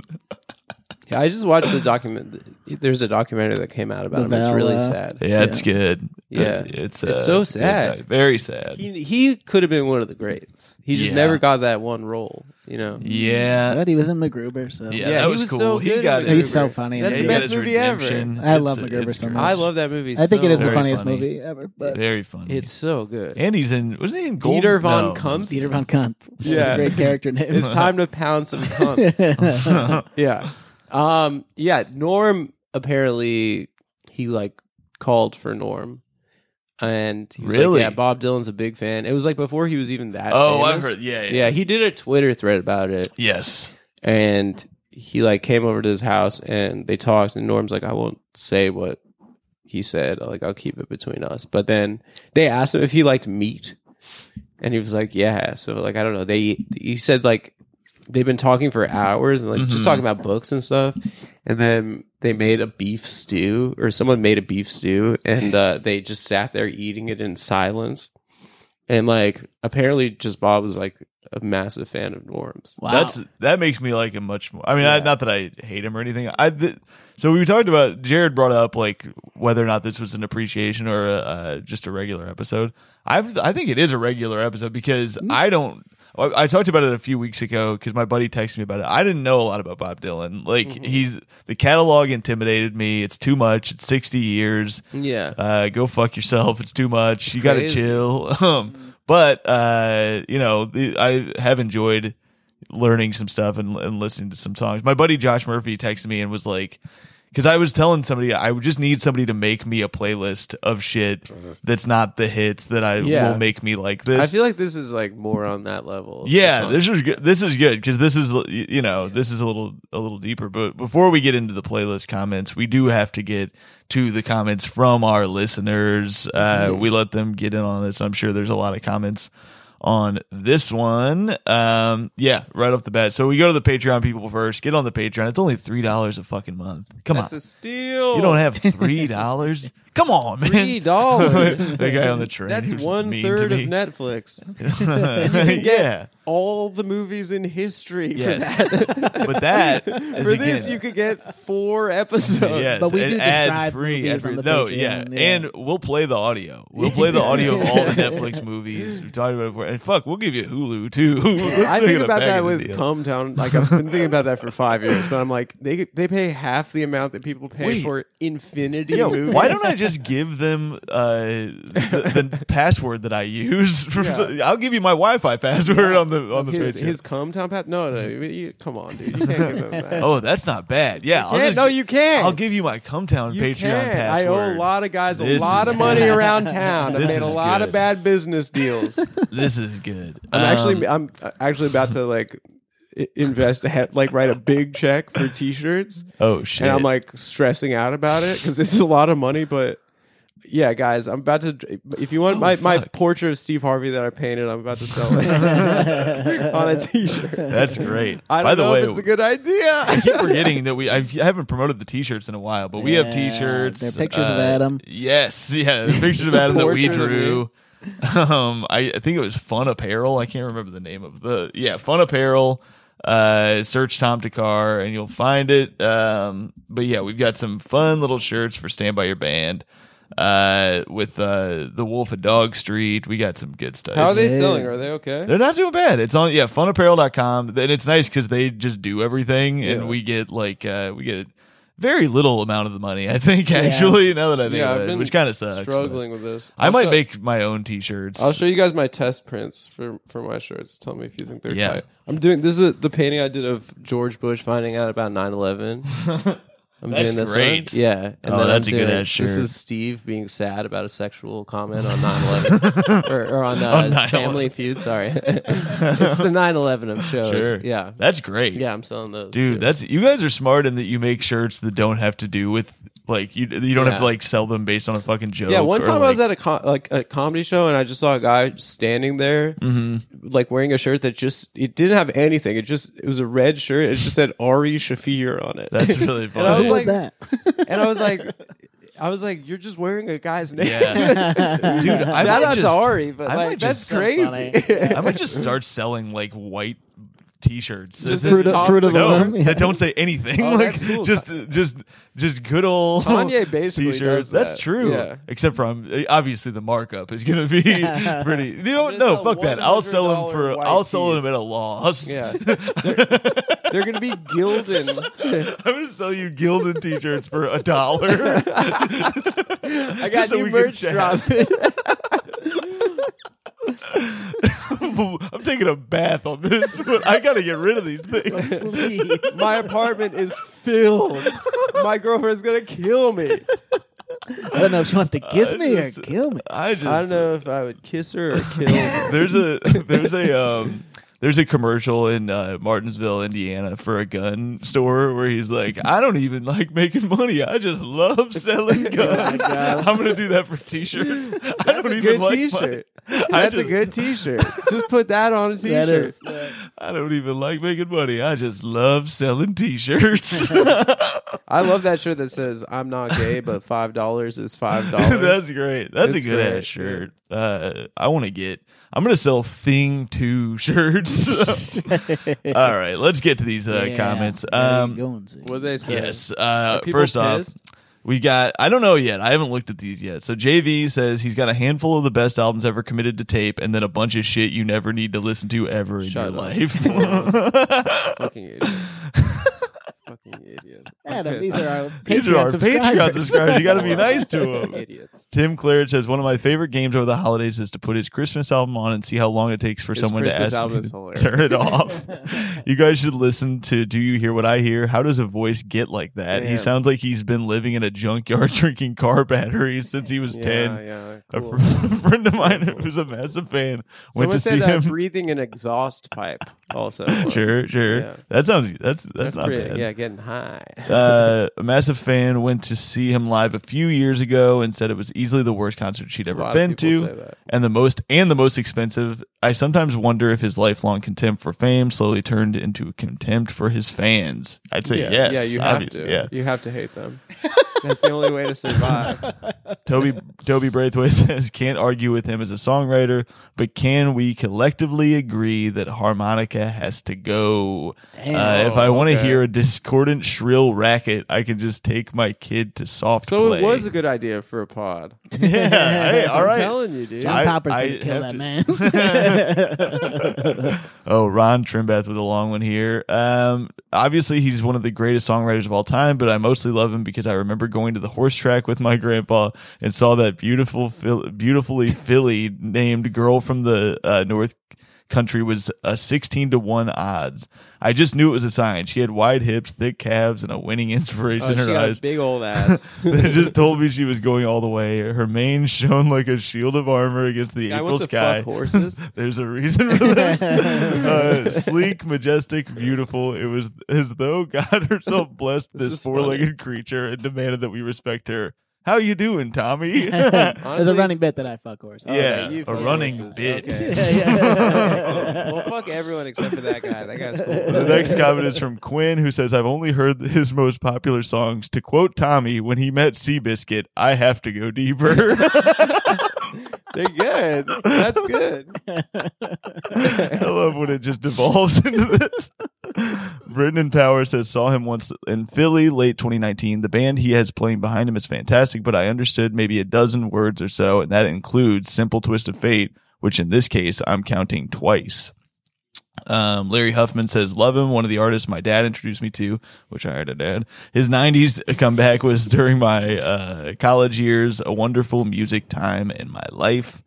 S3: Yeah, I just watched the document. There's a documentary that came out about
S2: The
S3: him. It's really
S2: Val, uh,
S3: sad.
S1: Yeah, it's good.
S3: Yeah.
S1: it's
S3: It's
S1: uh,
S3: so sad.
S1: yeah, very sad.
S3: He he could have been one of the greats. He just
S1: Yeah.
S3: never got that one role. You know.
S1: yeah,
S2: But he was in MacGruber, so
S1: yeah,
S3: Yeah,
S1: that
S3: he
S1: was,
S3: was
S1: cool.
S3: so
S1: he
S3: good
S1: got it.
S2: He's so funny.
S3: That's
S2: in
S3: the
S2: that
S1: He
S2: movie.
S3: best
S1: his
S3: movie ever.
S1: redemption.
S2: I love
S1: It's-
S2: MacGruber
S1: it's
S2: so
S1: great.
S2: much.
S3: I love that movie.
S2: I think
S3: so
S2: it is the
S1: Very
S2: funniest
S1: funny.
S2: movie ever. But
S1: Very funny.
S3: It's so good.
S1: and he's in. Wasn't he in Gold?
S3: Dieter von
S1: no.
S3: Kumpf.
S2: Dieter von Kunt.
S3: Yeah.
S2: great character name.
S3: It's time to pound some cunt. yeah. Um. Yeah. Norm apparently he like called for Norm, and he was
S1: Really?
S3: like, yeah, Bob Dylan's a big fan. It was like before he was even that.
S1: Oh, I've
S3: famous.
S1: heard. Yeah, yeah.
S3: Yeah, he did a Twitter thread about it,
S1: Yes.
S3: and he like came over to his house and they talked. And Norm's like, I won't say what he said. Like, I'll keep it between us. But then they asked him if he liked meat. And he was like, "Yeah." So like I don't know. They he said like they've been talking for hours and like just talking about books and stuff. And then they made a beef stew, or someone made a beef stew, and uh, they just sat there eating it in silence. And like apparently, just Bob was like a massive fan of Norms.
S2: Wow.
S1: That's that makes me like him much more. I mean, I, not that I hate him or anything. I th- so we talked about Jared brought up like whether or not this was an appreciation or a, uh, just a regular episode. I I think it is a regular episode because
S2: Mm.
S1: I don't. I I talked about it a few weeks ago because my buddy texted me about it. I didn't know a lot about Bob Dylan. Like
S2: Mm-hmm.
S1: he's the catalog intimidated me. It's too much. It's sixty years.
S3: Yeah.
S1: Uh, go fuck yourself. It's too much. you got to chill. Um, but uh, you know, the, I have enjoyed learning some stuff and, and listening to some songs. My buddy Josh Murphy texted me and was like, because I was telling somebody I would just need somebody to make me a playlist of shit that's not the hits that I
S3: Yeah.
S1: will make me like this.
S3: I feel like this is like more on that level.
S1: Yeah, this is good. This is good because this is you you know this is a little a little deeper. But before we get into the playlist comments, we do have to get to the comments from our listeners. Uh, we let them get in on this. I'm sure there's a lot of comments on this one. Um, yeah, right off the bat. So we go to the Patreon people first. Get on the Patreon. It's only three dollars a fucking month. Come
S3: That's
S1: on,
S3: a steal.
S1: you don't have three dollars. Come on, man.
S3: three dollars.
S1: the guy on the train.
S3: That's
S1: who's
S3: one
S1: mean to
S3: third of
S1: me.
S3: Netflix.
S1: yeah.
S3: All the movies in history.
S1: Yes.
S3: For that.
S1: but that is
S3: For this,
S1: again-
S3: you could get four episodes.
S1: Yes,
S2: But we
S1: and
S2: do describe
S1: ad-free,
S2: movies
S1: ad-free.
S2: on the
S1: no,
S2: Patreon,
S1: yeah.
S2: yeah.
S1: and we'll play the audio. We'll play the audio of all the Netflix movies we've talked about it before, and fuck, we'll give you Hulu too.
S3: I think about that with
S1: deal.
S3: Like I've been thinking about that for five years, but I'm like, they they pay half the amount that people pay
S1: Wait.
S3: for Infinity
S1: Yo,
S3: movies.
S1: why don't I just give them uh, the, the password that I use? For,
S3: Yeah.
S1: I'll give you my Wi-Fi password on the on the
S3: his, his Cumtown pat? No, no, you, come on, dude. You can't give that.
S1: oh, that's not bad. Yeah, I'll just,
S3: No, you can't.
S1: I'll give you my Cumtown
S3: You
S1: Patreon
S3: can't. I
S1: password.
S3: owe a lot of guys a lot of money around town. I
S1: This
S3: made a lot
S1: good.
S3: of bad business deals.
S1: This is good.
S3: I'm actually
S1: Um,
S3: I'm actually about to like i- invest ahead, like write a big check for T-shirts,
S1: oh shit.
S3: and I'm like stressing out about it because it's a lot of money. But yeah, guys, I'm about to. If you want my, my
S1: Oh, fuck.
S3: portrait of Steve Harvey that I painted, I'm about to sell it on a T-shirt.
S1: that's great.
S3: I don't
S1: By the
S3: know
S1: way,
S3: if it's a good idea.
S1: I keep forgetting that we I haven't promoted the t-shirts in a while, but we have t-shirts.
S2: they're pictures of
S1: uh,
S2: Adam.
S1: Yes, yeah, pictures of Adam that we drew. Um, I, I think it was Fun Apparel. I can't remember the name of the yeah Fun Apparel. Uh, search Tom Thakkar and you'll find it. Um, but yeah, we've got some fun little shirts for Stand by Your Band. Uh, with uh the Wolf of Dog Street, we got some good stuff.
S3: How are they
S2: Yeah.
S3: selling? Are they okay?
S1: They're not doing bad. It's on yeah, funapparel.com. And it's nice because they just do everything and we get like uh we get a very little amount of the money, I think, actually, now that I think
S3: yeah,
S1: about it, which kind of sucks.
S3: struggling with this.
S1: I
S3: I'll
S1: might
S3: show-
S1: make my own t shirts.
S3: I'll show you guys my test prints for for my shirts. Tell me if you think they're
S1: Yeah.
S3: tight. I'm doing this is the painting I did of George Bush finding out about 9/11. I'm
S1: That's
S3: doing this one.
S1: great.
S3: Yeah, and
S1: Oh, that's
S3: I'm
S1: a good ass shirt.
S3: This is Steve being sad about a sexual comment on 9/11 or, or on, uh,
S1: On
S3: Family Feud. Sorry, it's the 9/11 of shows.
S1: Sure.
S3: Yeah,
S1: That's great.
S3: yeah, I'm selling those,
S1: Dude,
S3: too.
S1: that's you guys are smart in that you make shirts that don't have to do with like you you don't have to like sell them based on a fucking joke.
S3: Yeah, one
S1: or,
S3: time I was at a com- like a comedy show and I just saw a guy standing there,
S1: Mm-hmm.
S3: like wearing a shirt that just it didn't have anything. It just it was a red shirt. It just said Ari Shaffir on it.
S1: That's really
S3: And I
S1: funny.
S3: was like-
S2: was that?
S3: and I was like, I was like, you're just wearing a guy's name.
S1: Yeah. Dude, I
S3: Shout
S1: might
S3: out
S1: just,
S3: to Ari, but
S1: I might
S3: like that's
S1: just-
S2: So
S3: crazy.
S1: I might just start selling like white t-shirts
S3: Just
S1: that-
S2: fruit of, fruit of
S1: no,
S2: loom. Yeah.
S1: that don't say anything.
S3: Oh,
S1: like
S3: cool.
S1: just, just, just good old
S3: Kanye basically
S1: t-shirts.
S3: does
S1: That's true.
S3: Yeah.
S1: Except for um, obviously the markup is going to be pretty. You know, no, fuck that. I'll sell them for. I'll sell
S3: tees.
S1: them at a loss.
S3: Yeah, they're, they're gonna be gilded.
S1: I'm going to sell you Gildan t-shirts for a dollar.
S3: I got
S1: so
S3: new
S1: we can
S3: merch dropping.
S1: I'm taking a bath on this, but I got to get rid of these things.
S2: Please.
S3: My apartment is filled. My girlfriend's gonna kill me.
S2: I don't know if she wants to kiss
S1: I
S2: me
S1: just-
S2: or kill me.
S1: I just
S3: I don't know if I would kiss her or kill her.
S1: there's a there's a um there's a commercial in uh, Martinsville, Indiana, for a gun store where he's like, "I don't even like making money. I just love selling guns. I'm gonna do that for t-shirts. I don't
S3: a
S1: even
S3: good
S1: like
S3: T-shirt.
S1: money.
S3: That's a good T-shirt. Just put that on a T-shirt.
S2: Is.
S1: I don't even like making money. I just love selling t-shirts.
S3: I love that shirt that says "I'm not gay, but five dollars is five dollars."
S1: That's great. That's
S3: It's
S1: a good ass shirt. Uh, I want to get. I'm gonna sell Thing Two shirts. All right, let's get to these uh,
S2: Yeah.
S1: comments.
S2: Where are you
S1: Um,
S2: going to?
S3: what they say.
S1: yes. Uh,
S3: people
S1: first off, we got. I don't know yet. I haven't looked at these yet. So JV says he's got a handful of the best albums ever committed to tape, and then a bunch of shit you never need to listen to ever in
S3: Shut
S1: your
S3: up.
S1: life.
S3: Fucking idiot. Fucking idiot.
S2: Adam, these are our
S1: These are our Patreon subscribers. You got to be nice to them.
S3: Idiots.
S1: Tim Claridge says one of my favorite games over the holidays is to put his Christmas album on and see how long it takes for
S3: His
S1: someone
S3: Christmas
S1: to ask
S3: album
S1: me to
S3: hilarious.
S1: turn it off. you guys should listen to "Do You Hear What I Hear?" How does a voice get like that? He sounds like he's been living in a junkyard drinking car batteries since he was
S3: Yeah,
S1: ten.
S3: yeah.
S1: A
S3: cool.
S1: fr- friend of mine who's a massive fan went to
S3: said
S1: see
S3: uh,
S1: him.
S3: breathing an exhaust pipe. Also,
S1: Sure, sure.
S3: Yeah.
S1: That sounds that's that's,
S3: That's
S1: not
S3: pretty,
S1: bad.
S3: Yeah, getting high.
S1: uh, a massive fan went to see him live a few years ago and said it was easily the worst concert she'd
S3: A
S1: ever
S3: lot
S1: been
S3: people
S1: to
S3: say that.
S1: and the most and the most expensive. I sometimes wonder if his lifelong contempt for fame slowly turned into contempt for his fans. I'd say
S3: yeah,
S1: yes.
S3: yeah, you have
S1: obviously,
S3: to.
S1: Yeah.
S3: You have to hate them. That's the only way to survive.
S1: Toby Toby Braithwaite says can't argue with him as a songwriter, but can we collectively agree that harmonica has to go? Uh, if I want to
S3: okay.
S1: hear a discordant shrill racket, I can just take my kid to soft
S3: So
S1: play.
S3: it was a good idea for a pod.
S1: yeah. Hey, all
S3: I'm
S1: right.
S3: telling you, dude.
S2: John
S1: I-
S2: Popper
S1: I
S2: could kill that
S1: to-
S2: man.
S1: Oh, Ron Trimbeth with a long one here. Um, obviously, he's one of the greatest songwriters of all time, but I mostly love him because I remember going to the horse track with my grandpa and saw that beautiful, beautifully filly named girl from the uh, North Country was a 16 to 1 odds. I just knew it was a sign. She had wide hips, thick calves, and a winning inspiration
S3: Oh,
S1: in her eyes.
S3: a big old ass.
S1: it just told me she was going all the way. Her mane shone like a shield of armor against the
S3: Guy
S1: April sky.
S3: horses.
S1: There's a reason for this. uh, sleek, majestic, beautiful. It was as though God herself blessed
S3: This
S1: this, four-legged creature and demanded that we respect her. How you doing, Tommy?
S2: There's a running bit that I fuck horse.
S1: Yeah,
S3: Okay, you
S1: a
S3: fuck
S1: running
S3: horses.
S1: bit.
S3: Okay.
S2: Yeah, yeah.
S3: well, fuck everyone except for that guy. That guy's cool.
S1: the next comment is from Quinn, who says, "I've only heard his most popular songs. To quote Tommy, when he met Seabiscuit, I have to go deeper."
S3: They're good. That's good.
S1: I love when it just devolves into this. Brendan Power says saw him once in Philly late 2019. The band he has playing behind him is fantastic, but I understood maybe a dozen words or so, and that includes "Simple Twist of Fate," which in this case I'm counting twice. Um, Larry Huffman says, love him. One of the artists my dad introduced me to, which I had a dad. His nineties comeback was during my, uh, college years, a wonderful music time in my life.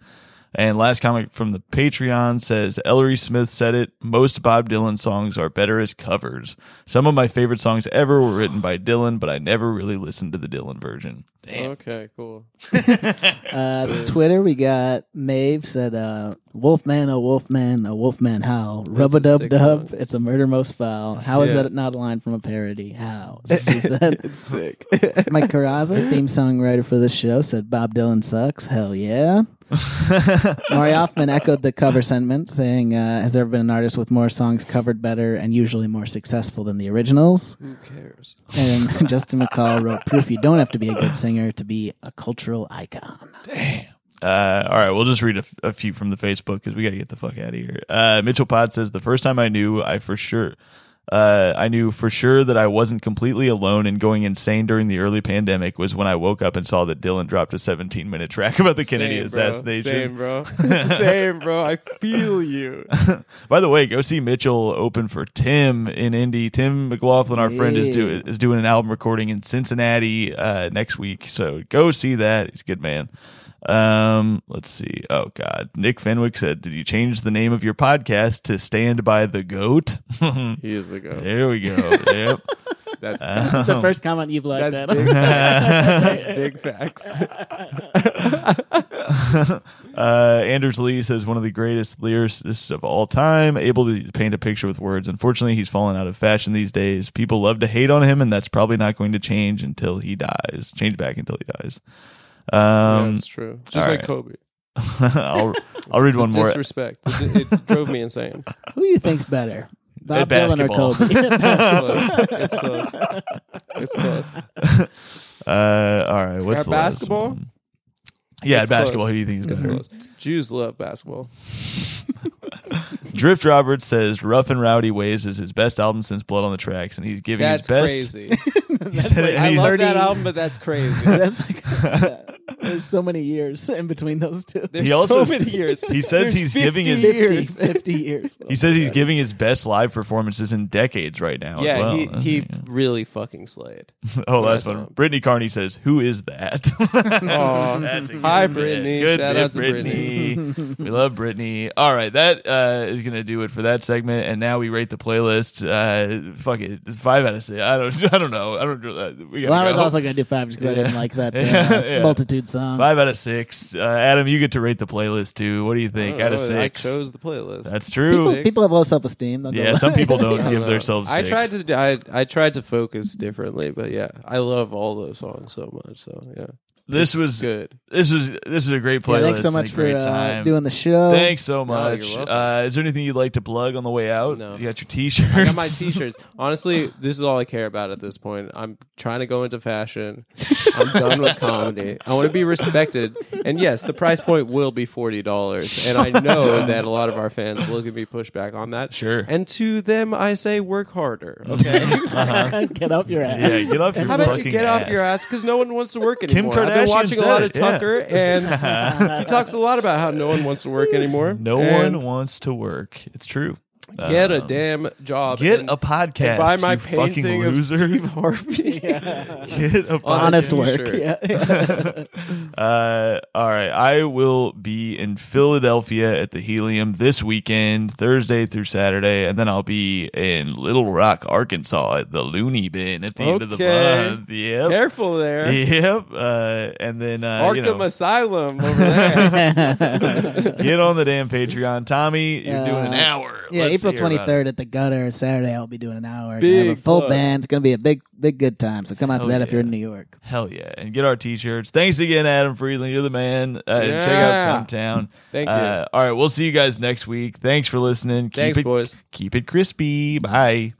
S1: And last comment from the Patreon says, Ellery Smith said it. Most Bob Dylan songs are better as covers. Some of my favorite songs ever were written by Dylan, but I never really listened to the Dylan version. Damn.
S3: Okay, cool.
S2: Uh, so Twitter, we got Maeve said, uh, Wolfman, a wolfman, a wolfman howl. Rub a
S3: a
S2: dub
S3: sick
S2: dub, it's a murder most foul. How is
S3: Yeah.
S2: that not a line from a parody? How? That's she said.
S3: It's sick.
S2: Mike Carrazza, theme songwriter for this show, said Bob Dylan sucks. Hell yeah. Maury Hoffman echoed the cover sentiment, saying, uh, Has there ever been an artist with more songs covered better and usually more successful than the originals?
S3: Who cares?
S2: And Justin McCall wrote, Proof you don't have to be a good singer to be a cultural icon.
S1: Uh, all right, we'll just read a, a few from the Facebook because we got to get the fuck out of here. Uh, Mitchell Pod says the first time I knew, I for sure, uh, I knew for sure that I wasn't completely alone and going insane during the early pandemic was when I woke up and saw that Dylan dropped a 17 minute track about the Kennedy
S3: Same,
S1: assassination.
S3: Same, bro. Same, bro. I feel you.
S1: By the way, go see Mitchell open for Tim in Indy. Tim McLaughlin, our friend, is do is doing an album recording in Cincinnati uh, next week. So go see that. He's a good man. Um, let's see. Oh God, Nick Fenwick said, "Did you change the name of your podcast to Stand by the Goat?"
S3: He is the go.
S1: there we go. Yep.
S3: That's
S2: That's the first comment you've liked,
S3: that's
S2: Adam.
S3: big. Facts. That's big facts.
S1: uh, Anders Lee says one of the greatest lyricists of all time, able to paint a picture with words. Unfortunately, he's fallen out of fashion these days. People love to hate on him, and that's probably not going to change until he dies. Change back until he dies. Um,
S3: That's true. Just like
S1: right.
S3: Kobe.
S1: I'll I'll read one more.
S3: Disrespect. It, it drove me insane.
S2: Who you think's better, Bob Dylan or. Kobe?
S3: It's close. It's close. It's close.
S1: Uh, all right, what's
S3: At
S1: the last
S3: basketball?
S1: one? Yeah,
S3: It's
S1: basketball.
S3: close.
S1: Who do you think is better?
S3: Jews love basketball.
S1: Drift Roberts says "Rough and Rowdy Ways" is his best album since Blood on the Tracks, and he's giving
S3: That's
S1: his best.
S3: crazy.
S1: He said it, and
S3: I
S1: he's-
S3: love that album, but that's crazy.
S2: That's like there's so many years in between those two.
S3: There's
S1: He also
S3: so many years.
S1: he says he's giving his
S2: 50
S3: years.
S2: 50 years.
S1: he says he's giving his best live performances in decades right now. as
S3: Yeah,
S1: well.
S3: he he really fucking slayed.
S1: oh, last
S3: that's
S1: one. Brittany Carney says, "Who is that?"
S3: Aw.
S1: That's
S3: Hi. Brittany.
S1: Good
S3: Shout
S1: bit,
S3: out to
S1: Brittany. we love Brittany. All right, that uh, is gonna do it for that segment. And now we rate the playlist. Uh, fuck it, it's five out of six. I don't. I don't know. I don't. Uh, we
S2: Well, I was
S1: go.
S2: also going to do five just because I didn't like that uh,
S1: Yeah.
S2: multitude song.
S1: five out of six. Uh, Adam, you get to rate the playlist too. What do you think? out of six,
S3: I chose the playlist.
S1: That's true.
S3: Six.
S2: people have low self esteem.
S1: Yeah, some people don't
S3: I
S1: give
S3: know.
S1: themselves.
S3: I tried to I I tried to focus differently, but yeah, I love all those songs so much. So yeah,
S1: This
S3: It's
S1: was
S3: good.
S1: This was this is a great playlist.
S2: Yeah, thanks so much for uh, doing the show.
S1: Thanks so much.
S3: welcome.
S1: uh, is there anything you'd like to plug on the way out?
S3: No.
S1: You got your t-shirts.
S3: I got my t-shirts. Honestly, this is all I care about at this point. I'm trying to go into fashion. I'm done with comedy. I want to be respected. And yes, the price point will be forty dollars. And I know that a lot of our fans will give me pushback on that.
S1: Sure.
S3: And to them, I say work harder. Okay.
S2: Get off your ass.
S1: yeah, get off your
S3: How about you get
S1: ass.
S3: off your ass? Because no one wants to work
S1: Kim
S3: anymore. I've
S1: Kardashian
S3: been watching a lot
S1: it,
S3: of
S1: yeah.
S3: Tucker, and he talks a lot about how no one wants to work anymore.
S1: No
S3: And
S1: one wants to work. It's true.
S3: Get a
S1: Um,
S3: damn job.
S1: Get
S3: and-
S1: a podcast.
S3: and buy my
S1: you fucking
S3: painting of
S1: loser.
S3: Steve Harvey.
S1: Get a
S3: On a
S2: Honest work.
S3: t-shirt.
S2: Yeah, yeah.
S1: Uh, all right. I will be in Philadelphia at the Helium this weekend, Thursday through Saturday, and then I'll be in Little Rock, Arkansas at the Loony Bin at the end of the
S3: Okay.
S1: month. Yep.
S3: Careful there.
S1: Yep. Uh, and then uh, you
S3: Arkham
S1: know,
S3: Asylum over there.
S1: get on the damn Patreon. Tommy, you're
S2: Uh,
S1: doing an hour.
S2: Yeah,
S1: Let's
S2: April
S1: hear
S2: twenty
S1: about it.
S2: at the Gutter. Saturday I'll be doing an hour. Gonna have a full
S3: plug.
S2: band. It's gonna be a big, big good time. So come out
S1: Hell
S2: to that if you're
S1: yeah.
S2: in New York.
S1: Hell yeah. And get our t shirts. Thanks again, Adam Friedland. You're the man. Uh, and Check
S3: Yeah.
S1: out Cumtown.
S3: Thank you.
S1: Uh, all right. We'll see you guys next week. Thanks for listening. Keep
S3: Thanks,
S1: it,
S3: boys.
S1: Keep it crispy. Bye.